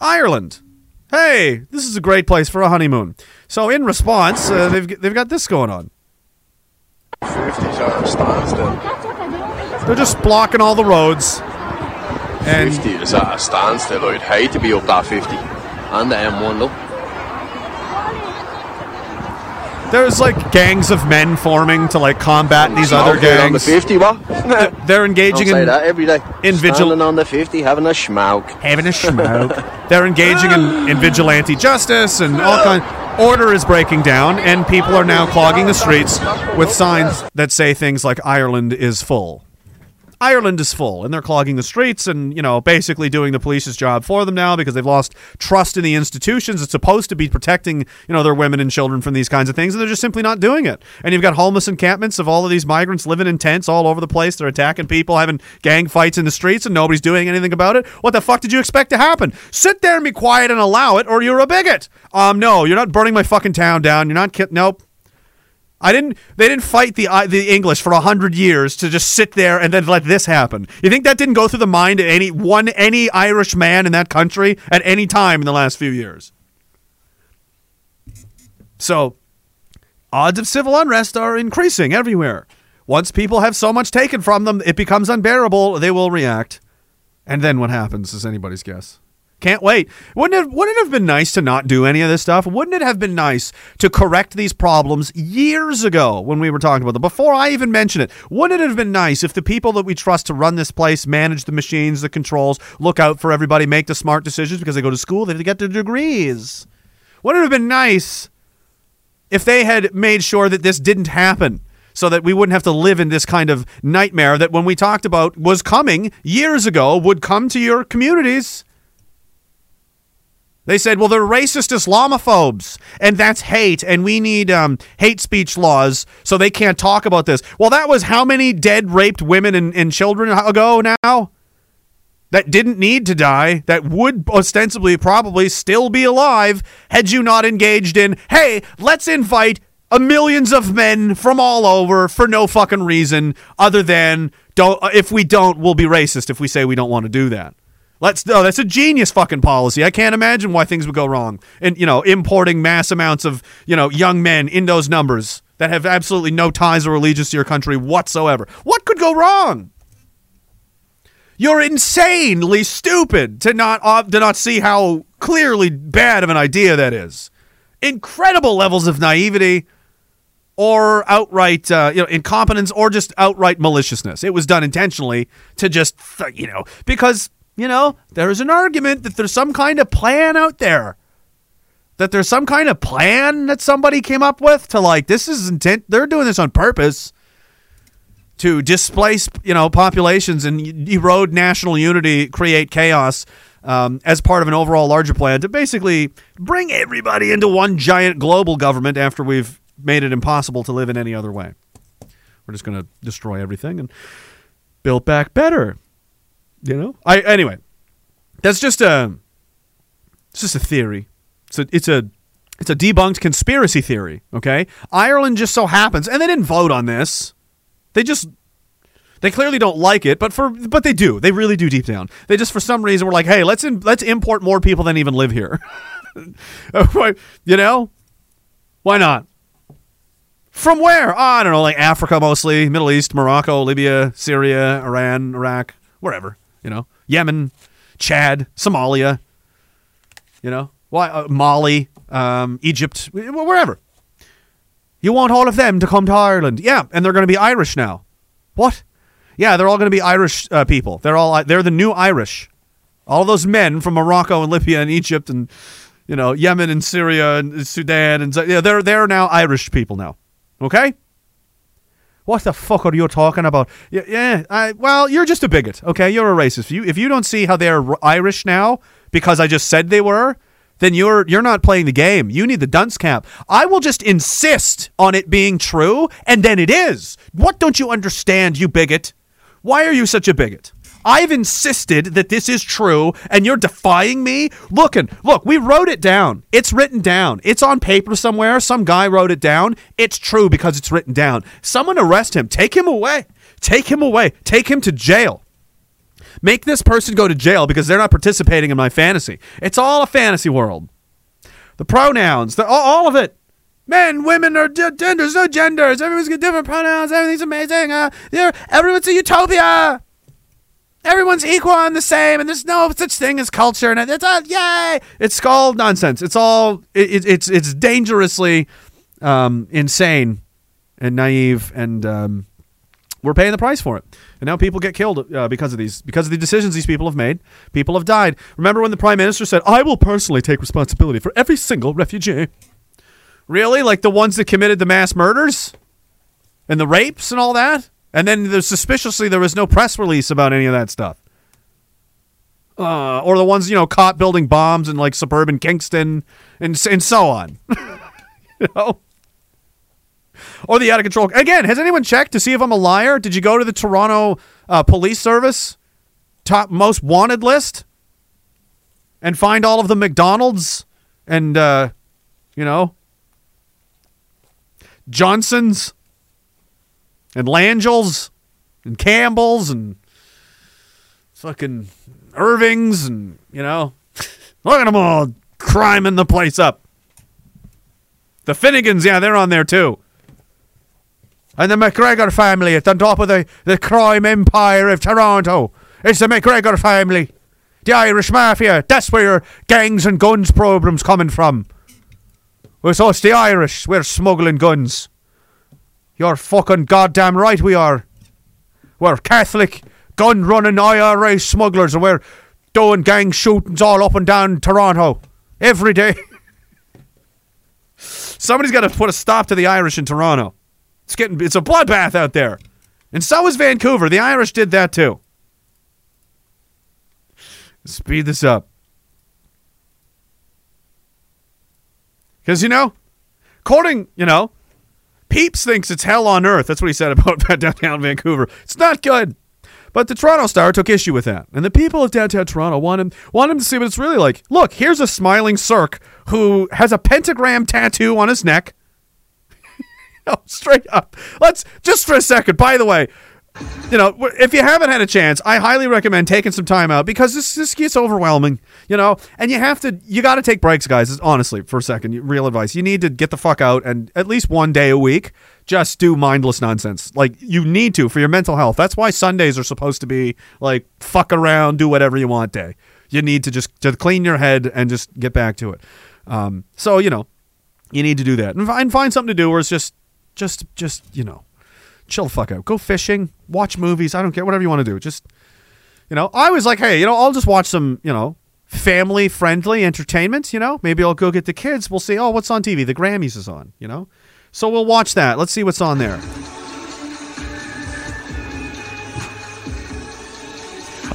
Ireland. Hey, this is a great place for a honeymoon. So in response, uh, they've they've got this going on. 50's at a standstill. They're just blocking all the roads. And 50 is at a standstill. I'd hate to be up that 50. And the M1, look. There's like gangs of men forming to like combat these other out on the gangs. 50, what? They're Don't engaging say in that every day. in vigil- on the 50, having a smoke. having a smoke. They're engaging in, in vigilante justice and all kind. Order is breaking down, and people are now clogging the streets with signs that say things like "Ireland is full." Ireland is full, and they're clogging the streets and, you know, basically doing the police's job for them now because they've lost trust in the institutions. It's supposed to be protecting, you know, their women and children from these kinds of things, and they're just simply not doing it. And you've got homeless encampments of all of these migrants living in tents all over the place. They're attacking people, having gang fights in the streets, and nobody's doing anything about it. What the fuck did you expect to happen? Sit there and be quiet and allow it, or you're a bigot. Um, no, you're not burning my fucking town down. You're not. Ki- nope. I didn't. They didn't fight the uh, the English for hundred years to just sit there and then let this happen. You think that didn't go through the mind of any one any Irish man in that country at any time in the last few years? So, odds of civil unrest are increasing everywhere. Once people have so much taken from them, it becomes unbearable. They will react, and then what happens is anybody's guess. Can't wait. Wouldn't it, wouldn't it have been nice to not do any of this stuff? Wouldn't it have been nice to correct these problems years ago when we were talking about them? Before I even mentioned it, wouldn't it have been nice if the people that we trust to run this place, manage the machines, the controls, look out for everybody, make the smart decisions because they go to school, they get their degrees? Wouldn't it have been nice if they had made sure that this didn't happen? So that we wouldn't have to live in this kind of nightmare that when we talked about was coming years ago would come to your communities. They said, well, they're racist Islamophobes, and that's hate, and we need um, hate speech laws so they can't talk about this. Well, that was how many dead, raped women and, and children ago now? That didn't need to die, that would ostensibly probably still be alive had you not engaged in, hey, let's invite a millions of men from all over for no fucking reason other than don't if we don't we'll be racist if we say we don't want to do that. Let's no, that's a genius fucking policy. I can't imagine why things would go wrong. And you know, importing mass amounts of, you know, young men in those numbers that have absolutely no ties or allegiance to your country whatsoever. What could go wrong? You're insanely stupid to not uh, to not see how clearly bad of an idea that is. Incredible levels of naivety or outright uh, you know incompetence or just outright maliciousness. It was done intentionally to just you know because you know there's an argument that there's some kind of plan out there. That there's some kind of plan that somebody came up with to like this is intent they're doing this on purpose to displace you know populations and erode national unity, create chaos um, as part of an overall larger plan to basically bring everybody into one giant global government after we've made it impossible to live in any other way. We're just going to destroy everything and build back better. You know. I anyway. That's just a. It's just a theory. It's a. It's a. It's a debunked conspiracy theory. Okay. Ireland just so happens, and they didn't vote on this. They just they clearly don't like it, but for but they do. They really do deep down. They just for some reason were like, "Hey, let's in, let's import more people than even live here." you know? Why not? From where? Oh, I don't know, like Africa mostly, Middle East, Morocco, Libya, Syria, Iran, Iraq, wherever, you know. Yemen, Chad, Somalia, you know. Why uh, Mali, um, Egypt, wherever. You want all of them to come to Ireland. Yeah, and they're going to be Irish now. What? Yeah, they're all going to be Irish uh, people. They're all they're the new Irish. All those men from Morocco and Libya and Egypt and you know Yemen and Syria and Sudan and yeah, they're they're now Irish people now. Okay? What the fuck are you talking about? Yeah, yeah I, well, you're just a bigot. Okay, you're a racist. If you if you don't see how they're Irish now because I just said they were, then you're you're not playing the game. You need the dunce cap. I will just insist on it being true, and then it is. What don't you understand, you bigot? Why are you such a bigot? I've insisted that this is true, and you're defying me. Looking, look, we wrote it down. It's written down. It's on paper somewhere. Some guy wrote it down. It's true because it's written down. Someone arrest him. Take him away. Take him away. Take him to jail. Make this person go to jail because they're not participating in my fantasy. It's all a fantasy world. the pronouns, the, all, all of it. Men, women, g- genders, no genders. Everyone's got different pronouns. Everything's amazing. Uh, everyone's a utopia. Everyone's equal and the same, and there's no such thing as culture. And it's all yay. It's all nonsense. It's all it, it's it's dangerously um, insane and naive, and um, we're paying the price for it. And now people get killed uh, because of these, because of the decisions these people have made. People have died. Remember when the prime minister said, "I will personally take responsibility for every single refugee." Really, like the ones that committed the mass murders and the rapes and all that. And then suspiciously there was no press release about any of that stuff. Uh, or the ones you know caught building bombs in like suburban Kingston and and so on. you know or the out of control. Again, has anyone checked to see if I'm a liar? Did you go to the Toronto uh, Police Service top most wanted list and find all of the McDonald's and uh, you know Johnsons and Langels and Campbell's and fucking Irvings and you know look at them all criming the place up. The Finnegans, yeah, they're on there too. And the McGregor family at the top of the, the crime empire of Toronto. It's the McGregor family. The Irish mafia. That's where your gangs and guns problems coming from. It's us, the Irish. We're smuggling guns. You're fucking goddamn right we are. We're Catholic, gun running IRA smugglers, and we're doing gang shootings all up and down Toronto every day. Somebody's got to put a stop to the Irish in Toronto. It's getting it's a bloodbath out there. And so is Vancouver. The Irish did that too. Speed this up. Cuz you know, according, you know, Peeps thinks it's hell on earth. That's what he said about downtown Vancouver. It's not good. But the Toronto Star took issue with that. And the people of downtown Toronto want him want him to see what it's really like. Look, here's a smiling Cirque who has a pentagram tattoo on his neck. no, straight up. Let's just for a second. By the way, you know, if you haven't had a chance, I highly recommend taking some time out because this this gets overwhelming, you know, and you have to you got to take breaks, guys. Honestly, for a second, real advice. You need to get the fuck out and at least one day a week just do mindless nonsense. Like you need to for your mental health. That's why Sundays are supposed to be like fuck around, do whatever you want day. You need to just to clean your head and just get back to it. Um, so you know, you need to do that and find find something to do where it's just just just you know chill the fuck out. Go fishing, watch movies. I don't care. Whatever you want to do. Just, you know, I was like, hey, you know, I'll just watch some, you know, family friendly entertainment. You know, maybe I'll go get the kids. We'll see. Oh, what's on TV? The Grammys is on. You know, so we'll watch that. Let's see what's on there.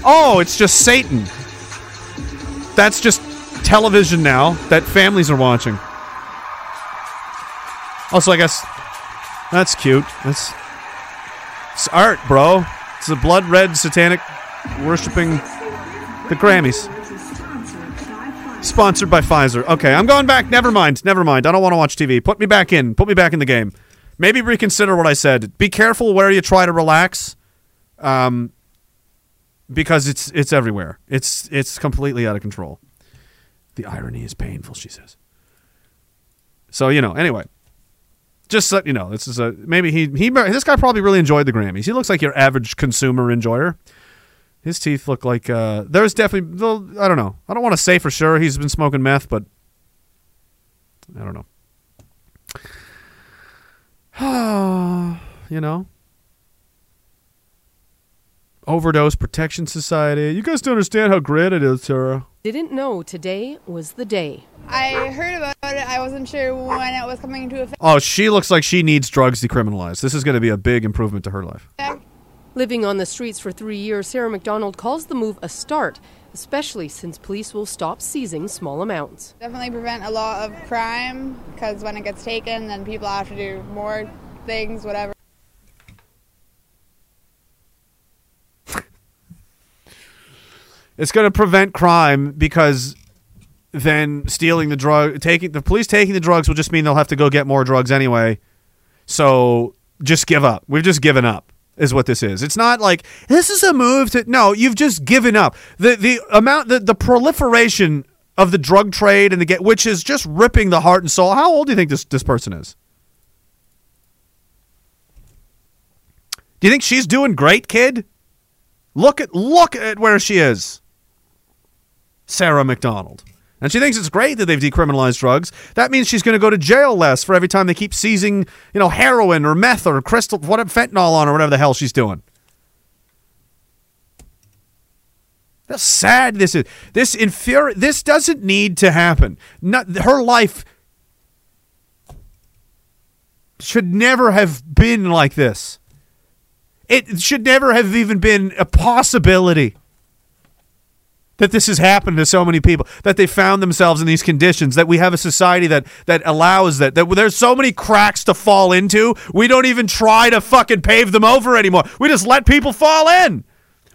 Oh, it's just Satan. That's just television now that families are watching. Also, I guess that's cute. That's it's art, bro. It's a blood red satanic worshiping the Grammys. Sponsored by Pfizer. Okay, I'm going back. Never mind. Never mind. I don't want to watch TV. Put me back in. Put me back in the game. Maybe reconsider what I said. Be careful where you try to relax, um, because it's it's everywhere. It's it's completely out of control. The irony is painful, she says. So you know. Anyway, just so you know, this is a maybe he he this guy probably really enjoyed the Grammys. He looks like your average consumer enjoyer. His teeth look like uh, there's definitely I don't know. I don't want to say for sure he's been smoking meth, but I don't know. you know. Overdose Protection Society. You guys don't understand how great it is, Tara. Didn't know today was the day. I heard about it. I wasn't sure when it was coming into effect. Oh, she looks like she needs drugs decriminalized. This is going to be a big improvement to her life. Living on the streets for three years, Sarah McDonald calls the move a start, especially since police will stop seizing small amounts. Definitely prevent a lot of crime because when it gets taken, then people have to do more things, whatever. It's going to prevent crime because then stealing the drug, taking the police taking the drugs will just mean they'll have to go get more drugs anyway. So just give up. We've just given up. Is what this is. It's not like this is a move to no. You've just given up. the The amount the the proliferation of the drug trade and the get, which is just ripping the heart and soul. How old do you think this this person is? Do you think she's doing great, kid? Look at look at where she is. Sarah McDonald. And she thinks it's great that they've decriminalized drugs. That means she's going to go to jail less for every time they keep seizing, you know, heroin or meth or crystal, what fentanyl on or whatever the hell she's doing. How sad this is. This infuri- This doesn't need to happen. Not, her life should never have been like this. It should never have even been a possibility that this has happened to so many people that they found themselves in these conditions that we have a society that that allows that that there's so many cracks to fall into we don't even try to fucking pave them over anymore. We just let people fall in.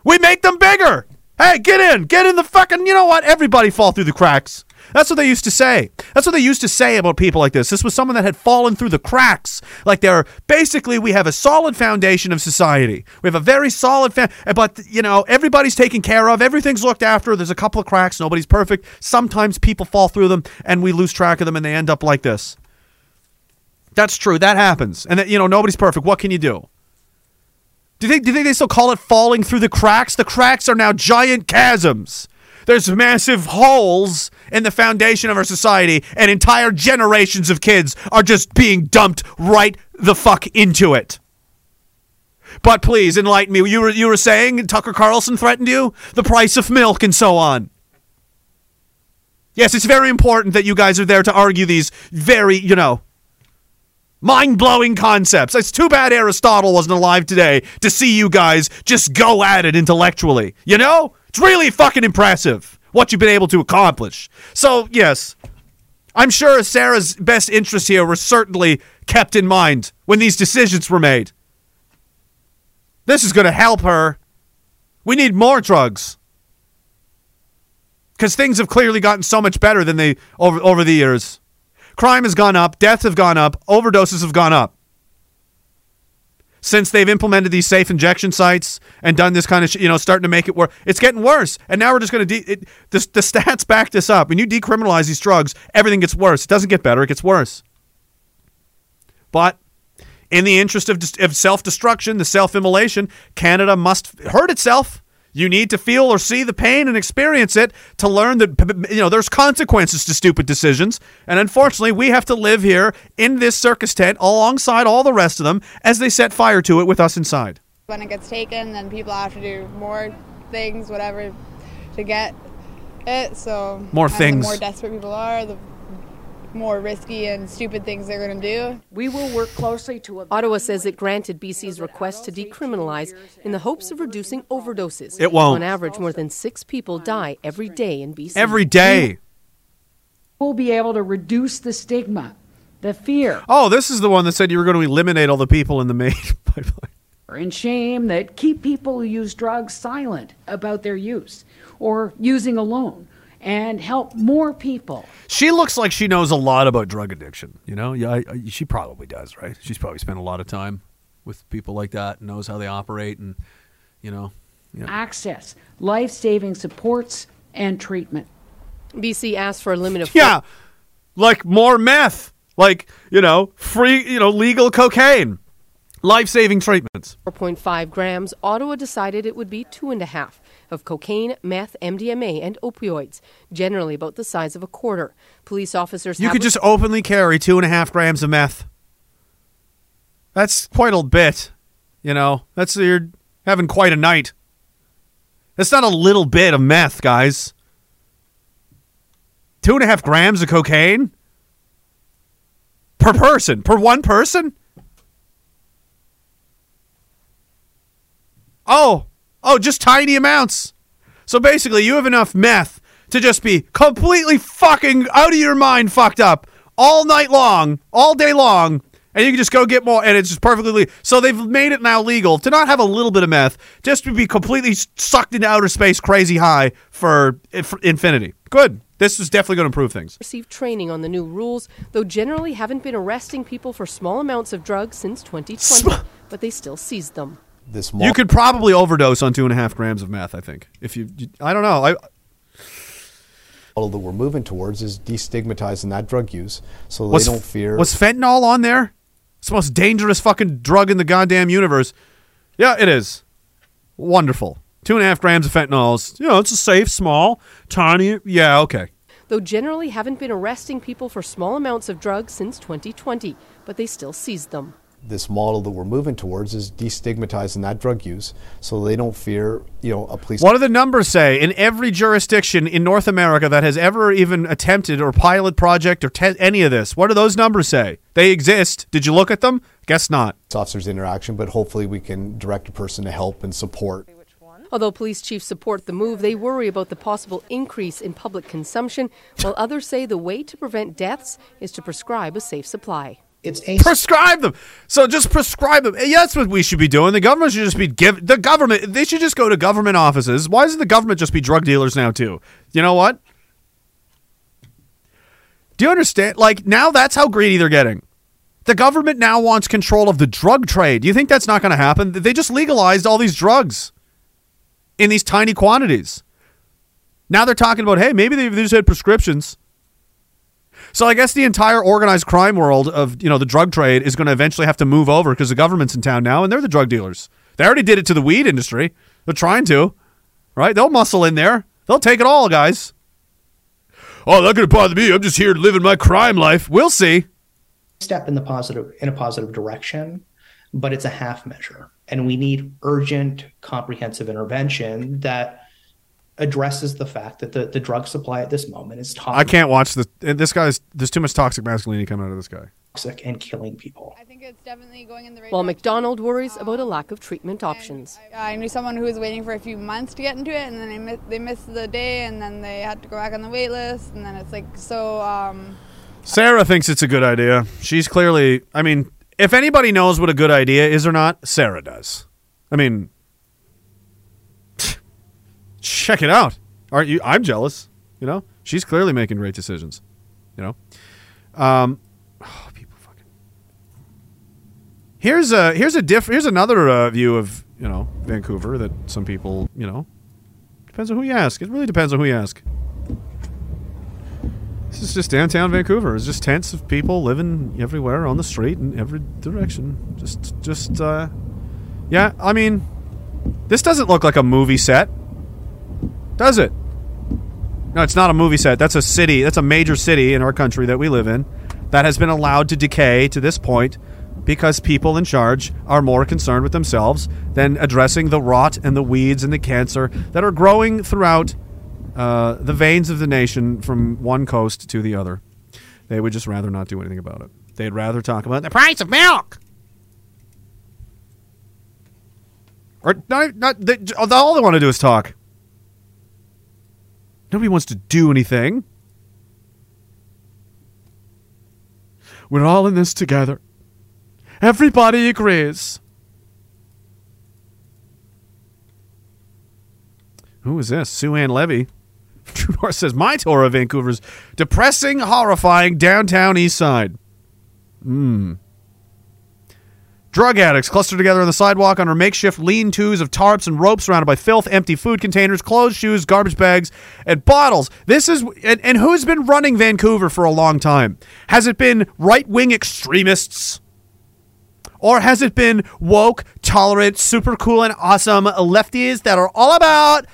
We make them bigger. Hey get in. Get in the fucking you know what? Everybody fall through the cracks that's what they used to say. That's what they used to say about people like this. This was someone that had fallen through the cracks. Like they're basically, we have a solid foundation of society. We have a very solid, fa- eh, but you know, everybody's taken care of. Everything's looked after. There's a couple of cracks. Nobody's perfect. Sometimes people fall through them, and we lose track of them, and they end up like this. That's true. That happens, and that, you know, nobody's perfect. What can you do? Do you think? Do you think they still call it falling through the cracks? The cracks are now giant chasms. There's massive holes in the foundation of our society, and entire generations of kids are just being dumped right the fuck into it. But please enlighten me. You were you were saying Tucker Carlson threatened you the price of milk and so on. Yes, it's very important that you guys are there to argue these very, you know, mind-blowing concepts. It's too bad Aristotle wasn't alive today to see you guys just go at it intellectually. You know? It's really fucking impressive what you've been able to accomplish. So, yes, I'm sure Sarah's best interests here were certainly kept in mind when these decisions were made. This is going to help her. We need more drugs. Because things have clearly gotten so much better than they over over the years. Crime has gone up, deaths have gone up, overdoses have gone up since they've implemented these safe injection sites and done this kind of, sh- you know, starting to make it work. It's getting worse, and now we're just going to. De- the, the stats back this up. When you decriminalize these drugs, everything gets worse. It doesn't get better; it gets worse. But in the interest of, of self destruction, the self immolation, Canada must hurt itself. You need to feel or see the pain and experience it to learn that you know there's consequences to stupid decisions. And unfortunately, we have to live here in this circus tent alongside all the rest of them as they set fire to it with us inside. When it gets taken, then people have to do more things, whatever, to get it. So More things. The more desperate people are, the more risky and stupid things they're going to do. We will work closely to. Ottawa says it granted BC's request to decriminalize in the hopes of reducing overdoses. It won't. On average, more than six people die every day in BC. Every day. We'll be able to reduce the stigma, the fear, Oh, this is the one that said you were going to eliminate all the people in the main pipeline. and shame that keep people who use drugs silent about their use or using alone and help more people. She looks like she knows a lot about drug addiction. You know, yeah, I, I, she probably does, right? She's probably spent a lot of time with people like that, and knows how they operate, and you know, yeah. access life saving supports and treatment. BC asked for a limit of yeah, like more meth, like you know, free, you know, legal cocaine, life-saving treatments. 4.5 grams, Ottawa decided it would be two and a half of cocaine, meth, MDMA, and opioids, generally about the size of a quarter. Police officers You could just openly carry two and a half grams of meth. That's quite a bit, you know. That's you're having quite a night. That's not a little bit of meth, guys. Two and a half grams of cocaine per person, per one person. Oh, oh, just tiny amounts. So basically, you have enough meth to just be completely fucking out of your mind, fucked up all night long, all day long, and you can just go get more, and it's just perfectly legal. So they've made it now legal to not have a little bit of meth, just to be completely sucked into outer space, crazy high for, for infinity. Good. This is definitely going to improve things. received training on the new rules, though generally haven't been arresting people for small amounts of drugs since 2020, but they still seized them. This You could probably overdose on two and a half grams of meth. I think if you, you I don't know. I model that we're moving towards is destigmatizing that drug use so they Was, don't fear. was fentanyl on there? It's the most dangerous fucking drug in the goddamn universe. Yeah, it is. Wonderful. Two and a half grams of fentanyl. is- You know, it's a safe, small, tiny. Yeah, okay. Though generally haven't been arresting people for small amounts of drugs since 2020, but they still seized them. This model that we're moving towards is destigmatizing that drug use so they don't fear, you know, a police. What do the numbers say? In every jurisdiction in North America that has ever even attempted or pilot project or te- any of this, what do those numbers say? They exist. Did you look at them? Guess not. officers' interaction, but hopefully we can direct a person to help and support. Although police chiefs support the move, they worry about the possible increase in public consumption, while others say the way to prevent deaths is to prescribe a safe supply. It's a prescribe them. So just prescribe them. Yeah, that's what we should be doing. The government should just be give the government. They should just go to government offices. Why doesn't the government just be drug dealers now too? You know what? Do you understand? Like now, that's how greedy they're getting. The government now wants control of the drug trade. Do you think that's not going to happen? They just legalized all these drugs in these tiny quantities. Now they're talking about, hey, maybe they just had prescriptions. So I guess the entire organized crime world of you know the drug trade is going to eventually have to move over because the government's in town now and they're the drug dealers. They already did it to the weed industry. They're trying to, right? They'll muscle in there. They'll take it all, guys. Oh, going to bother me. I'm just here living my crime life. We'll see. step in the positive in a positive direction, but it's a half measure. And we need urgent, comprehensive intervention that addresses the fact that the, the drug supply at this moment is toxic. I can't watch this. This guy's there's too much toxic masculinity coming out of this guy. toxic and killing people. I think it's definitely going in the right While McDonald worries about a lack of treatment options. I knew someone who was waiting for a few months to get into it, and then they, mi- they missed the day, and then they had to go back on the wait list, and then it's like so. Um, Sarah thinks it's a good idea. She's clearly, I mean, if anybody knows what a good idea is or not, Sarah does. I mean, check it out. Aren't you? I'm jealous. You know, she's clearly making great decisions. You know, um, oh, people fucking. Here's a here's a diff here's another uh, view of you know Vancouver that some people you know depends on who you ask. It really depends on who you ask. This is just downtown Vancouver. It's just tents of people living everywhere on the street in every direction. Just, just, uh, yeah. I mean, this doesn't look like a movie set, does it? No, it's not a movie set. That's a city. That's a major city in our country that we live in that has been allowed to decay to this point because people in charge are more concerned with themselves than addressing the rot and the weeds and the cancer that are growing throughout uh, the veins of the nation from one coast to the other. They would just rather not do anything about it. They'd rather talk about the price of milk. Or not, not they, all they want to do is talk. Nobody wants to do anything. We're all in this together. Everybody agrees. Who is this? Sue Ann Levy. Trudor says, My tour of Vancouver's depressing, horrifying downtown east side. Hmm. Drug addicts cluster together on the sidewalk under makeshift lean tos of tarps and ropes surrounded by filth, empty food containers, clothes, shoes, garbage bags, and bottles. This is, and, and who's been running Vancouver for a long time? Has it been right wing extremists? Or has it been woke, tolerant, super cool, and awesome lefties that are all about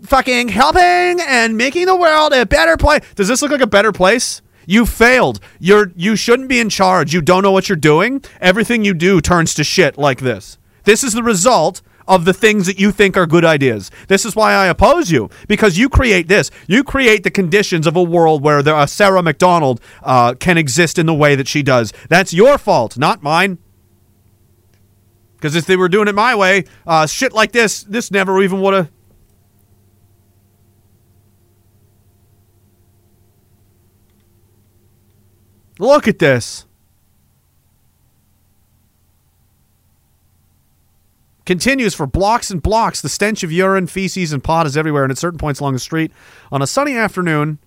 fucking helping and making the world a better place? Does this look like a better place? You failed. You're you shouldn't be in charge. You don't know what you're doing. Everything you do turns to shit like this. This is the result of the things that you think are good ideas. This is why I oppose you because you create this. You create the conditions of a world where there, Sarah McDonald uh, can exist in the way that she does. That's your fault, not mine. Because if they were doing it my way, uh, shit like this, this never even would have. Look at this. Continues for blocks and blocks. The stench of urine, feces, and pot is everywhere, and at certain points along the street. On a sunny afternoon,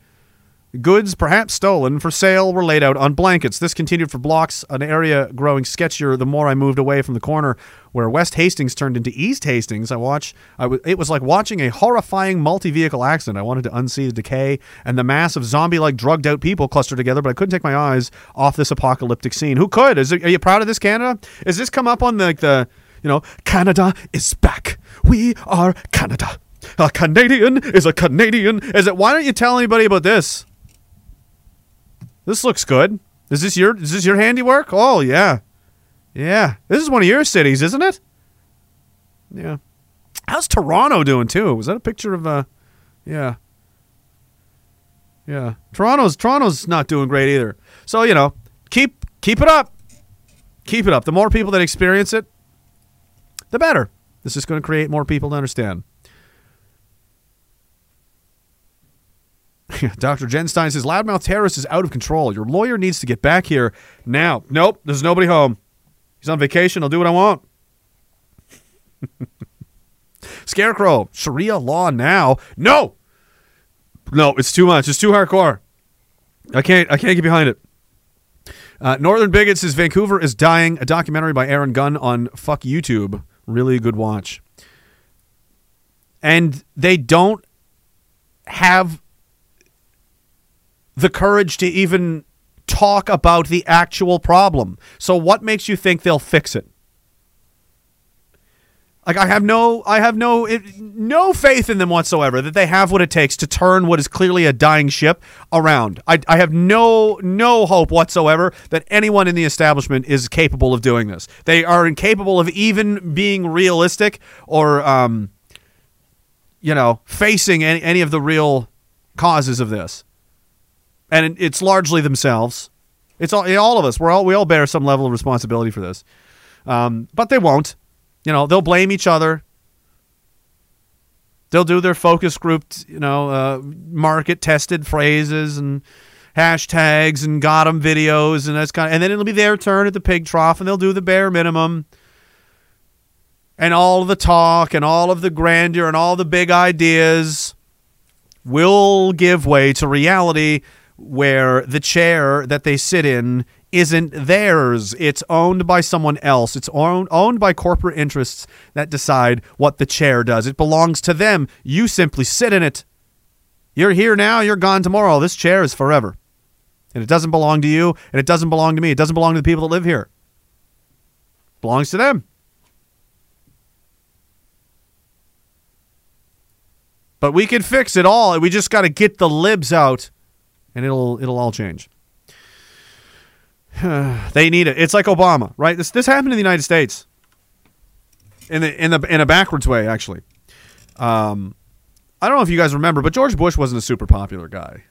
Goods, perhaps stolen, for sale were laid out on blankets. This continued for blocks, an area growing sketchier the more I moved away from the corner where West Hastings turned into East Hastings. I watched, I w- it was like watching a horrifying multi vehicle accident. I wanted to unsee the decay and the mass of zombie like drugged out people clustered together, but I couldn't take my eyes off this apocalyptic scene. Who could? Is it, are you proud of this, Canada? Is this come up on the, the you know, Canada is back. We are Canada. A Canadian is a Canadian. Is it? Why don't you tell anybody about this? This looks good. Is this your is this your handiwork? Oh yeah, yeah. This is one of your cities, isn't it? Yeah. How's Toronto doing too? Was that a picture of uh yeah. Yeah. Toronto's Toronto's not doing great either. So, you know, keep keep it up. Keep it up. The more people that experience it, the better. This is going to create more people to understand. Dr. Genstein says loudmouth terrorist is out of control. Your lawyer needs to get back here now. Nope, there's nobody home. He's on vacation. I'll do what I want. Scarecrow, Sharia law now. No. No, it's too much. It's too hardcore. I can't I can't get behind it. Uh, Northern Bigot says Vancouver is dying. A documentary by Aaron Gunn on Fuck YouTube. Really good watch. And they don't have the courage to even talk about the actual problem. So what makes you think they'll fix it? Like I have no I have no it, no faith in them whatsoever that they have what it takes to turn what is clearly a dying ship around. I, I have no no hope whatsoever that anyone in the establishment is capable of doing this. They are incapable of even being realistic or um you know, facing any, any of the real causes of this and it's largely themselves. It's all all of us. We're all we all bear some level of responsibility for this, um, but they won't. You know, they'll blame each other. They'll do their focus group, you know, uh, market tested phrases and hashtags and got 'em videos and that's kind of, and then it'll be their turn at the pig trough and they'll do the bare minimum and all of the talk and all of the grandeur and all the big ideas will give way to reality where the chair that they sit in isn't theirs. It's owned by someone else. It's owned, owned by corporate interests that decide what the chair does. It belongs to them. You simply sit in it. You're here now, you're gone tomorrow. This chair is forever. And it doesn't belong to you, and it doesn't belong to me. It doesn't belong to the people that live here. It belongs to them. But we can fix it all. We just got to get the libs out, and it'll it'll all change. they need it. It's like Obama, right? This this happened in the United States. In the in the in a backwards way, actually. Um, I don't know if you guys remember, but George Bush wasn't a super popular guy,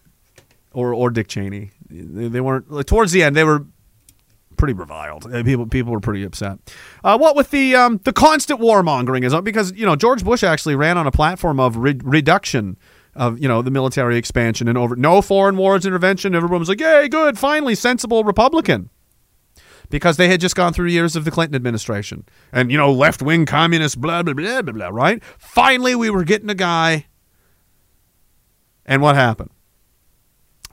or or Dick Cheney. They, they weren't. like, Towards the end, they were pretty reviled. Uh, People people were pretty upset. Uh, what with the um, the constant warmongering is because you know George Bush actually ran on a platform of re- reduction of you know the military expansion and over no foreign wars intervention. Everyone was like, "Yay, good, finally sensible Republican." Because they had just gone through years of the Clinton administration and you know left wing communist blah blah blah blah blah. Right? Finally, we were getting a guy. And what happened?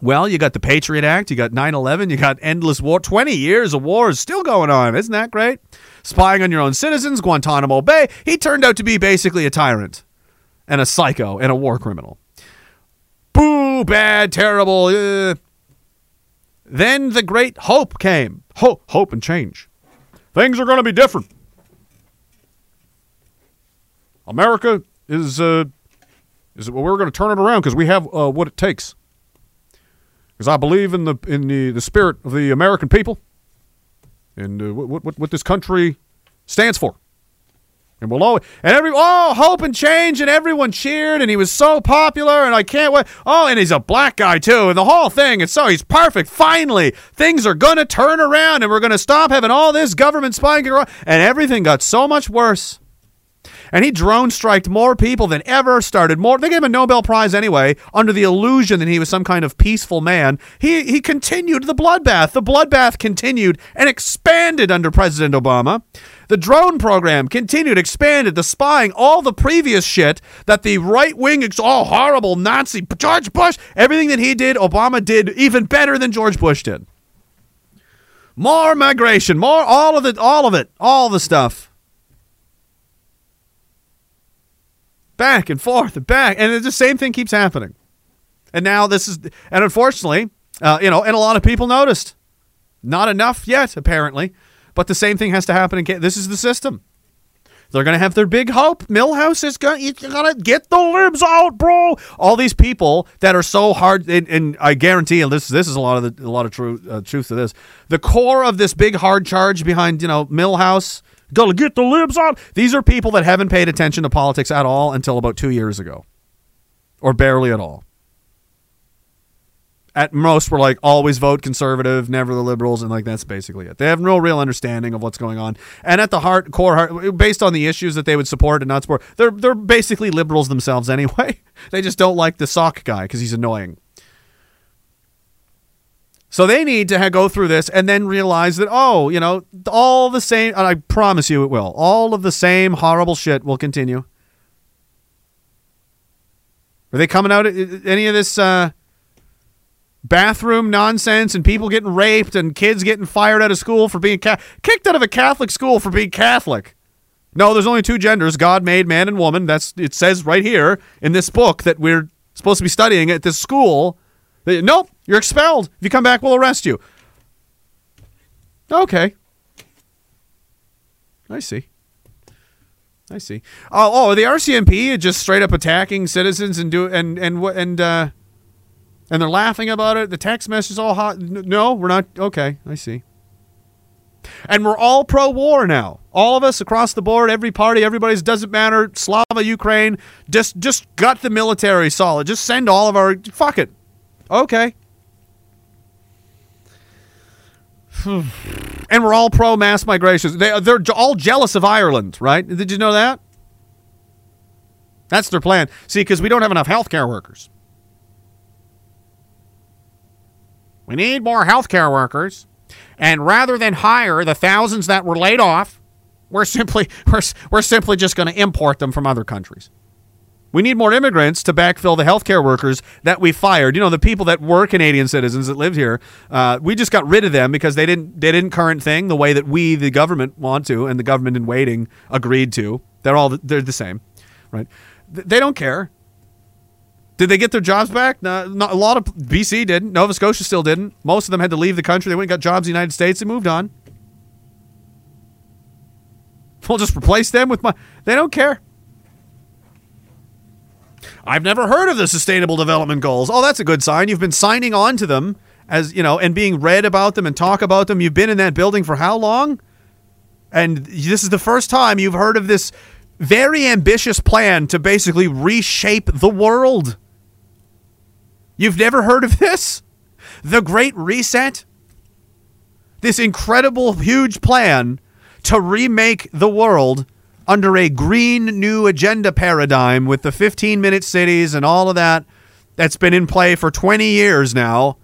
Well, you got the Patriot Act, you got 9 11, you got endless war. 20 years of war is still going on. Isn't that great? Spying on your own citizens, Guantanamo Bay. He turned out to be basically a tyrant and a psycho and a war criminal. Boo, bad, terrible. uh. Then the great hope came. Hope, hope and change. Things are going to be different. America is, uh, is well, we're going to turn it around because we have uh, what it takes because I believe in the in the, the spirit of the American people and uh, what, what what this country stands for. And we'll always and every oh hope and change and everyone cheered and he was so popular and I can't wait. Oh, and he's a black guy too and the whole thing. And so he's perfect. Finally, things are gonna turn around and we're gonna stop having all this government spying and everything got so much worse. And he drone striked more people than ever, started more. They gave him a Nobel Prize anyway, under the illusion that he was some kind of peaceful man. He, he continued the bloodbath. The bloodbath continued and expanded under President Obama. The drone program continued, expanded, the spying, all the previous shit that the right wing, all horrible Nazi George Bush, everything that he did, Obama did even better than George Bush did. More migration, more all of it, all of it, all the stuff. Back and forth and back, and the same thing keeps happening. And now this is, and unfortunately, uh, you know, and a lot of people noticed. Not enough yet, apparently, but the same thing has to happen again. This is the system. They're gonna have their big hope. Milhouse is gonna you gotta get the libs out, bro. All these people that are so hard, and, and I guarantee and this this is a lot of the, a lot of truth uh, truth to this. The core of this big hard charge behind you know Milhouse, gotta get the libs on. These are people that haven't paid attention to politics at all until about two years ago, or barely at all. At most, we're like always vote conservative, never the liberals, and like that's basically it. They have no real understanding of what's going on. And at the heart, core heart, based on the issues that they would support and not support, they're they're basically liberals themselves anyway. they just don't like the sock guy because he's annoying. So they need to go through this and then realize that oh, you know, all the same. I promise you, it will. All of the same horrible shit will continue. Are they coming out? Any of this? Uh, bathroom nonsense and people getting raped and kids getting fired out of school for being ca- kicked out of a Catholic school for being Catholic. No, there's only two genders. God made man and woman. That's it says right here in this book that we're supposed to be studying at this school. That, nope, you're expelled. If you come back, we'll arrest you. Okay. I see. I see. Oh, oh, the RCMP just straight up attacking citizens and do and and what and uh and they're laughing about it. The text message is all hot. No, we're not. Okay, I see. And we're all pro war now. All of us across the board, every party, everybody's doesn't matter. Slava, Ukraine, just just gut the military solid. Just send all of our fuck it. Okay. and we're all pro mass migrations. They they're all jealous of Ireland, right? Did you know that? That's their plan. See, because we don't have enough healthcare workers. We need more healthcare workers. And rather than hire the thousands that were laid off, we're simply we're, we're simply just going to import them from other countries. We need more immigrants to backfill the healthcare workers that we fired. You know, the people that were Canadian citizens that lived here. Uh, we just got rid of them because they didn't they didn't current thing the way that we, the government, want to, and the government in waiting agreed to. They're all they're the same, right? They don't care. Did they get their jobs back? No, not, a lot of BC didn't. Nova Scotia still didn't. Most of them had to leave the country. They went and got jobs in the United States and moved on. We'll just replace them with my. They don't care. I've never heard of the Sustainable Development Goals. Oh, that's a good sign. You've been signing on to them as you know, and being read about them and talk about them. You've been in that building for how long? And this is the first time you've heard of this very ambitious plan to basically reshape the world. You've never heard of this? The Great Reset? This incredible, huge plan to remake the world under a green new agenda paradigm with the 15 minute cities and all of that that's been in play for 20 years now.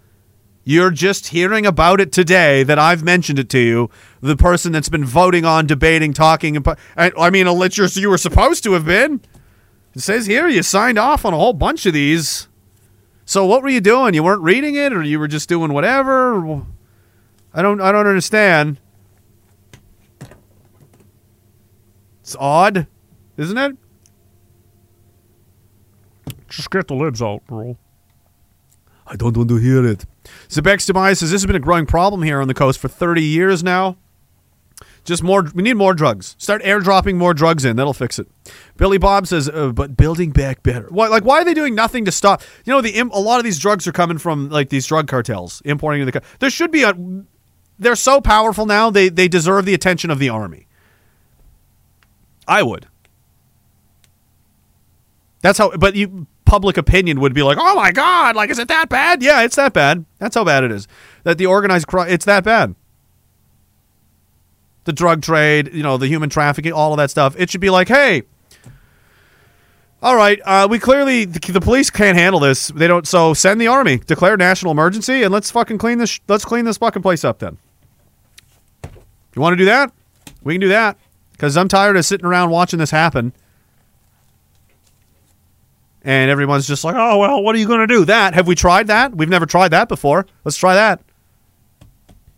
You're just hearing about it today that I've mentioned it to you. The person that's been voting on, debating, talking. About, I, mean, you were supposed to have been. It says here you signed off on a whole bunch of these. So what were you doing? You weren't reading it, or you were just doing whatever? I don't. I don't understand. It's odd, isn't it? Just get the libs out, bro. I don't want to hear it. Zebex Demise says this has been a growing problem here on the coast for 30 years now. Just more, we need more drugs. Start airdropping more drugs in. That'll fix it. Billy Bob says, uh, but building back better. Why, like, why are they doing nothing to stop? You know, the a lot of these drugs are coming from like these drug cartels importing in the. There should be a. They're so powerful now. They they deserve the attention of the army. I would. That's how. But you public opinion would be like, oh my god, like is it that bad? Yeah, it's that bad. That's how bad it is. That the organized crime, it's that bad. The drug trade, you know, the human trafficking, all of that stuff. It should be like, hey, All right, uh, we clearly the, the police can't handle this. They don't. So send the army, declare national emergency, and let's fucking clean this. Let's clean this fucking place up. Then, you want to do that? We can do that because I'm tired of sitting around watching this happen. And everyone's just like, oh well, what are you going to do? That have we tried that? We've never tried that before. Let's try that.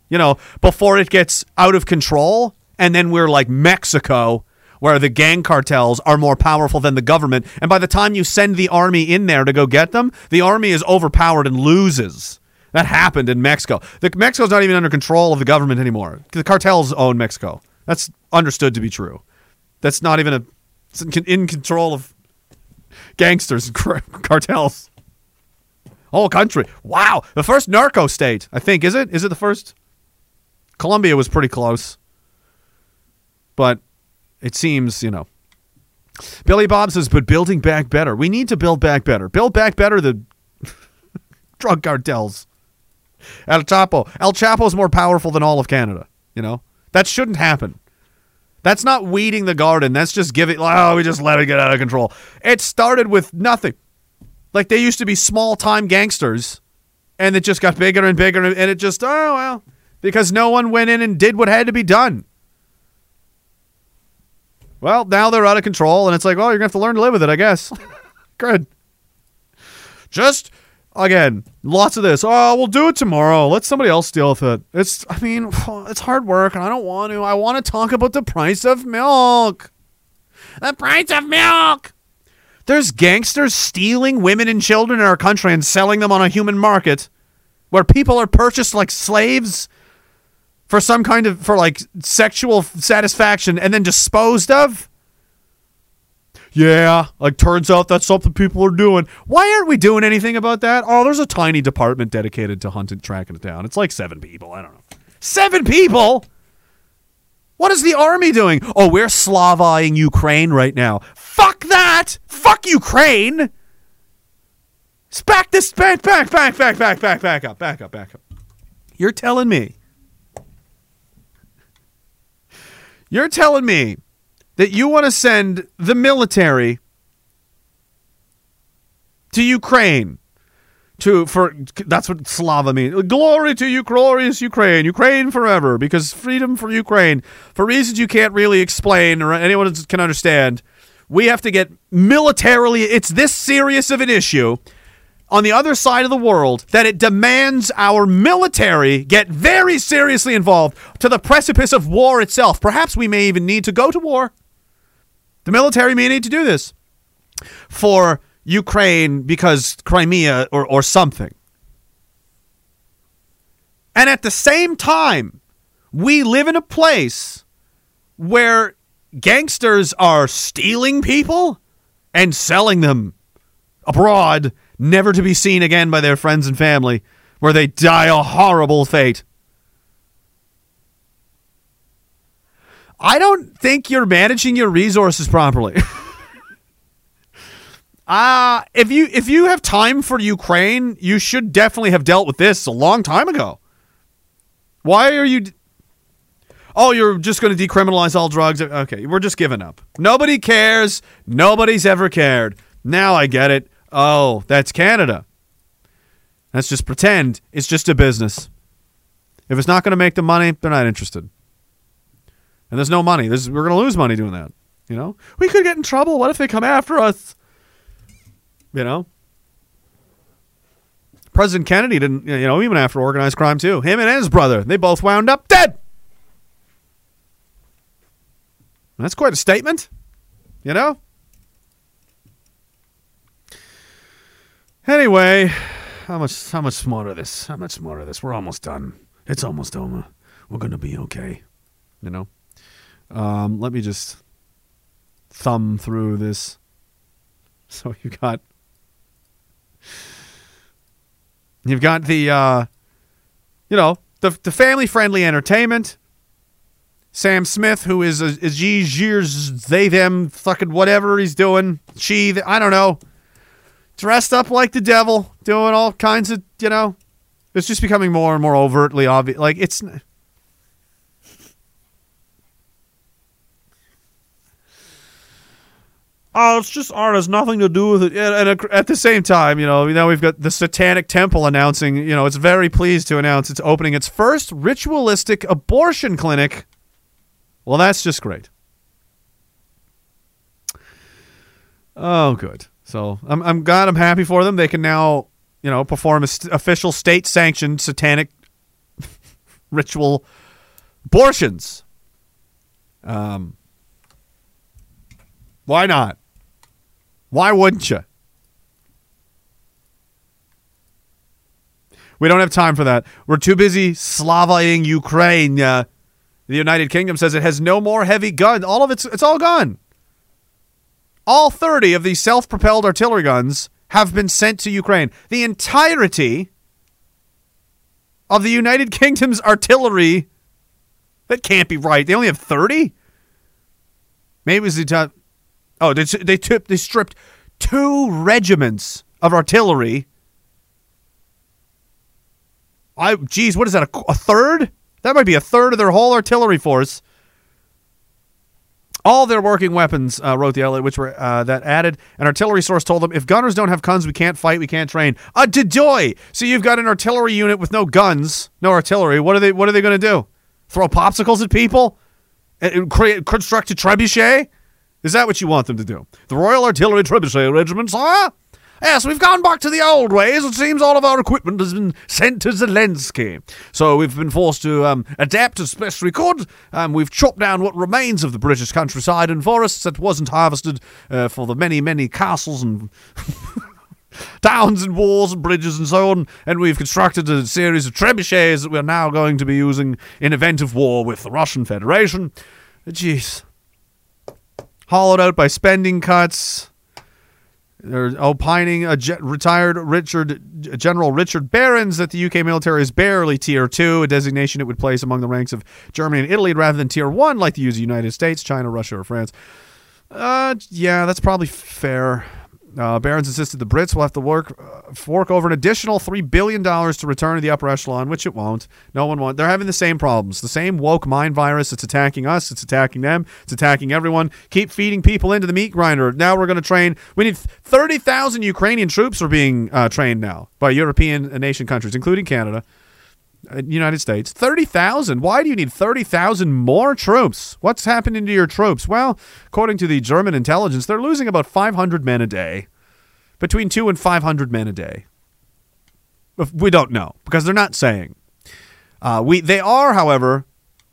You know, before it gets out of control, and then we're like Mexico where the gang cartels are more powerful than the government. And by the time you send the army in there to go get them, the army is overpowered and loses. That happened in Mexico. The, Mexico's not even under control of the government anymore. The cartels own Mexico. That's understood to be true. That's not even a in control of gangsters and cartels. Whole country. Wow, the first narco state. I think is it? Is it the first? Colombia was pretty close, but it seems, you know. Billy Bob says, but building back better. We need to build back better. Build back better the drug cartels. El Chapo. El Chapo's more powerful than all of Canada, you know? That shouldn't happen. That's not weeding the garden. That's just giving, oh, we just let it get out of control. It started with nothing. Like they used to be small time gangsters, and it just got bigger and bigger, and it just, oh, well, because no one went in and did what had to be done. Well, now they're out of control, and it's like, well, you're going to have to learn to live with it, I guess. Good. Just, again, lots of this. Oh, we'll do it tomorrow. Let somebody else deal with it. It's, I mean, it's hard work, and I don't want to. I want to talk about the price of milk. The price of milk. There's gangsters stealing women and children in our country and selling them on a human market where people are purchased like slaves for some kind of for like sexual satisfaction and then disposed of yeah like turns out that's something people are doing. Why aren't we doing anything about that? Oh there's a tiny department dedicated to hunting tracking it down. It's like seven people i don't know. Seven people? What is the army doing? Oh we're slavizing ukraine right now. Fuck that! Fuck ukraine! Back this back back back back back back back up back up back up. You're telling me. You're telling me that you want to send the military to Ukraine to for that's what Slava means. Glory to you, glorious Ukraine, Ukraine forever, because freedom for Ukraine, for reasons you can't really explain or anyone can understand. We have to get militarily. It's this serious of an issue on the other side of the world that it demands our military get very seriously involved to the precipice of war itself. Perhaps we may even need to go to war. The military may need to do this for Ukraine because Crimea or, or something. And at the same time, we live in a place where gangsters are stealing people and selling them abroad never to be seen again by their friends and family, where they die a horrible fate. I don't think you're managing your resources properly. Uh if you if you have time for Ukraine, you should definitely have dealt with this a long time ago. Why are you Oh, you're just going to decriminalize all drugs. Okay, we're just giving up. Nobody cares. Nobody's ever cared. Now I get it. Oh, that's Canada. Let's just pretend it's just a business. If it's not going to make the money, they're not interested. And there's no money. We're going to lose money doing that. You know, we could get in trouble. What if they come after us? You know, President Kennedy didn't. You know, even after organized crime too. Him and his brother. They both wound up dead. That's quite a statement. You know. Anyway, how much how much more of this? How much more of this? We're almost done. It's almost over. We're gonna be okay. You know. Um, let me just thumb through this. So you've got you've got the uh, you know the the family friendly entertainment. Sam Smith, who is a, is years they them fucking whatever he's doing, she I don't know dressed up like the devil, doing all kinds of, you know, it's just becoming more and more overtly obvious. Like it's. Oh, it's just art. It has nothing to do with it. And, and at the same time, you know, now we've got the Satanic Temple announcing, you know, it's very pleased to announce it's opening its first ritualistic abortion clinic. Well, that's just great. Oh, good. So I'm, I'm glad. I'm happy for them. They can now, you know, perform a st- official state-sanctioned satanic ritual abortions. Um, why not? Why wouldn't you? We don't have time for that. We're too busy Slavaing Ukraine. Uh, the United Kingdom says it has no more heavy guns. All of it's it's all gone. All 30 of these self-propelled artillery guns have been sent to Ukraine. The entirety of the United Kingdom's artillery that can't be right. They only have 30? Maybe it was the. Oh, they they took they stripped two regiments of artillery. I geez, what is that? A, a third? That might be a third of their whole artillery force. All their working weapons, uh, wrote the outlet, which were uh, that added. An artillery source told them, "If gunners don't have guns, we can't fight, we can't train." A dedoy. So you've got an artillery unit with no guns, no artillery. What are they? What are they going to do? Throw popsicles at people? And, and create construct a trebuchet? Is that what you want them to do? The Royal Artillery Trebuchet Regiment, sir? Yes, we've gone back to the old ways. It seems all of our equipment has been sent to Zelensky. So we've been forced to um, adapt as best we could. Um, we've chopped down what remains of the British countryside and forests that wasn't harvested uh, for the many, many castles and towns and walls and bridges and so on. And we've constructed a series of trebuchets that we're now going to be using in event of war with the Russian Federation. Jeez hollowed out by spending cuts. They're opining a ge- retired Richard General Richard Barrons that the UK military is barely tier two, a designation it would place among the ranks of Germany and Italy rather than tier one, like the United States, China, Russia, or France. Uh, yeah, that's probably fair. Uh, Barrons insisted the Brits will have to work uh, fork over an additional three billion dollars to return to the upper echelon, which it won't. No one wants. They're having the same problems. The same woke mind virus. It's attacking us. It's attacking them. It's attacking everyone. Keep feeding people into the meat grinder. Now we're going to train. We need thirty thousand Ukrainian troops are being uh, trained now by European nation countries, including Canada. Uh, United States, 30,000. Why do you need 30,000 more troops? What's happening to your troops? Well, according to the German intelligence, they're losing about 500 men a day. Between 2 and 500 men a day. We don't know because they're not saying. Uh, we they are, however,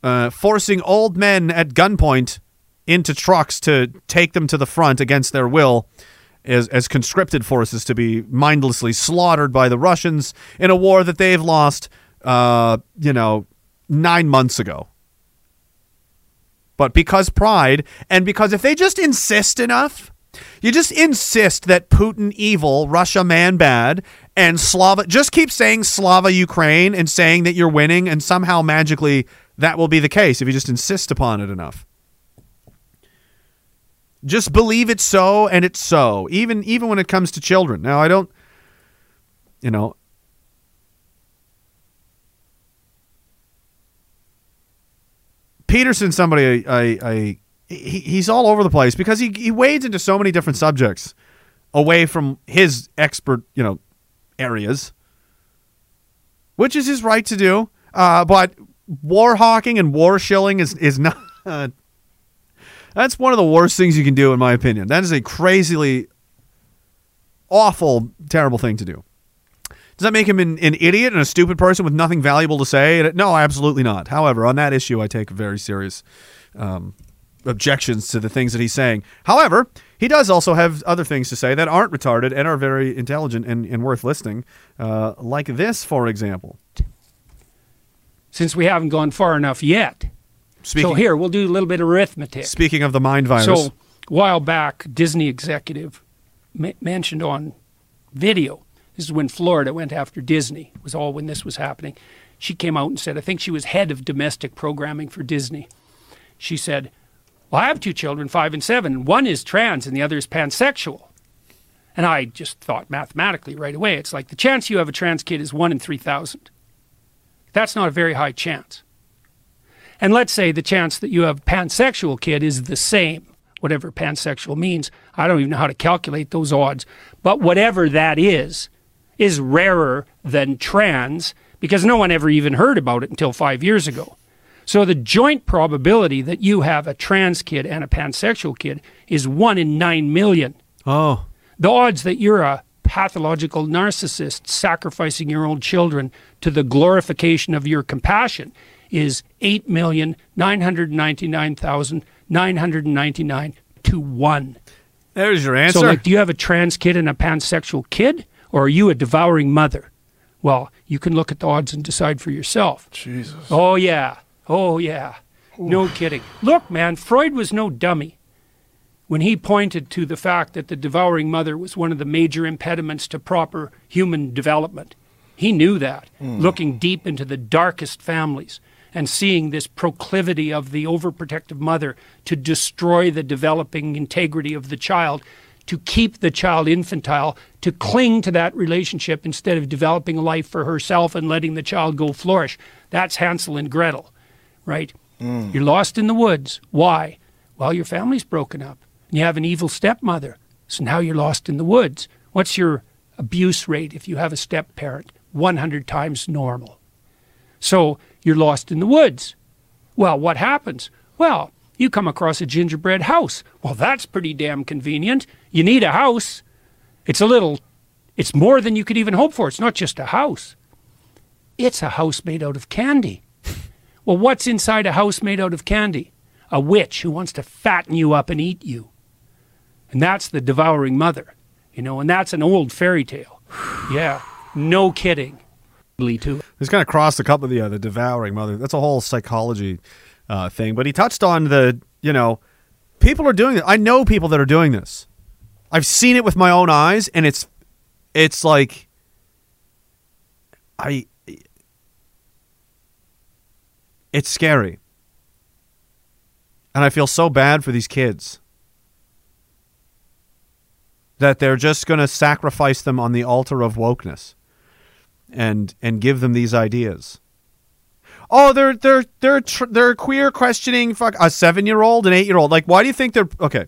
uh, forcing old men at gunpoint into trucks to take them to the front against their will as, as conscripted forces to be mindlessly slaughtered by the Russians in a war that they've lost, uh, you know, nine months ago. But because pride, and because if they just insist enough, you just insist that Putin evil, Russia man bad, and Slava just keep saying Slava Ukraine and saying that you're winning, and somehow magically that will be the case if you just insist upon it enough. Just believe it's so and it's so. Even even when it comes to children. Now I don't you know Peterson somebody I, I, I he, he's all over the place because he he wades into so many different subjects away from his expert, you know, areas. Which is his right to do. Uh, but war hawking and war shilling is is not That's one of the worst things you can do, in my opinion. That is a crazily awful, terrible thing to do. Does that make him an, an idiot and a stupid person with nothing valuable to say? No, absolutely not. However, on that issue, I take very serious um, objections to the things that he's saying. However, he does also have other things to say that aren't retarded and are very intelligent and, and worth listening, uh, like this, for example. Since we haven't gone far enough yet. Speaking- so here, we'll do a little bit of arithmetic. Speaking of the mind virus, So, a while back, Disney executive ma- mentioned on video. This is when Florida went after Disney. It was all when this was happening. She came out and said, I think she was head of domestic programming for Disney. She said, Well, I have two children, five and seven. One is trans and the other is pansexual. And I just thought mathematically right away, it's like the chance you have a trans kid is one in 3,000. That's not a very high chance. And let's say the chance that you have a pansexual kid is the same. whatever pansexual means. I don't even know how to calculate those odds. But whatever that is, is rarer than trans because no one ever even heard about it until five years ago. So the joint probability that you have a trans kid and a pansexual kid is one in nine million. Oh. The odds that you're a pathological narcissist sacrificing your own children to the glorification of your compassion is 8,999,999 to 1. There's your answer. So, like, do you have a trans kid and a pansexual kid, or are you a devouring mother? Well, you can look at the odds and decide for yourself. Jesus. Oh, yeah. Oh, yeah. No kidding. Look, man, Freud was no dummy when he pointed to the fact that the devouring mother was one of the major impediments to proper human development. He knew that, Hmm. looking deep into the darkest families and seeing this proclivity of the overprotective mother to destroy the developing integrity of the child, to keep the child infantile, to cling to that relationship instead of developing a life for herself and letting the child go flourish. That's Hansel and Gretel, right? Mm. You're lost in the woods. Why? Well, your family's broken up. And You have an evil stepmother. So now you're lost in the woods. What's your abuse rate if you have a step parent? 100 times normal. So you're lost in the woods. Well, what happens? Well, you come across a gingerbread house. Well, that's pretty damn convenient. You need a house. It's a little, it's more than you could even hope for. It's not just a house, it's a house made out of candy. Well, what's inside a house made out of candy? A witch who wants to fatten you up and eat you. And that's the devouring mother, you know, and that's an old fairy tale. Yeah, no kidding. Too. He's kind of crossed a couple of the uh, devouring mother. That's a whole psychology uh, thing. But he touched on the you know people are doing it. I know people that are doing this. I've seen it with my own eyes, and it's it's like I. It's scary, and I feel so bad for these kids that they're just going to sacrifice them on the altar of wokeness and and give them these ideas. Oh, they're they're they're tr- they're queer questioning fuck a seven year old, an eight year old. Like, why do you think they're okay?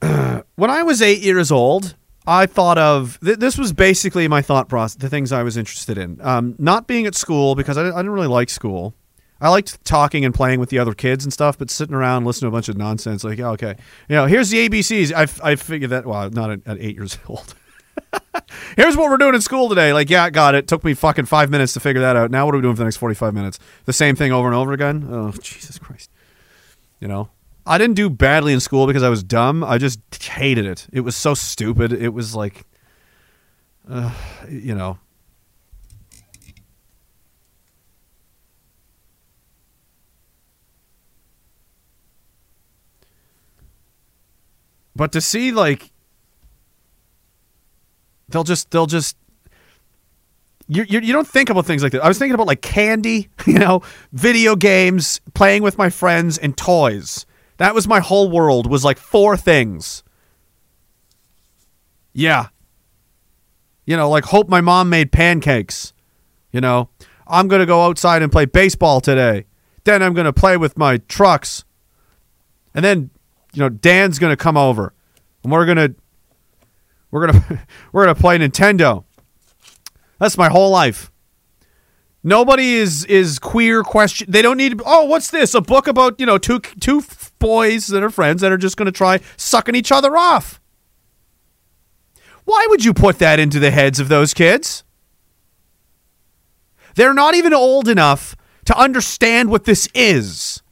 when I was eight years old, I thought of th- this was basically my thought process, the things I was interested in. Um, not being at school because I, I didn't really like school. I liked talking and playing with the other kids and stuff, but sitting around listening to a bunch of nonsense, like, okay, you know, here's the ABCs. I, I figured that, well, not at, at eight years old. Here's what we're doing in school today. Like, yeah, got it. Took me fucking five minutes to figure that out. Now, what are we doing for the next 45 minutes? The same thing over and over again? Oh, Jesus Christ. You know? I didn't do badly in school because I was dumb. I just hated it. It was so stupid. It was like, uh, you know. But to see, like, they'll just they'll just you, you you don't think about things like that. I was thinking about like candy, you know, video games, playing with my friends, and toys. That was my whole world. Was like four things. Yeah. You know, like hope my mom made pancakes. You know, I'm gonna go outside and play baseball today. Then I'm gonna play with my trucks. And then, you know, Dan's gonna come over, and we're gonna we're gonna we're gonna play Nintendo. That's my whole life. Nobody is is queer question. They don't need. Oh, what's this? A book about you know two two boys that are friends that are just gonna try sucking each other off. Why would you put that into the heads of those kids? They're not even old enough to understand what this is.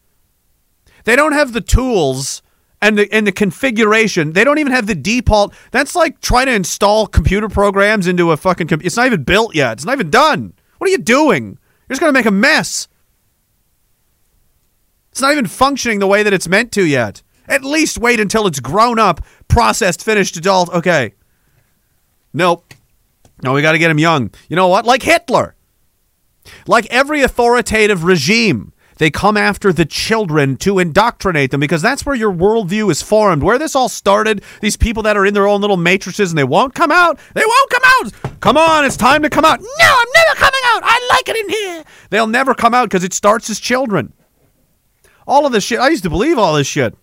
They don't have the tools and the and the configuration. They don't even have the default. That's like trying to install computer programs into a fucking. Com- it's not even built yet. It's not even done. What are you doing? You're just gonna make a mess. It's not even functioning the way that it's meant to yet. At least wait until it's grown up, processed, finished adult. Okay. Nope. No, we got to get him young. You know what? Like Hitler. Like every authoritative regime, they come after the children to indoctrinate them because that's where your worldview is formed. Where this all started, these people that are in their own little matrices and they won't come out. They won't come out. Come on, it's time to come out. No, I'm never coming out. I like it in here. They'll never come out because it starts as children. All of this shit. I used to believe all this shit.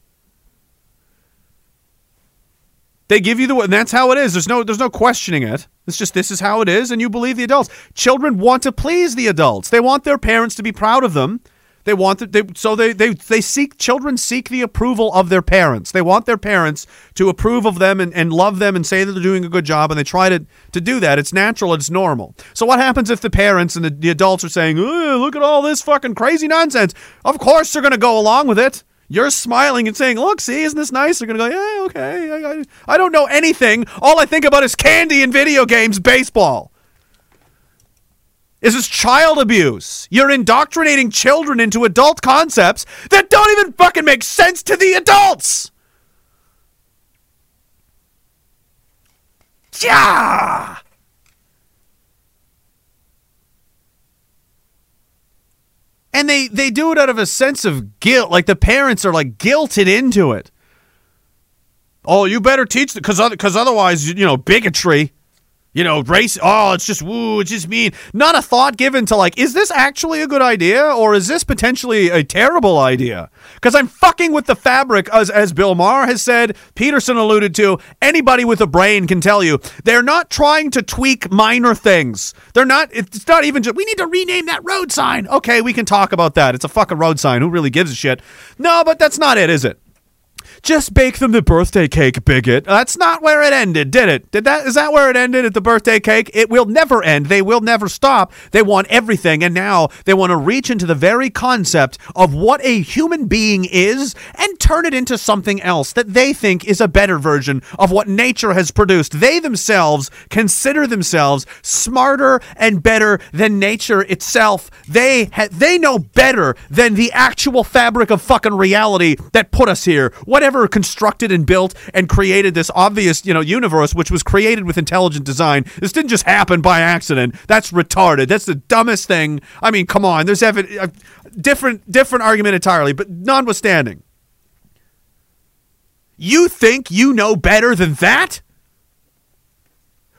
They give you the and that's how it is. There's no there's no questioning it. It's just this is how it is and you believe the adults. Children want to please the adults. They want their parents to be proud of them. They want to, they so they, they they seek children seek the approval of their parents. They want their parents to approve of them and, and love them and say that they're doing a good job and they try to to do that. It's natural, it's normal. So what happens if the parents and the, the adults are saying, look at all this fucking crazy nonsense? Of course they're gonna go along with it. You're smiling and saying, "Look, see, isn't this nice?" They're gonna go, "Yeah, okay." I, I, I don't know anything. All I think about is candy and video games, baseball. This is child abuse. You're indoctrinating children into adult concepts that don't even fucking make sense to the adults. Yeah. And they they do it out of a sense of guilt. Like the parents are like guilted into it. Oh, you better teach because because otherwise, you know, bigotry. You know, race. Oh, it's just woo. It's just mean. Not a thought given to like, is this actually a good idea or is this potentially a terrible idea? Because I'm fucking with the fabric, as as Bill Maher has said. Peterson alluded to. Anybody with a brain can tell you they're not trying to tweak minor things. They're not. It's not even just. We need to rename that road sign. Okay, we can talk about that. It's a fucking road sign. Who really gives a shit? No, but that's not it, is it? Just bake them the birthday cake, bigot. That's not where it ended, did it? Did that is that where it ended at the birthday cake? It will never end. They will never stop. They want everything and now they want to reach into the very concept of what a human being is and turn it into something else that they think is a better version of what nature has produced. They themselves consider themselves smarter and better than nature itself. They ha- they know better than the actual fabric of fucking reality that put us here. Whatever constructed and built and created this obvious, you know, universe which was created with intelligent design. This didn't just happen by accident. That's retarded. That's the dumbest thing. I mean, come on. There's ev- uh, different different argument entirely, but notwithstanding. You think you know better than that?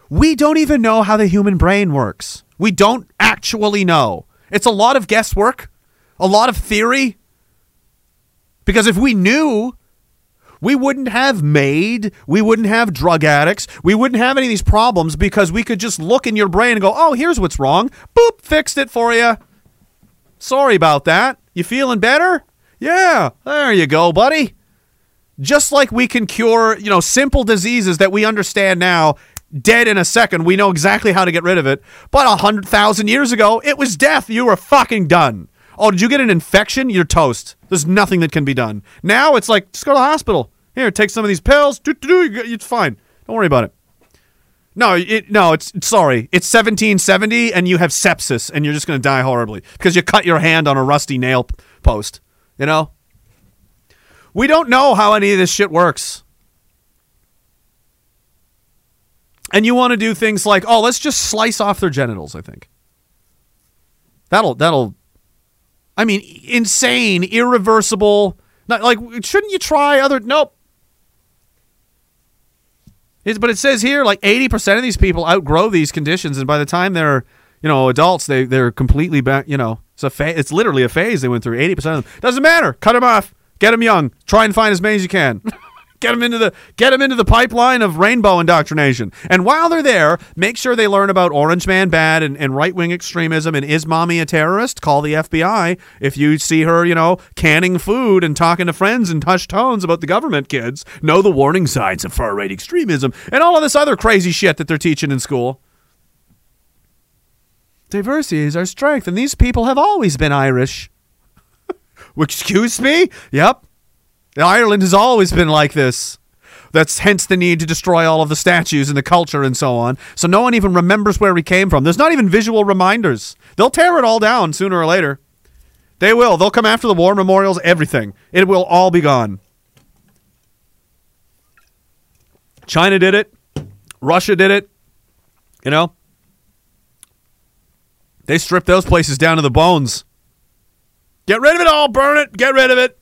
We don't even know how the human brain works. We don't actually know. It's a lot of guesswork, a lot of theory. Because if we knew, we wouldn't have made, we wouldn't have drug addicts, we wouldn't have any of these problems because we could just look in your brain and go, oh, here's what's wrong. Boop, fixed it for you. Sorry about that. You feeling better? Yeah, there you go, buddy. Just like we can cure, you know, simple diseases that we understand now, dead in a second, we know exactly how to get rid of it. But a hundred thousand years ago, it was death. You were fucking done. Oh, did you get an infection? You're toast. There's nothing that can be done. Now it's like, just go to the hospital. Here, take some of these pills. It's fine. Don't worry about it. No, it, no, it's sorry. It's 1770 and you have sepsis and you're just going to die horribly because you cut your hand on a rusty nail post. You know? We don't know how any of this shit works. And you want to do things like, "Oh, let's just slice off their genitals," I think. That'll that'll I mean, insane, irreversible. Not like shouldn't you try other nope. It's, but it says here like 80% of these people outgrow these conditions and by the time they're, you know, adults, they they're completely back, you know. It's a fa- it's literally a phase they went through. 80% of them. Doesn't matter. Cut them off. Get them young. Try and find as many as you can. get them into the get them into the pipeline of rainbow indoctrination. And while they're there, make sure they learn about Orange Man bad and, and right wing extremism and is mommy a terrorist? Call the FBI if you see her, you know, canning food and talking to friends in hushed tones about the government kids. Know the warning signs of far right extremism and all of this other crazy shit that they're teaching in school. Diversity is our strength, and these people have always been Irish. Excuse me? Yep. Ireland has always been like this. That's hence the need to destroy all of the statues and the culture and so on. So no one even remembers where we came from. There's not even visual reminders. They'll tear it all down sooner or later. They will. They'll come after the war memorials, everything. It will all be gone. China did it. Russia did it. You know? They stripped those places down to the bones. Get rid of it all, burn it, get rid of it.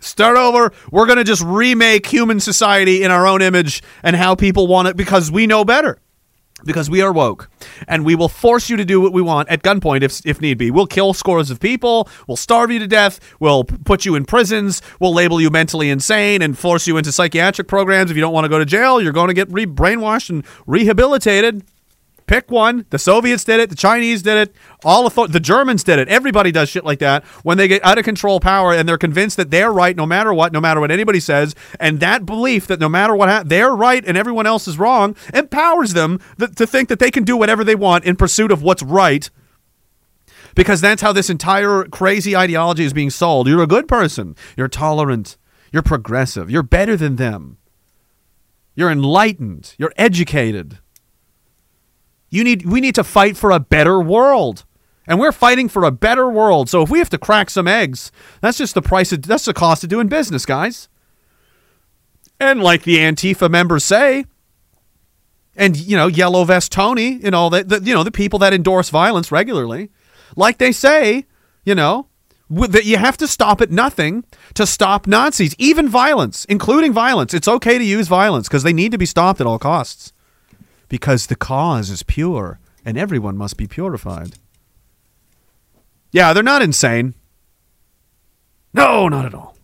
Start over. We're going to just remake human society in our own image and how people want it because we know better. because we are woke and we will force you to do what we want at gunpoint if, if need be. We'll kill scores of people, we'll starve you to death, we'll put you in prisons, we'll label you mentally insane and force you into psychiatric programs. If you don't want to go to jail, you're going to get re- brainwashed and rehabilitated. Pick one. The Soviets did it. The Chinese did it. All author- the Germans did it. Everybody does shit like that when they get out of control power and they're convinced that they're right no matter what, no matter what anybody says. And that belief that no matter what hap they're right and everyone else is wrong empowers them th- to think that they can do whatever they want in pursuit of what's right. Because that's how this entire crazy ideology is being sold. You're a good person. You're tolerant. You're progressive. You're better than them. You're enlightened. You're educated. You need we need to fight for a better world. And we're fighting for a better world. So if we have to crack some eggs, that's just the price of that's the cost of doing business, guys. And like the Antifa members say, and you know, Yellow Vest Tony and all that, you know, the people that endorse violence regularly, like they say, you know, that you have to stop at nothing to stop Nazis, even violence, including violence. It's okay to use violence because they need to be stopped at all costs because the cause is pure and everyone must be purified. Yeah, they're not insane. No, not at all.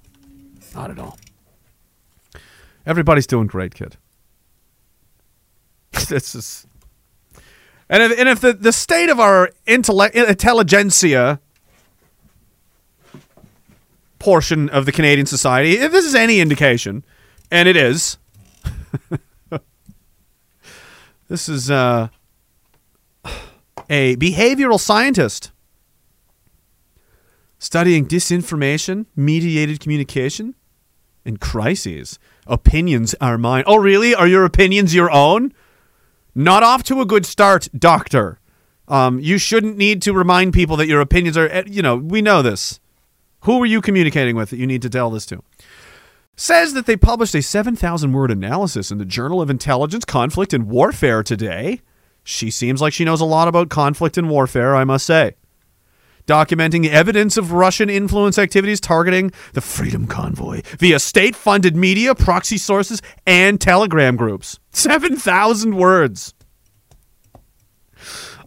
Not at all. Everybody's doing great, kid. this is. And if, and if the, the state of our intellect, intelligentsia portion of the Canadian society, if this is any indication, and it is, this is uh, a behavioral scientist studying disinformation, mediated communication, and crises. Opinions are mine. Oh, really? Are your opinions your own? Not off to a good start, doctor. Um, you shouldn't need to remind people that your opinions are, eh, you know, we know this. Who are you communicating with that you need to tell this to? Says that they published a 7,000 word analysis in the Journal of Intelligence, Conflict, and Warfare today. She seems like she knows a lot about conflict and warfare, I must say. Documenting evidence of Russian influence activities targeting the Freedom Convoy via state funded media, proxy sources, and telegram groups. 7,000 words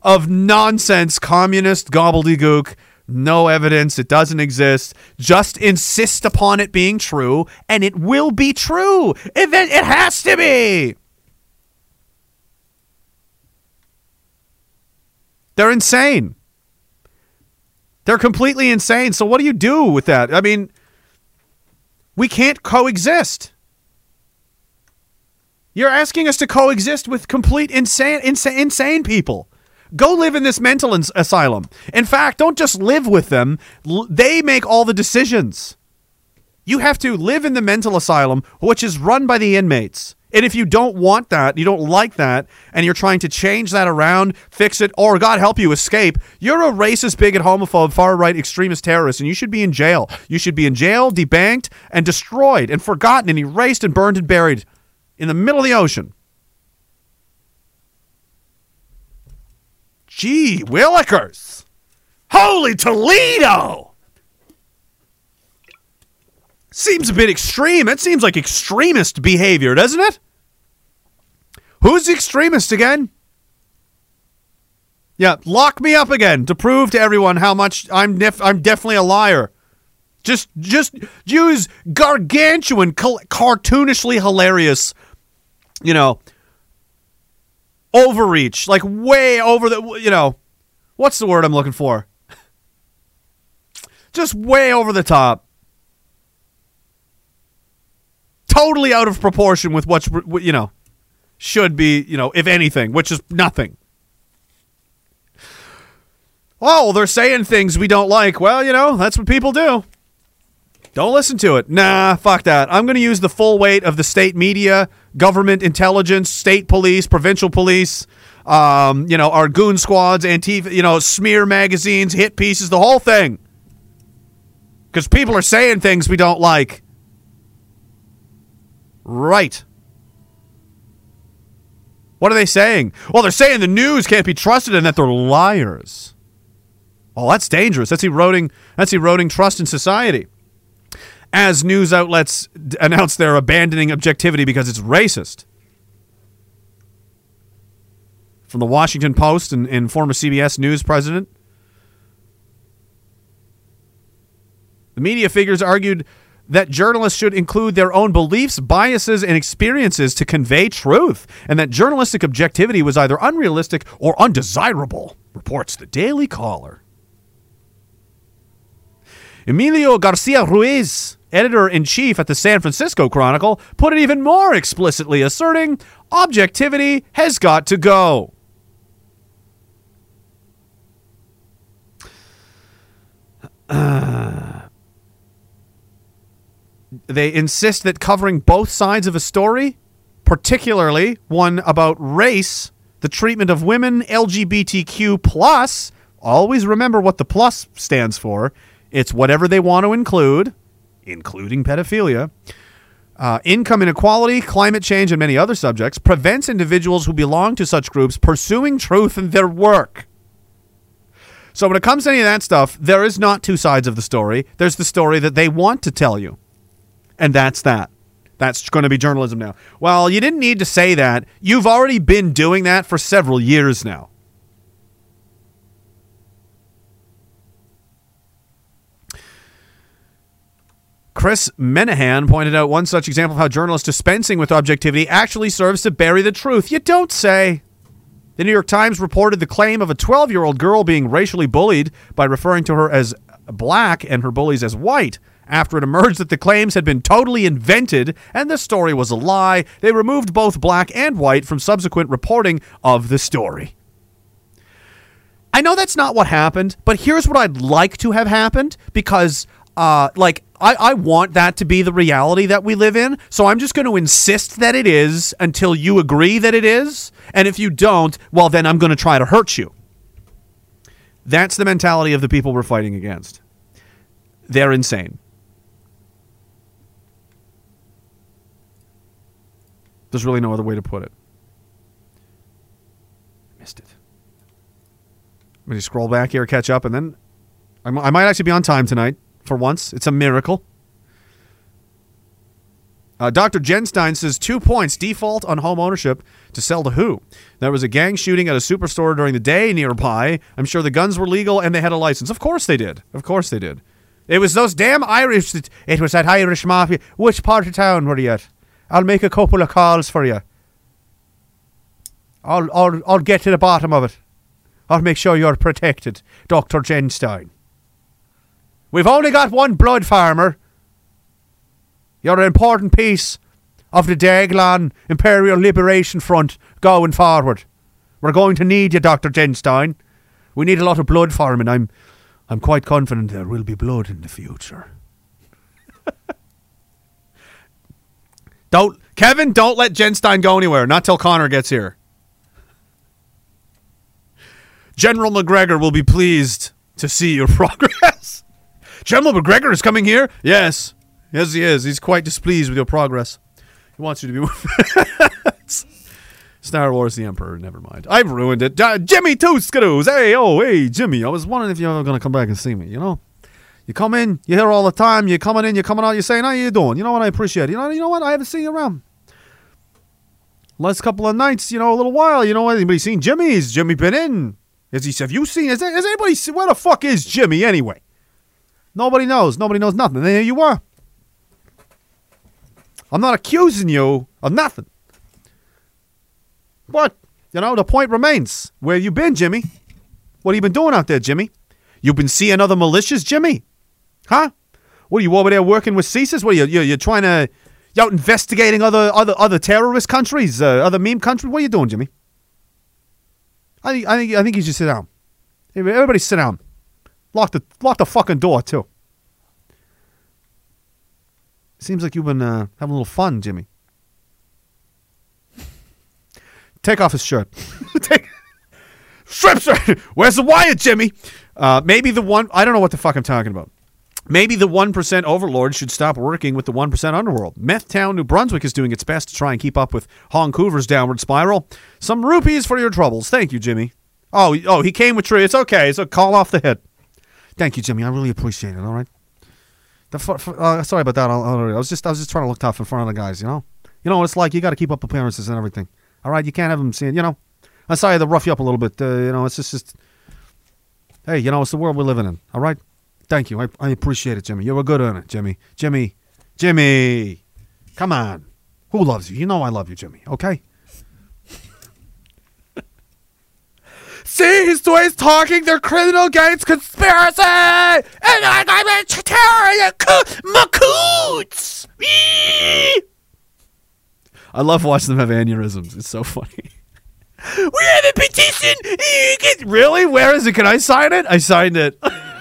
of nonsense, communist gobbledygook. No evidence. It doesn't exist. Just insist upon it being true, and it will be true. It, it has to be. They're insane. They're completely insane. So what do you do with that? I mean, we can't coexist. You're asking us to coexist with complete insane, insane, insane people. Go live in this mental ins- asylum. In fact, don't just live with them. L- they make all the decisions. You have to live in the mental asylum, which is run by the inmates. And if you don't want that, you don't like that, and you're trying to change that around, fix it, or God help you escape, you're a racist, bigot, homophobe, far right extremist terrorist, and you should be in jail. You should be in jail, debanked, and destroyed, and forgotten, and erased, and burned, and buried in the middle of the ocean. Gee, Willikers! Holy Toledo! Seems a bit extreme. It seems like extremist behavior, doesn't it? Who's the extremist again? Yeah, lock me up again to prove to everyone how much I'm def- I'm definitely a liar. Just just use gargantuan, cartoonishly hilarious, you know, overreach, like way over the, you know, what's the word I'm looking for? Just way over the top. Totally out of proportion with what's, what, you know, should be, you know, if anything, which is nothing. Oh, they're saying things we don't like. Well, you know, that's what people do. Don't listen to it. Nah, fuck that. I'm going to use the full weight of the state media, government intelligence, state police, provincial police, um, you know, our goon squads, anti, you know, smear magazines, hit pieces, the whole thing. Because people are saying things we don't like. Right. What are they saying? Well, they're saying the news can't be trusted and that they're liars. Well, that's dangerous. That's eroding. That's eroding trust in society. As news outlets d- announce they're abandoning objectivity because it's racist. from the Washington Post and, and former CBS News president. The media figures argued that journalists should include their own beliefs, biases, and experiences to convey truth, and that journalistic objectivity was either unrealistic or undesirable, reports the Daily Caller. Emilio Garcia Ruiz, editor in chief at the San Francisco Chronicle, put it even more explicitly, asserting objectivity has got to go. they insist that covering both sides of a story, particularly one about race, the treatment of women, LGBTQ plus, always remember what the plus stands for. It's whatever they want to include, including pedophilia. Uh, income inequality, climate change, and many other subjects prevents individuals who belong to such groups pursuing truth in their work. So, when it comes to any of that stuff, there is not two sides of the story. There's the story that they want to tell you. And that's that. That's going to be journalism now. Well, you didn't need to say that. You've already been doing that for several years now. Chris Menahan pointed out one such example of how journalists dispensing with objectivity actually serves to bury the truth. You don't say. The New York Times reported the claim of a 12 year old girl being racially bullied by referring to her as black and her bullies as white. After it emerged that the claims had been totally invented and the story was a lie, they removed both black and white from subsequent reporting of the story. I know that's not what happened, but here's what I'd like to have happened because, uh, like, I, I want that to be the reality that we live in. So I'm just going to insist that it is until you agree that it is. And if you don't, well, then I'm going to try to hurt you. That's the mentality of the people we're fighting against. They're insane. There's really no other way to put it. Missed it. I'm going to scroll back here, catch up, and then I mi- I might actually be on time tonight for once. It's a miracle. Uh, Dr. Genstein says two points default on home ownership to sell to who? There was a gang shooting at a superstore during the day nearby. I'm sure the guns were legal and they had a license. Of course they did. Of course they did. It was those damn Irish. That, it was that Irish mafia. Which part of town were you at? I'll make a couple of calls for you. I'll, I'll, I'll get to the bottom of it. I'll make sure you're protected, Dr. Genstein. We've only got one blood farmer. You're an important piece of the Diagolon Imperial Liberation Front going forward. We're going to need you, Dr. Genstein. We need a lot of blood farming. I'm I'm quite confident there will be blood in the future. don't Kevin, don't let Genstein go anywhere, not till Connor gets here. General McGregor will be pleased to see your progress. General McGregor is coming here? Yes. Yes, he is. He's quite displeased with your progress. He wants you to be. Star Wars The Emperor, never mind. I've ruined it. Uh, Jimmy Tooskadoos. Hey, oh, hey, Jimmy. I was wondering if you're ever going to come back and see me, you know? You come in, you're here all the time, you're coming in, you're coming out, you're saying, how you doing? You know what? I appreciate it. You know, you know what? I haven't seen you around. Last couple of nights, you know, a little while. You know what? Anybody seen Jimmy? Has Jimmy been in? Has he? Have you seen? Has, has anybody? Seen, where the fuck is Jimmy anyway? Nobody knows. Nobody knows nothing. And there you are. I'm not accusing you of nothing. But, you know, the point remains. Where you been, Jimmy? What have you been doing out there, Jimmy? You've been seeing other militias, Jimmy? Huh? What are you over there working with CSIS? What are you, you you're trying to you out investigating other other other terrorist countries, uh, other meme countries? What are you doing, Jimmy? I think I think I think you should sit down. Everybody sit down. Lock the lock the fucking door too. Seems like you've been uh, having a little fun, Jimmy. Take off his shirt. Take strip shirt. Where's the wire, Jimmy? Uh, maybe the one. I don't know what the fuck I'm talking about. Maybe the 1% overlord should stop working with the 1% underworld. Meth Town, New Brunswick is doing its best to try and keep up with Vancouver's downward spiral. Some rupees for your troubles. Thank you, Jimmy. Oh, oh, he came with tree. It's okay. A call off the head. Thank you, Jimmy. I really appreciate it. All right. The uh, sorry about that. I'll, I'll- I was just I was just trying to look tough in front of the guys. You know. You know what it's like. You got to keep up appearances and everything. All right. You can't have them seeing. You know. I'm sorry to rough you up a little bit. Uh, you know, it's just, just, hey, you know, it's the world we're living in. All right. Thank you. I, I appreciate it, Jimmy. You're a good it, Jimmy. Jimmy. Jimmy. Come on. Who loves you? You know I love you, Jimmy. Okay. See, he's always talking They're criminal gangs conspiracy, and I'm a terror macoots. I love watching them have aneurysms. It's so funny. We have a petition. Really? Where is it? Can I sign it? I signed it.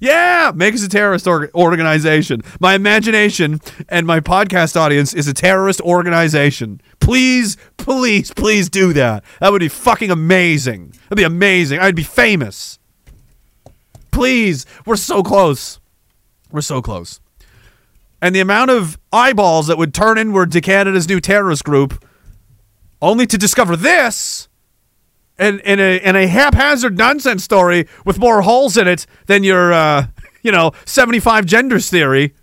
yeah, make us a terrorist org- organization. My imagination and my podcast audience is a terrorist organization. Please, please, please do that. That would be fucking amazing. That'd be amazing. I'd be famous. Please, we're so close. We're so close. And the amount of eyeballs that would turn inward to Canada's new terrorist group only to discover this in, in, a, in a haphazard nonsense story with more holes in it than your, uh, you know, 75 genders theory.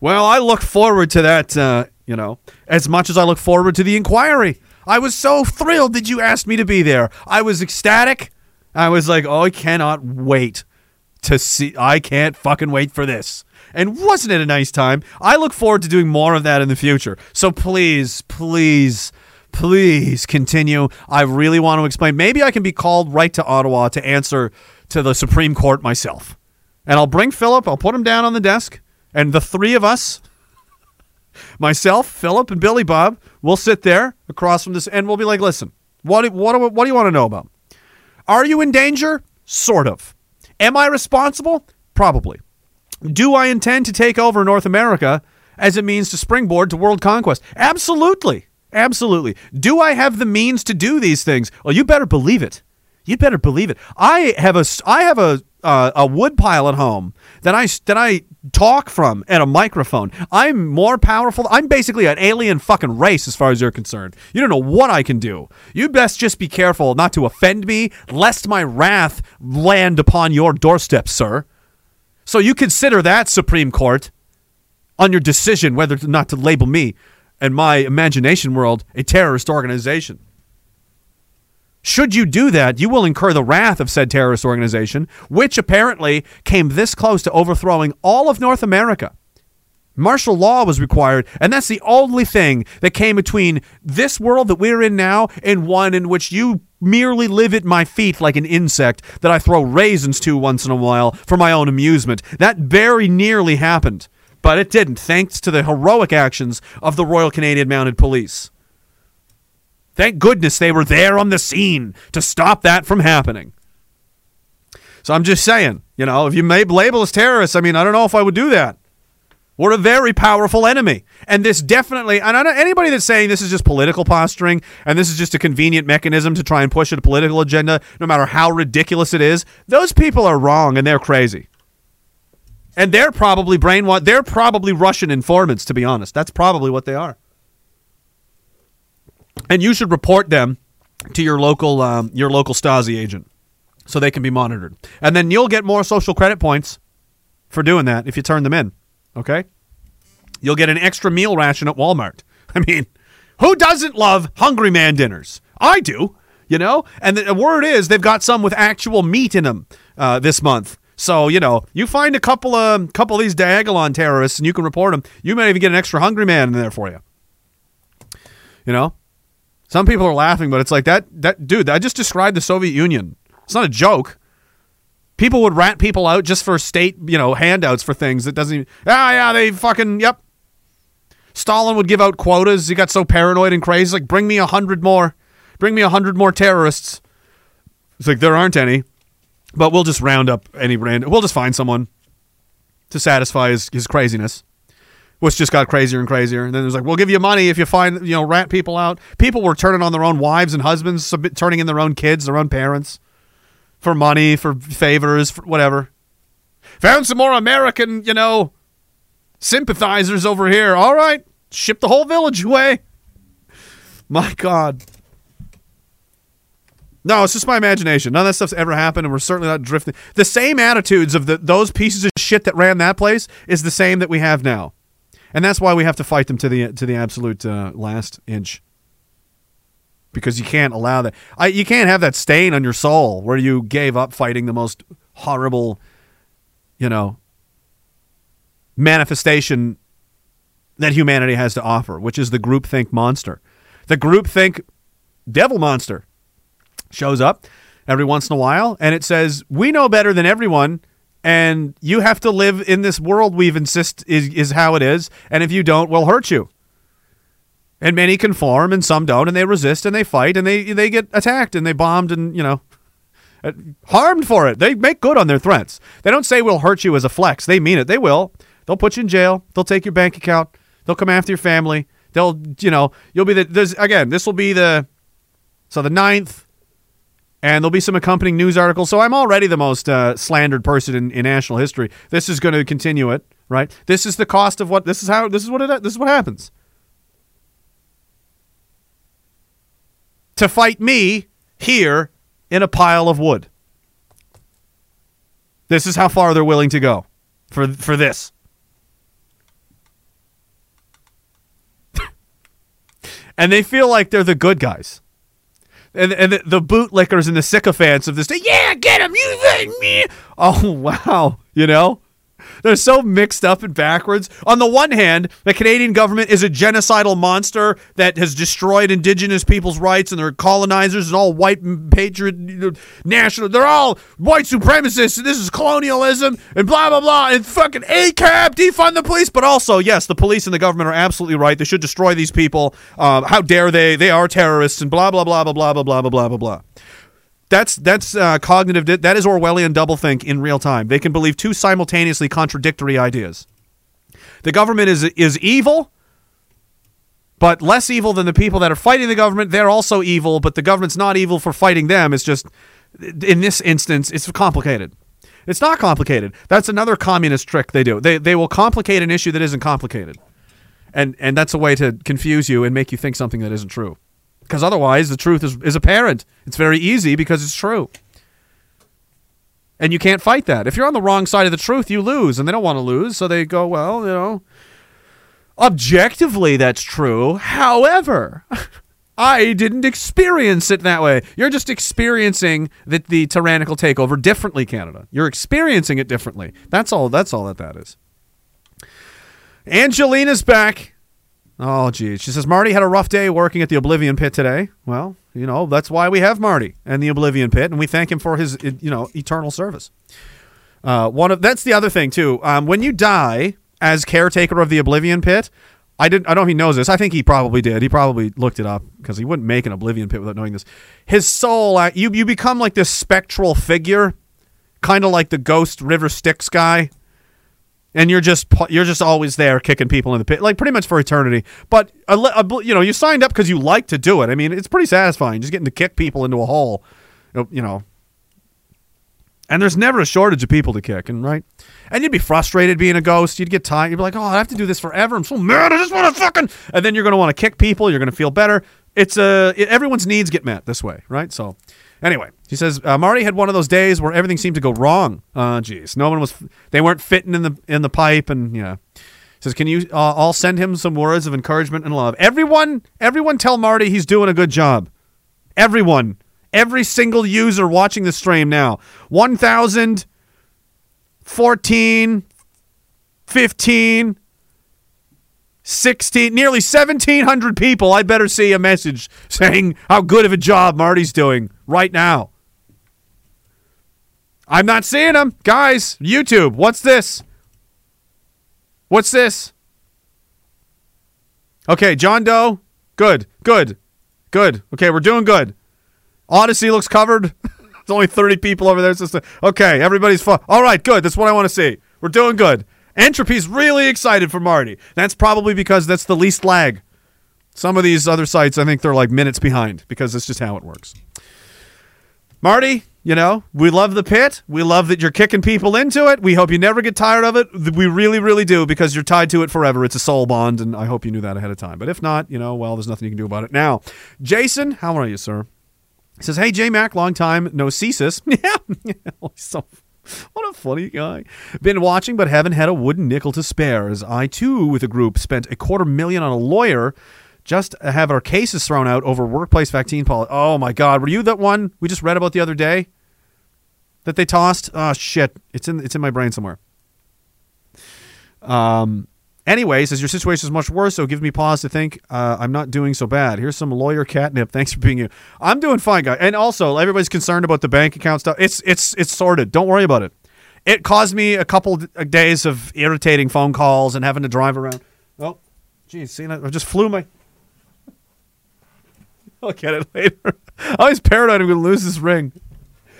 Well, I look forward to that, uh, you know, as much as I look forward to the inquiry. I was so thrilled that you asked me to be there. I was ecstatic. I was like, oh, I cannot wait to see. I can't fucking wait for this. And wasn't it a nice time? I look forward to doing more of that in the future. So please, please, please continue. I really want to explain. Maybe I can be called right to Ottawa to answer to the Supreme Court myself. And I'll bring Philip, I'll put him down on the desk, and the three of us, myself, Philip, and Billy Bob, will sit there across from this, and we'll be like, listen, what, what, what do you want to know about? Are you in danger? Sort of. Am I responsible? Probably. Do I intend to take over North America as a means to springboard to world conquest? Absolutely. Absolutely. Do I have the means to do these things? Well, you better believe it. You better believe it. I have a I have a uh, a wood pile at home that I that I talk from at a microphone. I'm more powerful. I'm basically an alien fucking race as far as you're concerned. You don't know what I can do. You best just be careful not to offend me, lest my wrath land upon your doorstep, sir. So you consider that Supreme Court on your decision whether or not to label me and my imagination world a terrorist organization. Should you do that, you will incur the wrath of said terrorist organization, which apparently came this close to overthrowing all of North America. Martial law was required, and that's the only thing that came between this world that we're in now and one in which you merely live at my feet like an insect that I throw raisins to once in a while for my own amusement. That very nearly happened, but it didn't, thanks to the heroic actions of the Royal Canadian Mounted Police. Thank goodness they were there on the scene to stop that from happening. So I'm just saying, you know, if you may label us terrorists, I mean, I don't know if I would do that. We're a very powerful enemy. And this definitely, and I don't, know anybody that's saying this is just political posturing and this is just a convenient mechanism to try and push a political agenda, no matter how ridiculous it is, those people are wrong and they're crazy. And they're probably brainwashed. They're probably Russian informants, to be honest. That's probably what they are. And you should report them to your local um, your local Stasi agent so they can be monitored. And then you'll get more social credit points for doing that if you turn them in. Okay? You'll get an extra meal ration at Walmart. I mean, who doesn't love Hungry Man dinners? I do, you know? And the word is they've got some with actual meat in them uh, this month. So, you know, you find a couple of couple of these Diagolon terrorists and you can report them. You might even get an extra Hungry Man in there for you. You know? Some people are laughing, but it's like that that dude, I just described the Soviet Union. It's not a joke. People would rat people out just for state, you know, handouts for things that doesn't even Ah yeah, they fucking yep. Stalin would give out quotas. He got so paranoid and crazy, like bring me a hundred more. Bring me a hundred more terrorists. It's like there aren't any. But we'll just round up any random we'll just find someone to satisfy his, his craziness which just got crazier and crazier. And then it was like, we'll give you money if you find, you know, rat people out. People were turning on their own wives and husbands, submit, turning in their own kids, their own parents for money, for favors, for whatever. Found some more American, you know, sympathizers over here. All right, ship the whole village away. My God. No, it's just my imagination. None of that stuff's ever happened, and we're certainly not drifting. The same attitudes of the, those pieces of shit that ran that place is the same that we have now and that's why we have to fight them to the to the absolute uh, last inch. because you can't allow that. I, you can't have that stain on your soul where you gave up fighting the most horrible, you know, manifestation that humanity has to offer, which is the groupthink monster. The groupthink devil monster shows up every once in a while and it says, We know better than everyone, and you have to live in this world we've insist is, is how it is, and if you don't, we'll hurt you. And many conform and some don't, and they resist and they fight and they they get attacked and they bombed and, you know, uh, harmed for it. They make good on their threats. They don't say we'll hurt you as a flex. They mean it. They will. They'll put you in jail. They'll take your bank account. They'll come after your family. They'll, you know, you'll be the. There's again. This will be the. So the ninth, and there'll be some accompanying news articles. So I'm already the most uh, slandered person in, in national history. This is going to continue it, right? This is the cost of what. This is how. This is what it. This is what happens. To fight me here in a pile of wood. This is how far they're willing to go for for this. and they feel like they're the good guys. And, and the, the bootlickers and the sycophants of this day, yeah, get him, you me. Oh, wow. You know? They're so mixed up and backwards. On the one hand, the Canadian government is a genocidal monster that has destroyed Indigenous people's rights, and they're colonizers and all white patriot national. They're all white supremacists, and this is colonialism, and blah blah blah, and fucking ACAB, defund the police. But also, yes, the police and the government are absolutely right. They should destroy these people. Um, how dare they? They are terrorists, and blah blah blah blah blah blah blah blah blah blah. That's that's uh, cognitive. Di- that is Orwellian doublethink in real time. They can believe two simultaneously contradictory ideas. The government is is evil, but less evil than the people that are fighting the government. They're also evil, but the government's not evil for fighting them. It's just in this instance, it's complicated. It's not complicated. That's another communist trick they do. They they will complicate an issue that isn't complicated, and and that's a way to confuse you and make you think something that isn't true because otherwise the truth is, is apparent. It's very easy because it's true. And you can't fight that. If you're on the wrong side of the truth, you lose, and they don't want to lose, so they go, well, you know, objectively that's true. However, I didn't experience it that way. You're just experiencing the, the tyrannical takeover differently, Canada. You're experiencing it differently. That's all. That's all that that is. Angelina's back. Oh, geez. She says, Marty had a rough day working at the Oblivion Pit today. Well, you know, that's why we have Marty and the Oblivion Pit, and we thank him for his, you know, eternal service. Uh, one of that's the other thing too. Um, when you die as caretaker of the Oblivion Pit, I didn't. I don't know if he knows this. I think he probably did. He probably looked it up because he wouldn't make an Oblivion Pit without knowing this. His soul, uh, you you become like this spectral figure, kind of like the ghost River Styx guy and you're just you're just always there kicking people in the pit, like pretty much for eternity. But you know, you signed up because you like to do it. I mean, it's pretty satisfying just getting to kick people into a hole, you know. And there's never a shortage of people to kick, and right. And you'd be frustrated being a ghost. You'd get tired. You'd be like, "Oh, I have to do this forever. I'm so mad. I just want to fucking." And then you're to want to kick people. You're to feel better. It's a uh, it, everyone's needs get met this way, right? So, anyway, he says uh, Marty had one of those days where everything seemed to go wrong. Uh, geez, no one was. They weren't fitting in the in the pipe, and yeah. He says, "Can you uh, all send him some words of encouragement and love? Everyone, everyone, tell Marty he's doing a good job. Everyone, every single user watching the stream now, one 14, 15, 16, nearly 1,700 people. I better see a message saying how good of a job Marty's doing right now. I'm not seeing them. Guys, YouTube, what's this? What's this? Okay, John Doe. Good, good, good. Okay, we're doing good. Odysee looks covered. There's only 30 people over there. Okay, everybody's fun. All right, good. That's what I want to see. We're doing good. Entropy's really excited for Marty. That's probably because that's the least lag. Some of these other sites, I think they're like minutes behind because that's just how it works. Marty, you know, we love the pit. We love that you're kicking people into it. We hope you never get tired of it. We really, really do because you're tied to it forever. It's a soul bond, and I hope you knew that ahead of time. But if not, you know, well, there's nothing you can do about it now. Jason, how are you, sir? He says, "Hey, J Mac, long time no ceases. Yeah, so what a funny guy. Been watching, but haven't had a wooden nickel to spare. As I too, with a group, spent a quarter million on a lawyer just have our cases thrown out over workplace vaccine policy. Oh my God, were you that one we just read about the other day that they tossed? Oh shit, it's in it's in my brain somewhere. Um. Anyways, as your situation is much worse, so give me pause to think uh, I'm not doing so bad. Here's some lawyer catnip. Thanks for being you. I'm doing fine, guy. And also, everybody's concerned about the bank account stuff. It's it's it's sorted. Don't worry about it. It caused me a couple uh, days of irritating phone calls and having to drive around. Oh, geez, see, I just flew my. I'll get it later. I was paranoid I'm to lose this ring.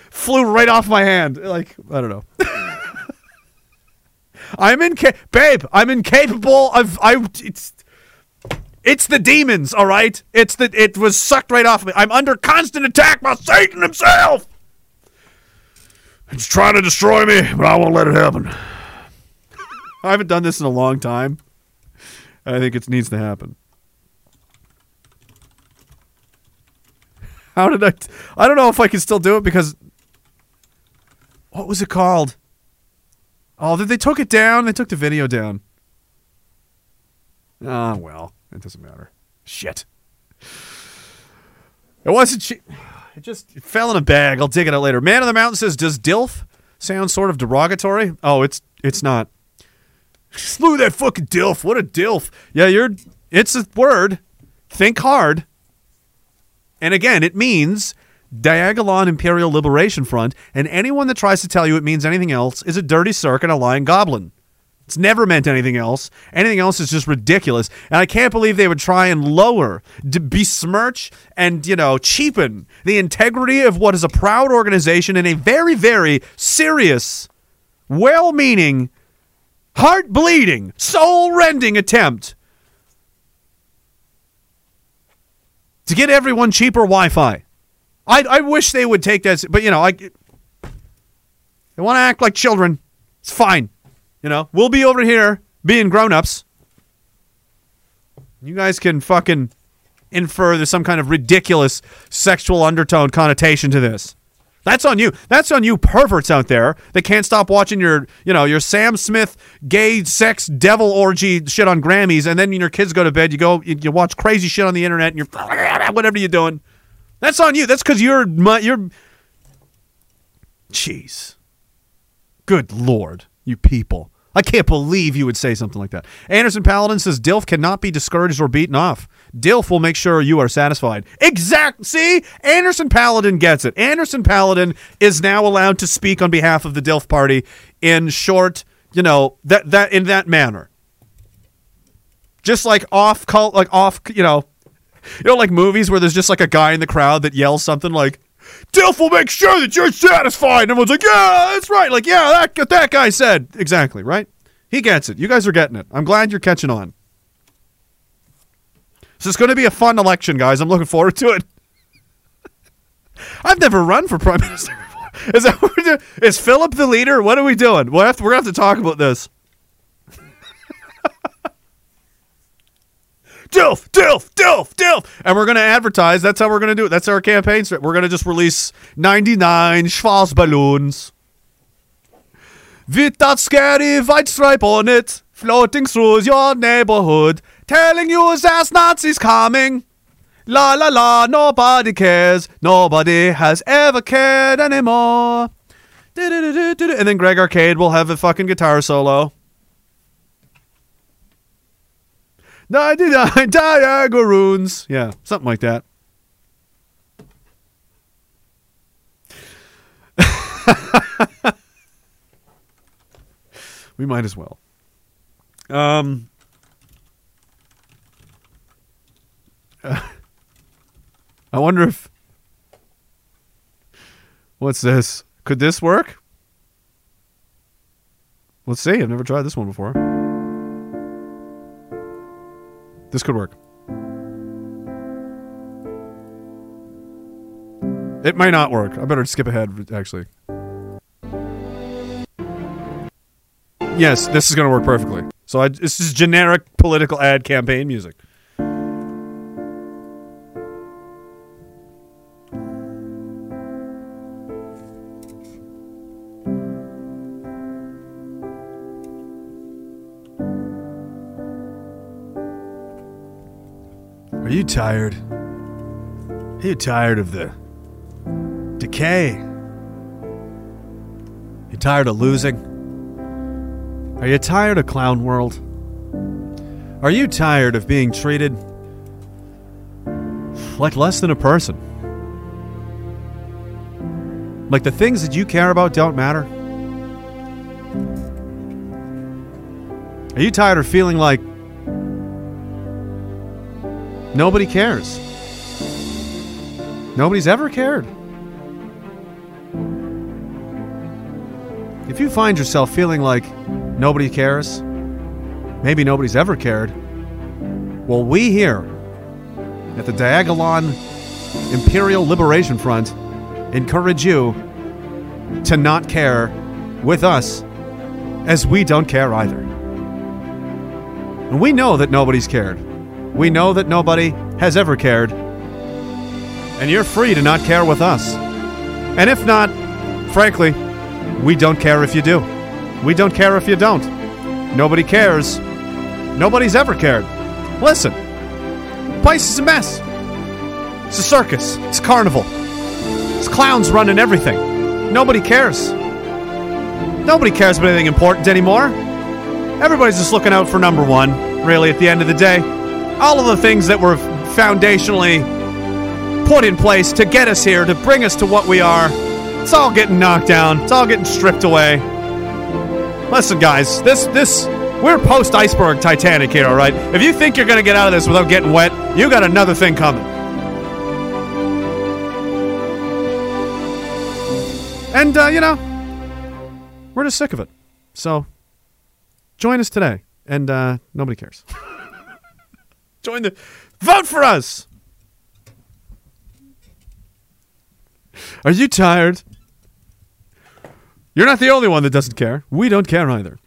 Flew right off my hand. Like I don't know. I'm inca- babe. I'm incapable of. I. It's. It's the demons. All right. It's the. It was sucked right off me. I'm under constant attack by Satan himself. It's trying to destroy me, but I won't let it happen. I haven't done this in a long time. and I think it needs to happen. How did I? T- I don't know if I can still do it because. What was it called? Oh, they- took it down. They took the video down. Ah, well, it doesn't matter. Shit. It wasn't cheap. It just it fell in a bag. I'll dig it out later. Man of the Mountain says, "Does DILF sound sort of derogatory?" Oh, it's it's not. Slew that fucking DILF. What a DILF. Yeah, you're. It's a word. Think hard. And again, it means Diagolon Imperial Liberation Front, and anyone that tries to tell you it means anything else is a dirty circ and a lying goblin. It's never meant anything else. Anything else is just ridiculous. And I can't believe they would try and lower, besmirch, and, you know, cheapen the integrity of what is a proud organization in a very, very serious, well meaning, heart bleeding, soul rending attempt to get everyone cheaper Wi Fi. I, I wish they would take that, but, you know, I, they want to act like children. It's fine. You know, we'll be over here being grown ups. You guys can fucking infer there's some kind of ridiculous sexual undertone connotation to this. That's on you. That's on you perverts out there that can't stop watching your, you know, your Sam Smith gay sex devil orgy shit on Grammys, and then when your kids go to bed, you go, you, you watch crazy shit on the internet, and you're whatever you're doing. That's on you. That's because you're my, you're. Jeez. Good lord, you people. I can't believe you would say something like that. Anderson Paladin says DILF cannot be discouraged or beaten off. DILF will make sure you are satisfied. Exact. See, Anderson Paladin gets it. Anderson Paladin is now allowed to speak on behalf of the DILF party in short, you know, that that in that manner. Just like off cult, like off, you know, you know, like movies where there's just like a guy in the crowd that yells something like, Dilf will make sure that you're satisfied. And everyone's like, yeah, that's right. Like, yeah, that, that guy said. Exactly, right? He gets it. You guys are getting it. I'm glad you're catching on. So it's going to be a fun election, guys. I'm looking forward to it. I've never run for prime minister before. Is that what we're doing? Is Philip the leader? What are we doing? We'll have to, we're going to have to talk about this. Dilf, Dilf, Dilf, Dilf. And we're going to advertise. That's how we're going to do it. That's our campaign. We're going to just release 99 Schwarzballoons with that scary white stripe on it floating through your neighborhood, telling you there's Nazis coming. La la la, nobody cares. Nobody has ever cared anymore. And then Greg Arcade will have a fucking guitar solo. 99 Diagaroons. Yeah, something like that. we might as well. Um, I wonder if. What's this? Could this work? Let's see. I've never tried this one before. This could work. It might not work. I better skip ahead, actually. Yes, this is going to work perfectly. So I, this is generic political ad campaign music. Tired? Are you tired of the decay? Are you tired of losing? Are you tired of clown world? Are you tired of being treated like less than a person? Like the things that you care about don't matter? Are you tired of feeling like nobody cares? Nobody's ever cared. If you find yourself feeling like nobody cares, maybe nobody's ever cared, well, we here at the Diagolon Imperial Liberation Front encourage you to not care with us as we don't care either. And we know that nobody's cared. We know that nobody has ever cared. And you're free to not care with us. And if not, frankly, we don't care if you do. We don't care if you don't. Nobody cares. Nobody's ever cared. Listen, the place is a mess. It's a circus. It's a carnival. It's clowns running everything. Nobody cares. Nobody cares about anything important anymore. Everybody's just looking out for number one, really, at the end of the day. All of the things that were foundationally put in place to get us here, to bring us to what we are, it's all getting knocked down. It's all getting stripped away. Listen, guys, this, this, we're post iceberg Titanic here, all right? If you think you're to get out of this without getting wet, you got another thing coming. And, uh, you know, we're just sick of it. So, join us today. And uh, nobody cares. join the. Vote for us! Are you tired? You're not the only one that doesn't care. We don't care either.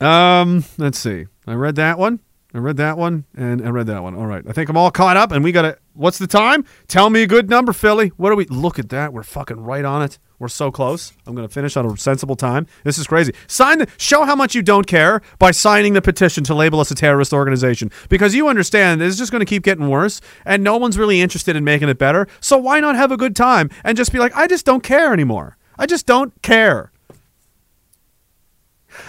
Um, let's see. I read that one. I read that one, and I read that one. All right. I think I'm all caught up, and we got to. What's the time? Tell me a good number, Philly. What do we. Look at that. We're fucking right on it. We're so close. I'm going to finish on a sensible time. This is crazy. Sign the. Show how much you don't care by signing the petition to label us a terrorist organization. Because you understand is just going to keep getting worse, and no one's really interested in making it better. So why not have a good time and just be like, I just don't care anymore. I just don't care.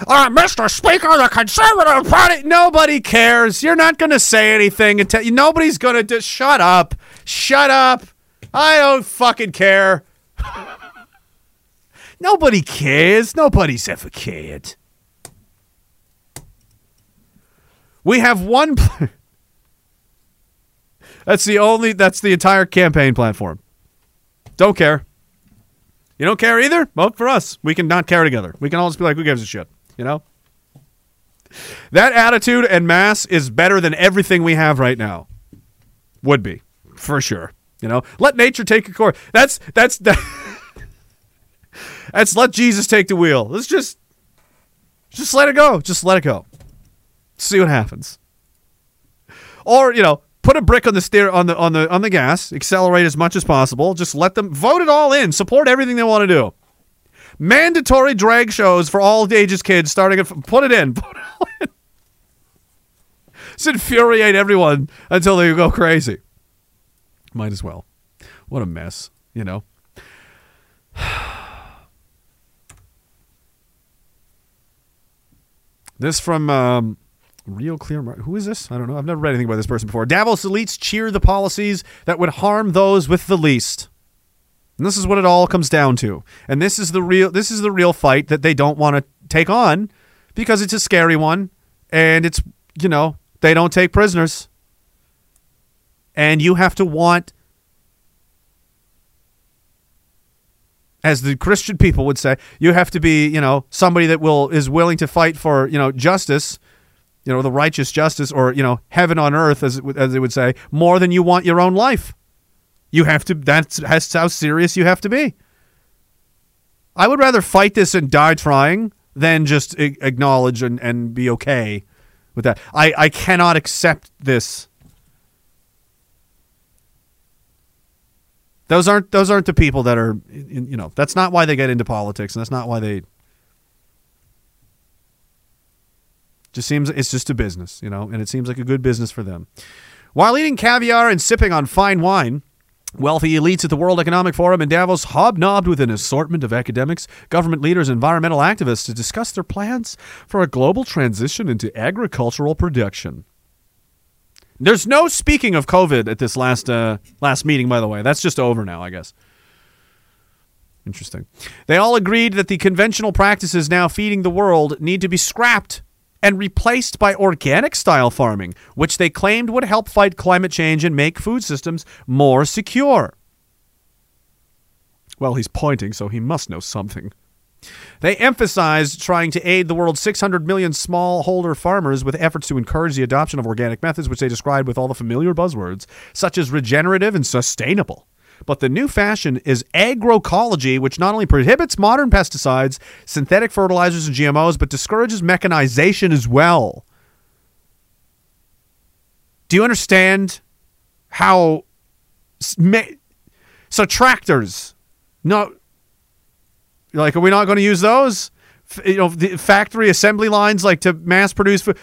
Uh, Mr. Speaker, the Conservative Party. Nobody cares. You're not going to say anything until you. Nobody's going to just shut up. Shut up. I don't fucking care. Nobody cares. Nobody's ever cared. We have one. Pl- that's the only. That's the entire campaign platform. Don't care. You don't care either? Vote for us. We can not care together. We can all just be like, who gives a shit? You know? That attitude and mass is better than everything we have right now. Would be, for sure. You know? Let nature take a course. That's that's that, that's let Jesus take the wheel. Let's just just let it go. Just let it go. See what happens. Or, you know, put a brick on the steer on the on the on the gas, accelerate as much as possible. Just let them vote it all in. Support everything they want to do. Mandatory drag shows for all ages kids starting at put it in. Put it all in. Infuriate everyone until they go crazy. Might as well. What a mess, you know. This from um, Real Clear. Who is this? I don't know. I've never read anything about this person before. Davos elites cheer the policies that would harm those with the least. And this is what it all comes down to. And this is the real this is the real fight that they don't want to take on because it's a scary one and it's you know, they don't take prisoners. And you have to want as the Christian people would say, you have to be, you know, somebody that will is willing to fight for, you know, justice, you know, the righteous justice or, you know, heaven on earth as it, as they would say, more than you want your own life. You have to that's that's how serious you have to be. I would rather fight this and die trying than just acknowledge and, and be okay with that. I, I cannot accept this. Those aren't those aren't the people that are you know, that's not why they get into politics and that's not why they just seems it's just a business, you know, and it seems like a good business for them. While eating caviar and sipping on fine wine, Wealthy elites at the World Economic Forum in Davos hobnobbed with an assortment of academics, government leaders, and environmental activists to discuss their plans for a global transition into agricultural production. There's no speaking of COVID at this last uh, last meeting, by the way. That's just over now, I guess. Interesting. They all agreed that the conventional practices now feeding the world need to be scrapped and replaced by organic style farming, which they claimed would help fight climate change and make food systems more secure. Well, he's pointing, so he must know something. They emphasized trying to aid the world's 600 million smallholder farmers with efforts to encourage the adoption of organic methods, which they described with all the familiar buzzwords, such as regenerative and sustainable. But the new fashion is agroecology, which not only prohibits modern pesticides, synthetic fertilizers, and GMOs, but discourages mechanization as well. Do you understand how. So, tractors. No. Like, are we not going to use those? F- you know, the factory assembly lines, like to mass produce food.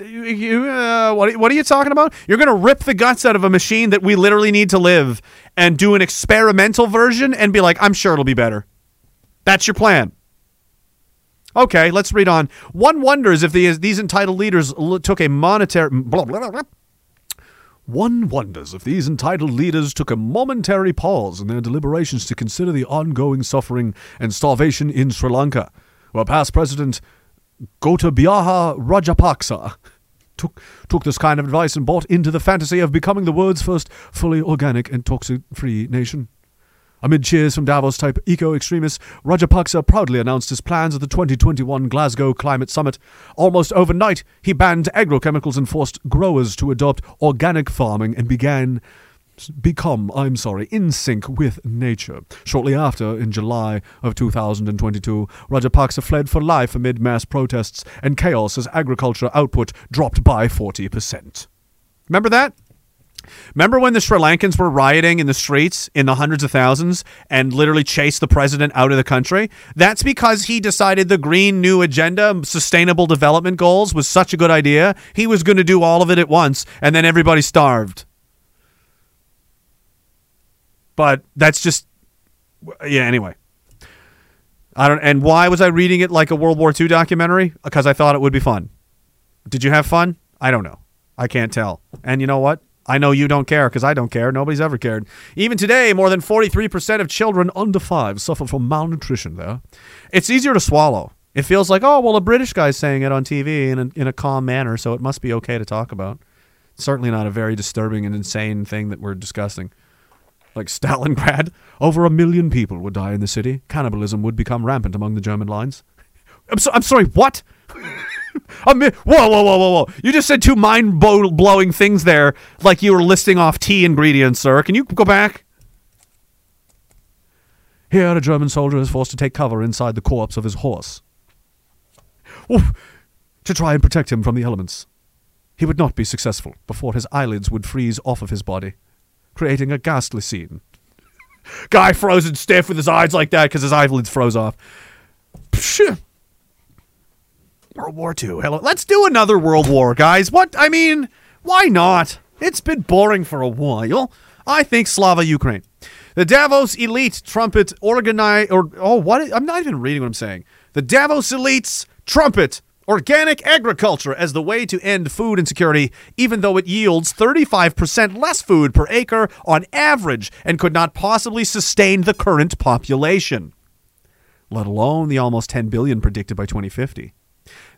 You, uh, what, what are you talking about? You're going to rip the guts out of a machine that we literally need to live and do an experimental version and be like, I'm sure it'll be better. That's your plan. Okay, let's read on. One wonders if the, these entitled leaders took a monetary. Blah, blah, blah. One wonders if these entitled leaders took a momentary pause in their deliberations to consider the ongoing suffering and starvation in Sri Lanka, where past President Gotabaya Rajapaksa took, took this kind of advice and bought into the fantasy of becoming the world's first fully organic and toxic free nation. Amid cheers from Davos type eco extremists, Rajapaksa proudly announced his plans at the 2021 Glasgow Climate Summit. Almost overnight, he banned agrochemicals and forced growers to adopt organic farming and began become, I'm sorry, in sync with nature. Shortly after, in July of 2022, Rajapaksa fled for life amid mass protests and chaos as agriculture output dropped by 40%. Remember that? Remember when the Sri Lankans were rioting in the streets in the hundreds of thousands and literally chased the president out of the country? That's because he decided the Green New Agenda, sustainable development goals, was such a good idea. He was going to do all of it at once, and then everybody starved. But that's just, yeah, anyway. I don't, and why was I reading it like a World War II documentary? Because I thought it would be fun. Did you have fun? I don't know. I can't tell. And you know what? I know you don't care because I don't care. Nobody's ever cared. Even today, more than 43% of children under five suffer from malnutrition there. It's easier to swallow. It feels like, oh, well, a British guy's saying it on TV in a, in a calm manner, so it must be okay to talk about. Certainly not a very disturbing and insane thing that we're discussing. Like Stalingrad, over a million people would die in the city. Cannibalism would become rampant among the German lines. I'm, so, I'm sorry, what? I mean, whoa, whoa, whoa, whoa, whoa! You just said two mind-blowing things there, like you were listing off tea ingredients, sir. Can you go back? Here, a German soldier is forced to take cover inside the corpse of his horse Oof, to try and protect him from the elements. He would not be successful before his eyelids would freeze off of his body, creating a ghastly scene. Guy frozen stiff with his eyes like that because his eyelids froze off. World War II. Hello. Let's do another World War, guys. What? I mean, why not? It's been boring for a while. I think Slava Ukraine. The Davos elite trumpet organize or oh what? I'm not even reading what I'm saying. The Davos elites trumpet organic agriculture as the way to end food insecurity, even though it yields 35% less food per acre on average and could not possibly sustain the current population, let alone the almost 10 billion predicted by 2050.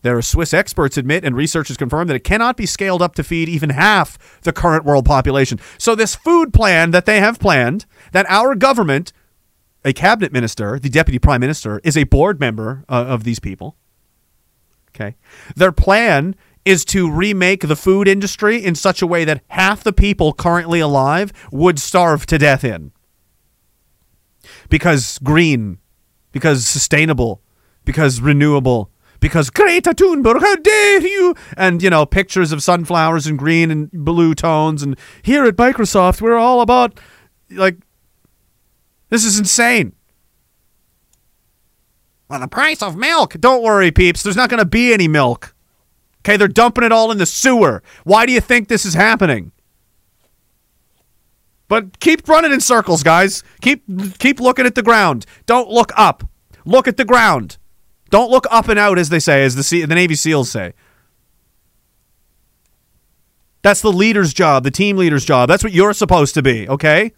Their Swiss experts admit and researchers confirm that it cannot be scaled up to feed even half the current world population. So, this food plan that they have planned, that our government, a cabinet minister, the deputy prime minister, is a board member uh, of these people. Okay. Their plan is to remake the food industry in such a way that half the people currently alive would starve to death in. Because green, because sustainable, because renewable, because Greta Thunberg, how dare you? And, you know, pictures of sunflowers in green and blue tones. And here at Microsoft, we're all about, like, this is insane. Well, the price of milk. Don't worry, peeps. There's not going to be any milk. Okay, they're dumping it all in the sewer. Why do you think this is happening? But keep running in circles, guys. Keep keep looking at the ground. Don't look up. Look at the ground. Don't look up and out, as they say, as the the Navy SEALs say. That's the leader's job, the team leader's job. That's what you're supposed to be, okay?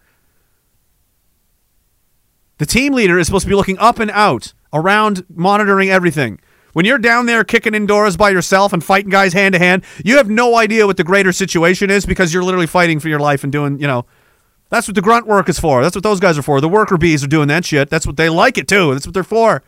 The team leader is supposed to be looking up and out, around, monitoring everything. When you're down there kicking indoors by yourself and fighting guys hand to hand, you have no idea what the greater situation is because you're literally fighting for your life and doing, you know, that's what the grunt work is for. That's what those guys are for. The worker bees are doing that shit. That's what they like it too. That's what they're for.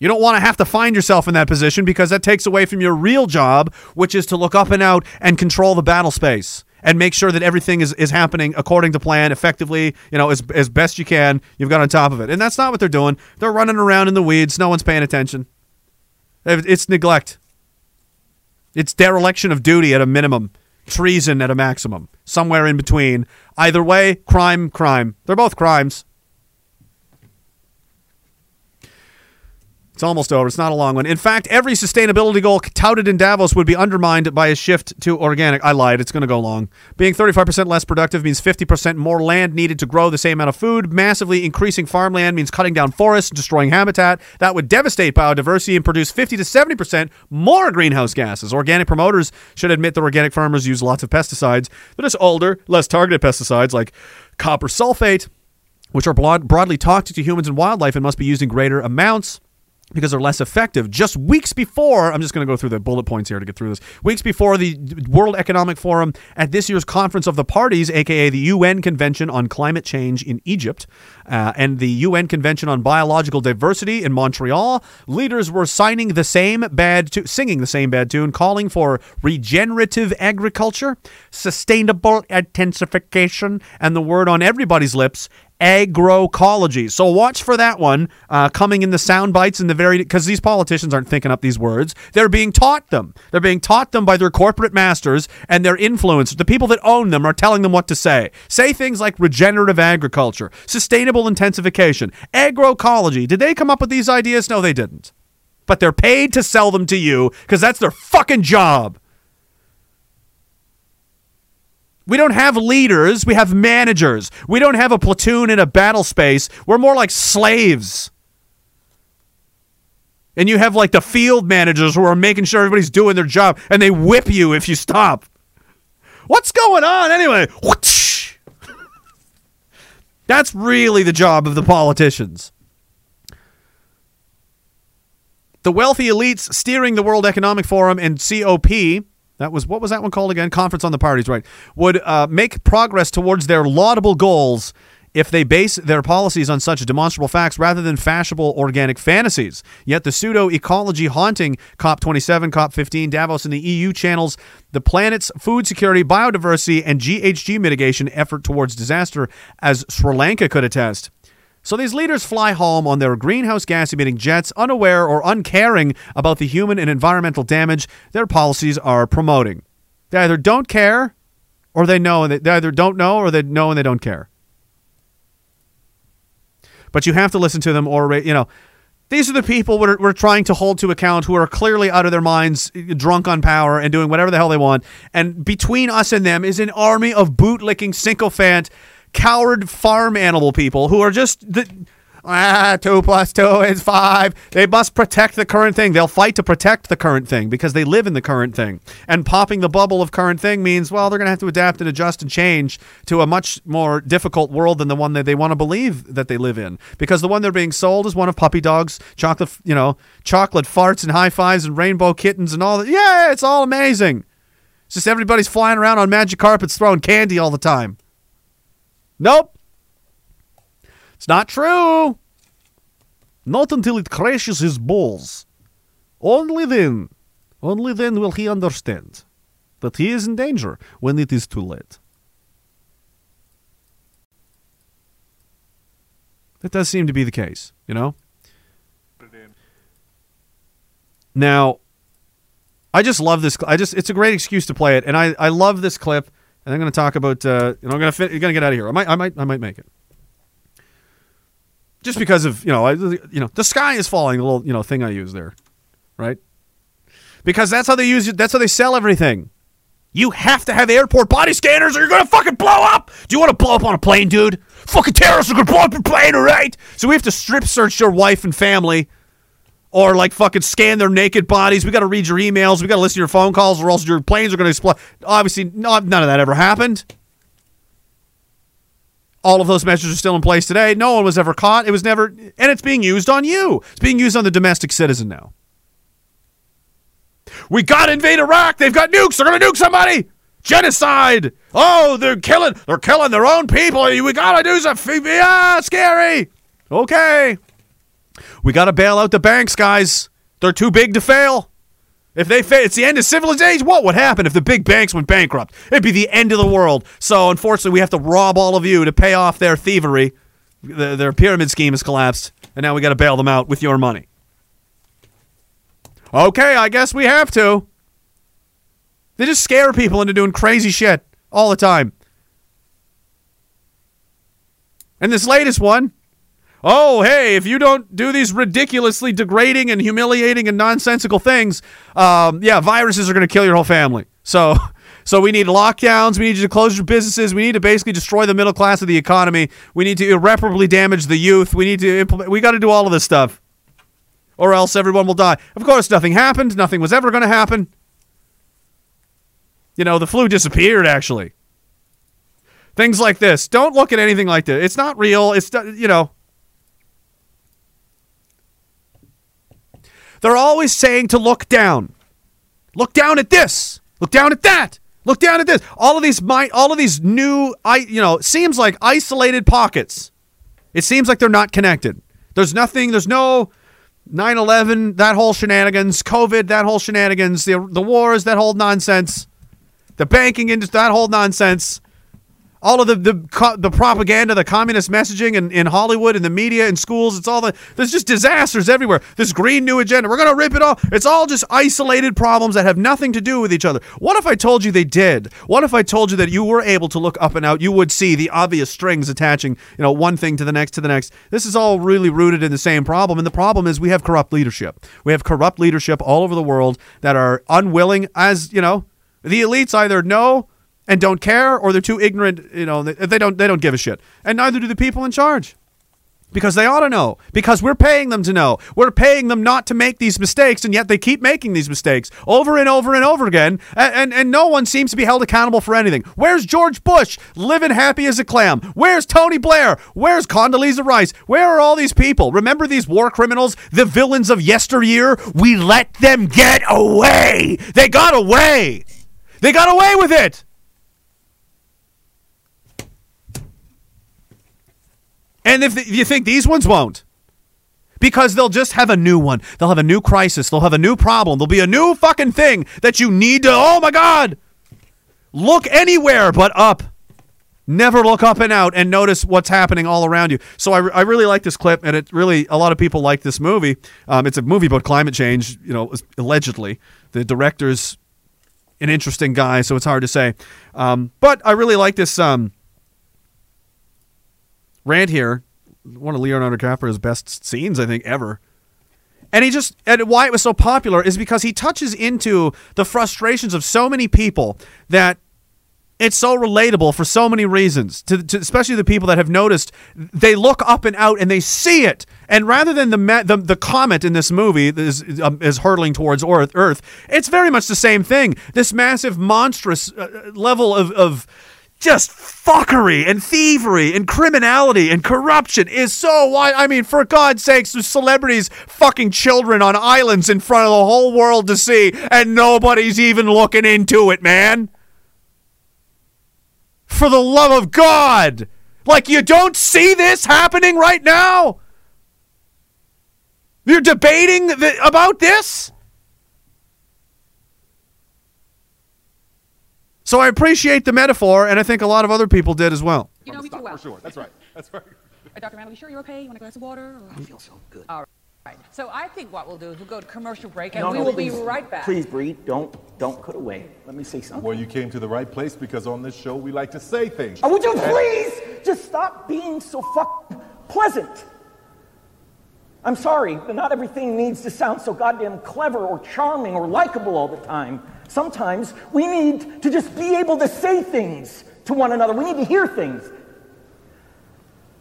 You don't want to have to find yourself in that position because that takes away from your real job, which is to look up and out and control the battle space and make sure that everything is, is happening according to plan effectively, you know, as, as best you can. You've got on top of it. And that's not what they're doing. They're running around in the weeds. No one's paying attention. It's neglect. It's dereliction of duty at a minimum, treason at a maximum, somewhere in between. Either way, crime, crime. They're both crimes. It's almost over. It's not a long one. In fact, every sustainability goal touted in Davos would be undermined by a shift to organic. I lied. It's going to go long. Being 35% less productive means 50% more land needed to grow the same amount of food. Massively increasing farmland means cutting down forests, destroying habitat. That would devastate biodiversity and produce 50 to 70% more greenhouse gases. Organic promoters should admit that organic farmers use lots of pesticides. They're just older, less targeted pesticides like copper sulfate, which are broad- broadly toxic to humans and wildlife and must be used in greater amounts because they're less effective. Just weeks before, I'm just going to go through the bullet points here to get through this. Weeks before the World Economic Forum at this year's Conference of the Parties, aka the UN Convention on Climate Change in Egypt, uh, and the UN Convention on Biological Diversity in Montreal, leaders were signing the same bad, tu- singing the same bad tune, calling for regenerative agriculture, sustainable intensification, and the word on everybody's lips, agroecology. So watch for that one uh, coming in the sound bites in the very because these politicians aren't thinking up these words. They're being taught them. They're being taught them by their corporate masters and their influencers. The people that own them are telling them what to say. Say things like regenerative agriculture, sustainable intensification, agroecology. Did they come up with these ideas? No, they didn't. But they're paid to sell them to you because that's their fucking job. We don't have leaders, we have managers. We don't have a platoon in a battle space. We're more like slaves. And you have like the field managers who are making sure everybody's doing their job and they whip you if you stop. What's going on anyway? That's really the job of the politicians. The wealthy elites steering the World Economic Forum and COP that was what was that one called again? Conference on the Parties, right? Would uh, make progress towards their laudable goals if they base their policies on such demonstrable facts rather than fashionable organic fantasies. Yet the pseudo ecology haunting COP27, COP15, Davos, and the EU channels the planet's food security, biodiversity, and GHG mitigation effort towards disaster, as Sri Lanka could attest. So these leaders fly home on their greenhouse gas emitting jets, unaware or uncaring about the human and environmental damage their policies are promoting. They either don't care or they know and they, they either don't know or they know and they don't care. But you have to listen to them or you know these are the people we're, we're trying to hold to account who are clearly out of their minds, drunk on power, and doing whatever the hell they want. And between us and them is an army of bootlicking sycophant coward farm animal people who are just the ah two plus two is five. They must protect the current thing. They'll fight to protect the current thing because they live in the current thing. And popping the bubble of current thing means well they're gonna have to adapt and adjust and change to a much more difficult world than the one that they want to believe that they live in. Because the one they're being sold is one of puppy dogs, chocolate you know, chocolate farts and high fives and rainbow kittens and all that. Yeah, it's all amazing. It's just everybody's flying around on magic carpets throwing candy all the time. Nope. It's not true. Not until it crashes his balls. Only then, only then will he understand that he is in danger when it is too late. That does seem to be the case, you know? Now, I just love this. I just, it's a great excuse to play it. And I, I love this clip. And I'm going to talk about. Uh, you know, I'm going to going to get out of here. I might, I might, I might make it. Just because of you know, I, you know, the sky is falling. The little you know thing I use there, right? Because that's how they use. That's how they sell everything. You have to have airport body scanners or you're gonna fucking blow up. Do you want to blow up on a plane, dude? Fucking terrorists are gonna blow up your plane, all right? So we have to strip search your wife and family, or like fucking scan their naked bodies. We got to read your emails. We got to listen to your phone calls, or else your planes are gonna explode. Obviously, no, none of that ever happened. All of those measures are still in place today. No one was ever caught. It was never, and it's being used on you. It's being used on the domestic citizen now. We got to invade Iraq. They've got nukes. They're going to nuke somebody. Genocide. Oh, they're killing. They're killing their own people. We got to do something. Yeah, scary. Okay. We got to bail out the banks, guys. They're too big to fail. If they fail, it's the end of civilization. What would happen if the big banks went bankrupt? It'd be the end of the world. So, unfortunately, we have to rob all of you to pay off their thievery. The, their pyramid scheme has collapsed, and now we got to bail them out with your money. Okay, I guess we have to. They just scare people into doing crazy shit all the time. And this latest one, oh, hey, if you don't do these ridiculously degrading and humiliating and nonsensical things, um, yeah, viruses are going to kill your whole family. So, so we need lockdowns. We need you to close your businesses. We need to basically destroy the middle class of the economy. We need to irreparably damage the youth. We need to implement. We got to do all of this stuff, or else everyone will die. Of course, nothing happened. Nothing was ever going to happen. You know, the flu disappeared. Actually, things like this. Don't look at anything like this. It's not real. It's you know. They're always saying to look down. Look down at this. Look down at that. Look down at this. All of these mi- all of these new I you know, seems like isolated pockets. It seems like they're not connected. There's nothing, there's no 9/11, that whole shenanigans, COVID, that whole shenanigans, the the wars, that whole nonsense. The banking industry, that whole nonsense. All of the the, the propaganda, the communist messaging in, in Hollywood and the media and schools, it's all the there's just disasters everywhere. This green new agenda, we're gonna rip it off. It's all just isolated problems that have nothing to do with each other. What if I told you they did? What if I told you that you were able to look up and out, you would see the obvious strings attaching, you know, one thing to the next to the next. This is all really rooted in the same problem, and the problem is we have corrupt leadership. We have corrupt leadership all over the world that are unwilling, as you know, the elites either know and don't care or they're too ignorant you know they don't they don't give a shit. And neither do the people in charge. Because they ought to know. Because we're paying them to know. We're paying them not to make these mistakes and yet they keep making these mistakes over and over and over again and and, and no one seems to be held accountable for anything. Where's george bush living happy as a clam? Where's tony blair? Where's condoleezza rice? Where are all these people? Remember these war criminals the villains of yesteryear? We let them get away. They got away. They got away with it And if you think these ones won't, because they'll just have a new one. They'll have a new crisis. They'll have a new problem. There'll be a new fucking thing that you need to, oh my God, look anywhere but up. Never look up and out and notice what's happening all around you. So I, I really like this clip, and it really, a lot of people like this movie. Um, it's a movie about climate change, you know, allegedly. The director's an interesting guy, so it's hard to say. Um, but I really like this. Um, rant here. One of Leonardo DiCaprio's best scenes, I think, ever. And he just and why it was so popular is because he touches into the frustrations of so many people that it's so relatable for so many reasons. To, to especially the people that have noticed, they look up and out and they see it. And rather than the the, the comet in this movie is um, is hurtling towards Earth, it's very much the same thing. This massive, monstrous uh, level of of just fuckery and thievery and criminality and corruption is so wide. I mean, for God's sakes, there's celebrities fucking children on islands in front of the whole world to see, and nobody's even looking into it, man. For the love of God. Like, you don't see this happening right now? You're debating about this? So I appreciate the metaphor, and I think a lot of other people did as well. You know me too well. For sure. That's right. That's right. Uh, Dr. Randall, you sure you're okay? You want a glass of water? Or? I feel so good. All right. So I think what we'll do is we'll go to commercial break, and No, we no, will please. be right back. Please, Bree, don't don't cut away. Let me say something. Well, you came to the right place because on this show we like to say things. Oh, would you please just stop being so fuck pleasant? I'm sorry, but not everything needs to sound so goddamn clever or charming or likable all the time. Sometimes we need to just be able to say things to one another. We need to hear things.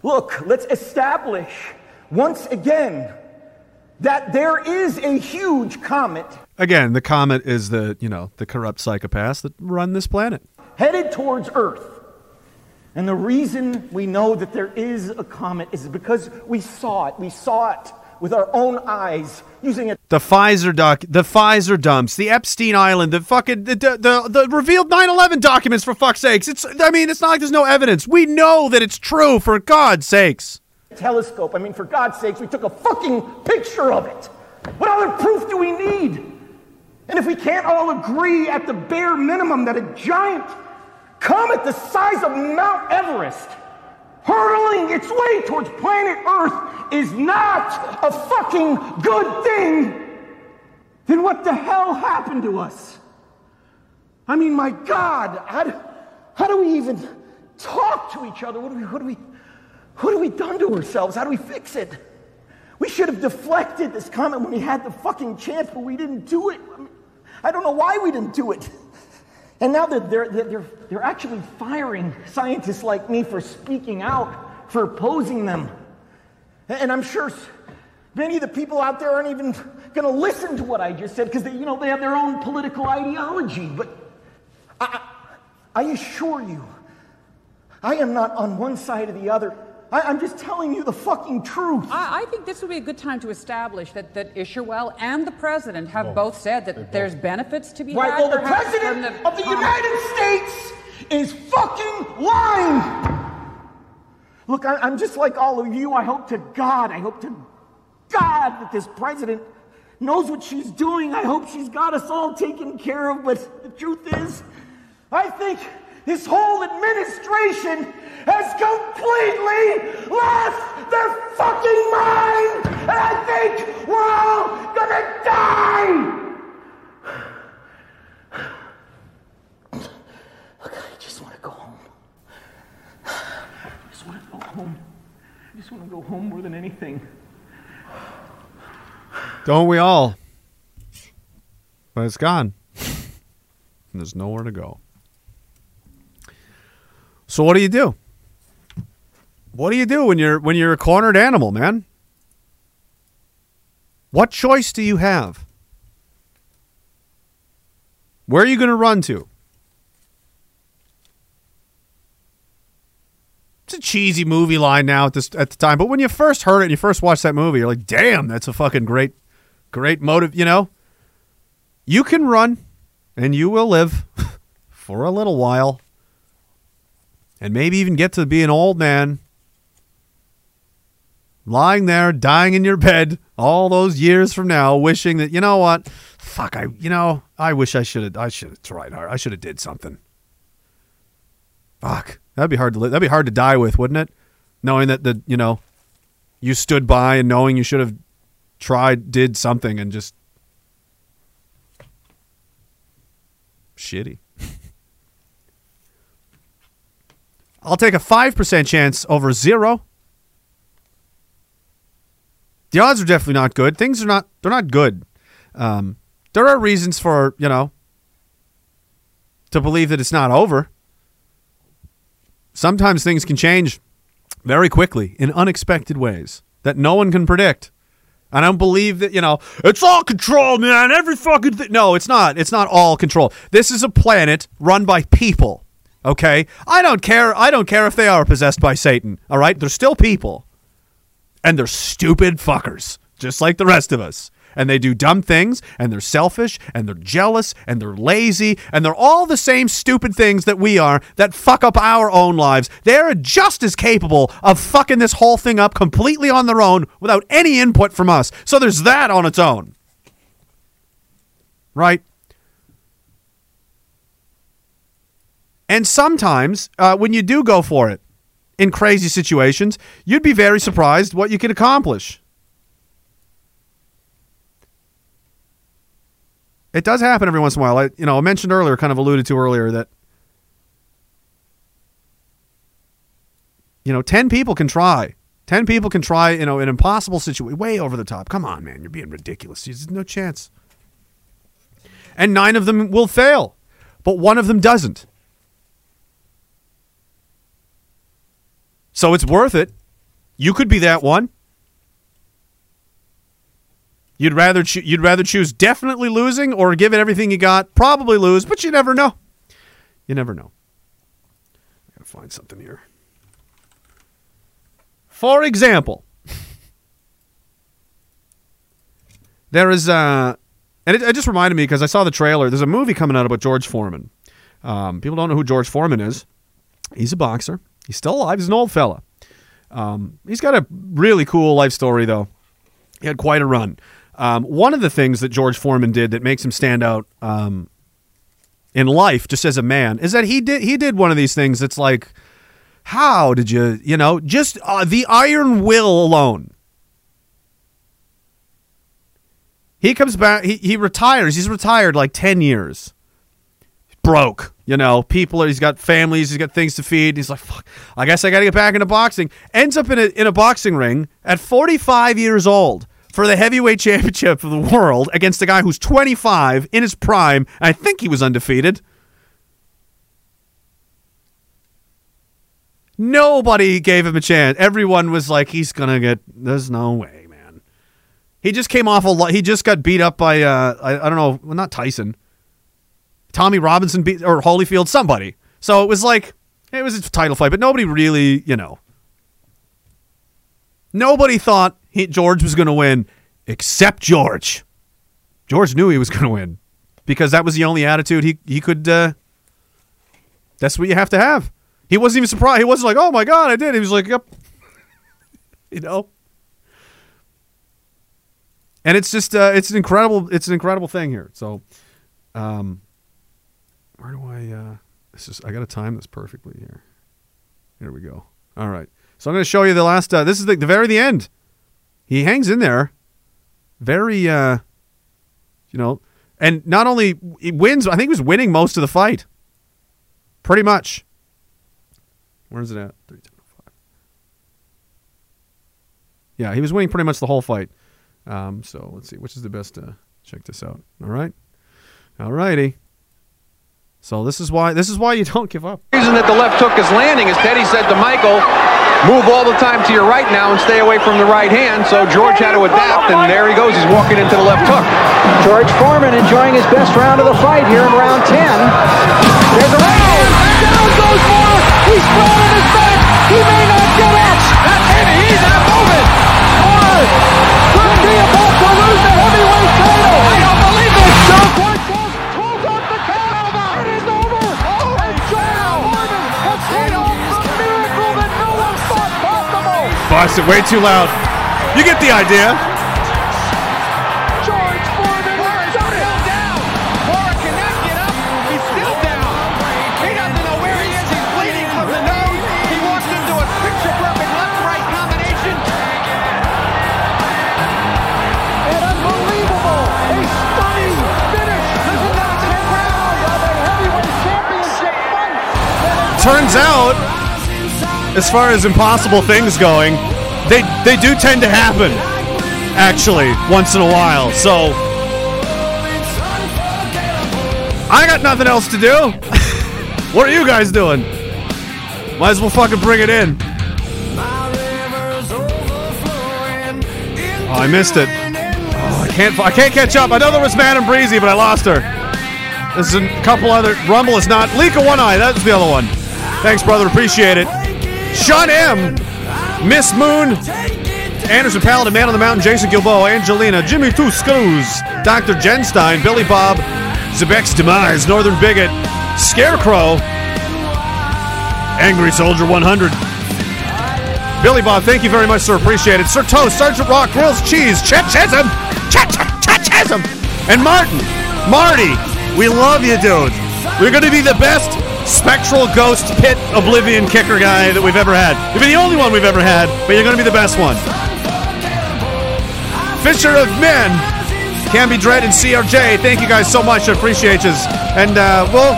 Look, let's establish once again that there is a huge comet Again, the comet is the you know the corrupt psychopaths that run this planet. headed towards Earth. And the reason we know that there is a comet is because we saw it. We saw it with our own eyes using a The Pfizer doc, the Pfizer dumps, the Epstein Island, the fucking the the, the, the revealed 9/11 documents. For fuck's sakes, it's I mean it's not like there's no evidence. We know that it's true. For God's sakes. telescope. I mean, for God's sakes, we took a fucking picture of it. What other proof do we need? And if we can't all agree at the bare minimum that a giant comet the size of Mount Everest hurtling its way towards planet Earth is not a fucking good thing, then what the hell happened to us? I mean, my God, how do, how do we even talk to each other? What do we, what do we, what have we done to ourselves? How do we fix it? We should have deflected this comment when we had the fucking chance, but we didn't do it. I, mean, I don't know why we didn't do it. And now they're, they're, they're, they're actually firing scientists like me for speaking out, for opposing them. And I'm sure many of the people out there aren't even going to listen to what I just said because they, you know, they have their own political ideology. But I, I assure you, I am not on one side or the other. I, I'm just telling you the fucking truth. I, I think this would be a good time to establish that, that Isherwell and the president have both said that there's benefits to be Right, had. well, the president from of the comet. United States is fucking lying. Look, I, I'm just like all of you. I hope to God, I hope to God that this president knows what she's doing. I hope she's got us all taken care of. But the truth is, I think this whole administration has completely lost their fucking mind. And I think we're all gonna die. Look, I just want to go home. I just want to go home. I just want to go home more than anything. Don't we all? But it's gone. And there's nowhere to go. So what do you do? What do you do when you're when you're a cornered animal, man? What choice do you have? Where are you going to run to? It's a cheesy movie line now at this at the time, but when you first heard it and you first watched that movie, you're like, "Damn, that's a fucking great, great motive." You know, you can run, and you will live for a little while, and maybe even get to be an old man, lying there, dying in your bed, all those years from now, wishing that you know what, fuck, I, you know, I wish I should have, I should have tried hard, I should have did something. Fuck. That'd be hard to li- that'd be hard to die with, wouldn't it? Knowing that the you know you stood by and knowing you should have tried, did something, and just shitty. I'll take a five percent chance over zero. The odds are definitely not good. Things are not they're not good. Um, there are reasons for you know to believe that it's not over sometimes things can change very quickly in unexpected ways that no one can predict. I don't believe that, you know, it's all control, man. Every fucking thing. No, it's not. It's not all control. This is a planet run by people. Okay? I don't care. I don't care if they are possessed by Satan. All right? They're still people. And they're stupid fuckers, just like the rest of us. And they do dumb things, and they're selfish, and they're jealous, and they're lazy, and they're all the same stupid things that we are that fuck up our own lives. They're just as capable of fucking this whole thing up completely on their own without any input from us. So there's that on its own. Right? And sometimes, uh, when you do go for it in crazy situations, you'd be very surprised what you can accomplish. It does happen every once in a while. I, you know, I mentioned earlier, kind of alluded to earlier that you know, ten people can try Ten people can try, you know, an impossible situation, way over the top. Come on, man, you're being ridiculous. There's no chance. And nine of them will fail, but one of them doesn't. So it's worth it. You could be that one. You'd rather choo- you'd rather choose definitely losing or give it everything you got, probably lose, but you never know. You never know. I gotta find something here. For example, there is uh and it, it just reminded me because I saw the trailer. There's a movie coming out about George Foreman. Um, people don't know who George Foreman is. He's a boxer. He's still alive. He's an old fella. Um, he's got a really cool life story, though. He had quite a run. Um, one of the things that George Foreman did that makes him stand out um, in life, just as a man, is that he did he did one of these things that's like, how did you, you know, just uh, the iron will alone. He comes back. He he retires. He's retired like ten years. Broke, you know. People. He's got families. He's got things to feed. He's like, fuck. I guess I got to get back into boxing. Ends up in a in a boxing ring at forty five years old for the heavyweight championship of the world against a guy who's twenty five in his prime. I think he was undefeated. Nobody gave him a chance. Everyone was like, he's gonna get. There's no way, man. He just came off a lot. He just got beat up by uh, I, I don't know, well, not Tyson. Tommy Robinson beat or Holyfield, somebody. So it was like it was a title fight, but nobody really, you know. Nobody thought he, George was going to win, except George. George knew he was going to win because that was the only attitude he he could. Uh, that's what you have to have. He wasn't even surprised. He wasn't like, "Oh my god, I did." He was like, "Yep," you know. And it's just uh, it's an incredible it's an incredible thing here. So, um, where do I? Uh, this is I got to time this perfectly here. Here we go. All right. So I'm going to show you the last. Uh, this is the, the very the end. He hangs in there. Very, uh, you know, and not only he wins. I think he was winning most of the fight. Pretty much. Where's it at? 3:10:05. Yeah, he was winning pretty much the whole fight. Um, so let's see, which is the best to check this out. All right, all righty. So this is why this is why you don't give up. The reason that the left hook is landing is Teddy said to Michael, move all the time to your right now and stay away from the right hand. So George had to adapt, and there he goes. He's walking into the left hook. George Foreman enjoying his best round of the fight here in round 10. There's a round. Down goes Moorer. He's flat on his back. He may not get up. That's it. He's not moving. Moorer could be about to lose the heavyweight title. I don't believe it. George Boss it way too loud. You get the idea. George Foreman down. Cannot get up. He's still down. He doesn't know where he is. He's bleeding from the nose. He walked into a picture-perfect left-right combination. An unbelievable, a stunning finish the next round of a heavyweight championship fight. Turns out, as far as impossible things going, they they do tend to happen. Actually, once in a while. So I got nothing else to do. what are you guys doing? Might as well fucking bring it in. Oh, I missed it. Oh, I can't. I can't catch up. I know there was Madam Breezy, but I lost her. There's a couple other. Rumble is not. Leak of One Eye. That was the other one. Thanks, brother. Appreciate it. Sean M. Miss Moon. Anderson Paladin, Man on the Mountain, Jason Gilboa, Angelina, Jimmy Two Screws, Dr. Genstein, Billy Bob, Zebek's Demise, Northern Bigot, Scarecrow, Angry Soldier 100. Billy Bob, thank you very much, sir. Appreciate it. Sir Toast, Sergeant Rock, Grills Cheese, Chet Chet, Chet, Chet and Martin. Marty, we love you, dude. We're going to be the best spectral ghost pit oblivion kicker guy that we've ever had. You'll be the only one we've ever had, but you're going to be the best one. Fisher of Men, Canby Dread, and CRJ. Thank you guys so much. I appreciate you. And uh, we'll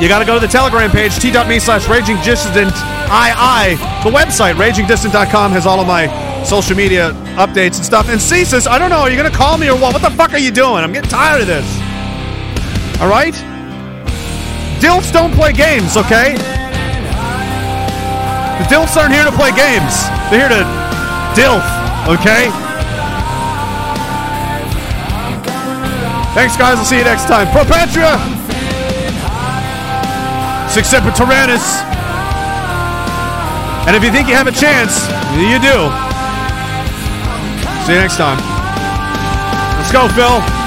You got to go to the Telegram page, t.me slash raging dissident II. The website, ragingdissident.com, has all of my social media updates and stuff. And Ceases, I don't know, are you going to call me or what? What the fuck are you doing? I'm getting tired of this. All right? Dilfs don't play games, okay? The Dilfs aren't here to play games. They're here to Dilf, okay? Thanks, guys. I'll see you next time. Pro Patria! Sic Semper Tyrannis. And if you think you have a chance, you do. See you next time. Let's go, Phil.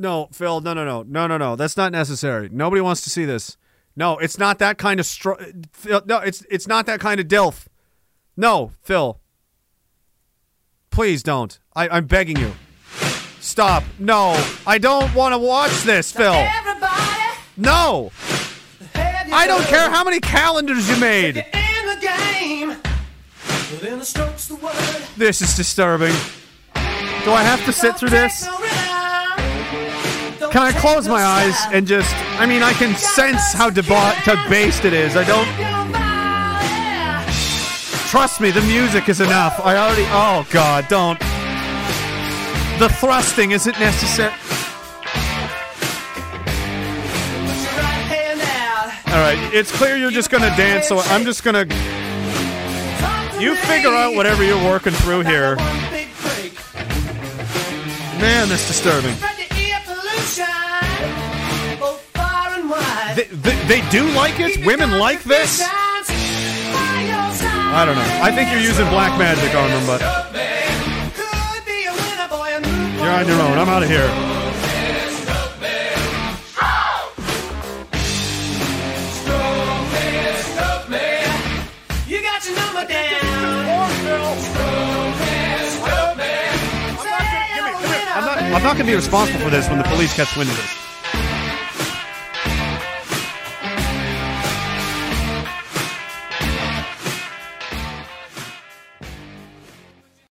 No, Phil, no, no, no, no, no, no. That's not necessary. Nobody wants to see this. No, it's not that kind of str- Phil, No, it's it's not that kind of dilf. No, Phil. Please don't. I, I'm begging you. Stop. No, I don't want to watch this, Phil. No. I don't care how many calendars you made. This is disturbing. Do I have to sit through this? Can I close my eyes and just? I mean, I can sense how deba- debased it is. I don't. Trust me, the music is enough. I already. Oh God, don't. The thrusting isn't necessary. All right, it's clear you're just gonna dance, so I'm just gonna. You figure out whatever you're working through here. Man, that's disturbing. They, they, they do like it? Women like this? I don't know. I think you're using black magic on them, but. You're on your own. I'm out of here. You got your number down. I'm not going to be responsible for this when the police catch wind of this.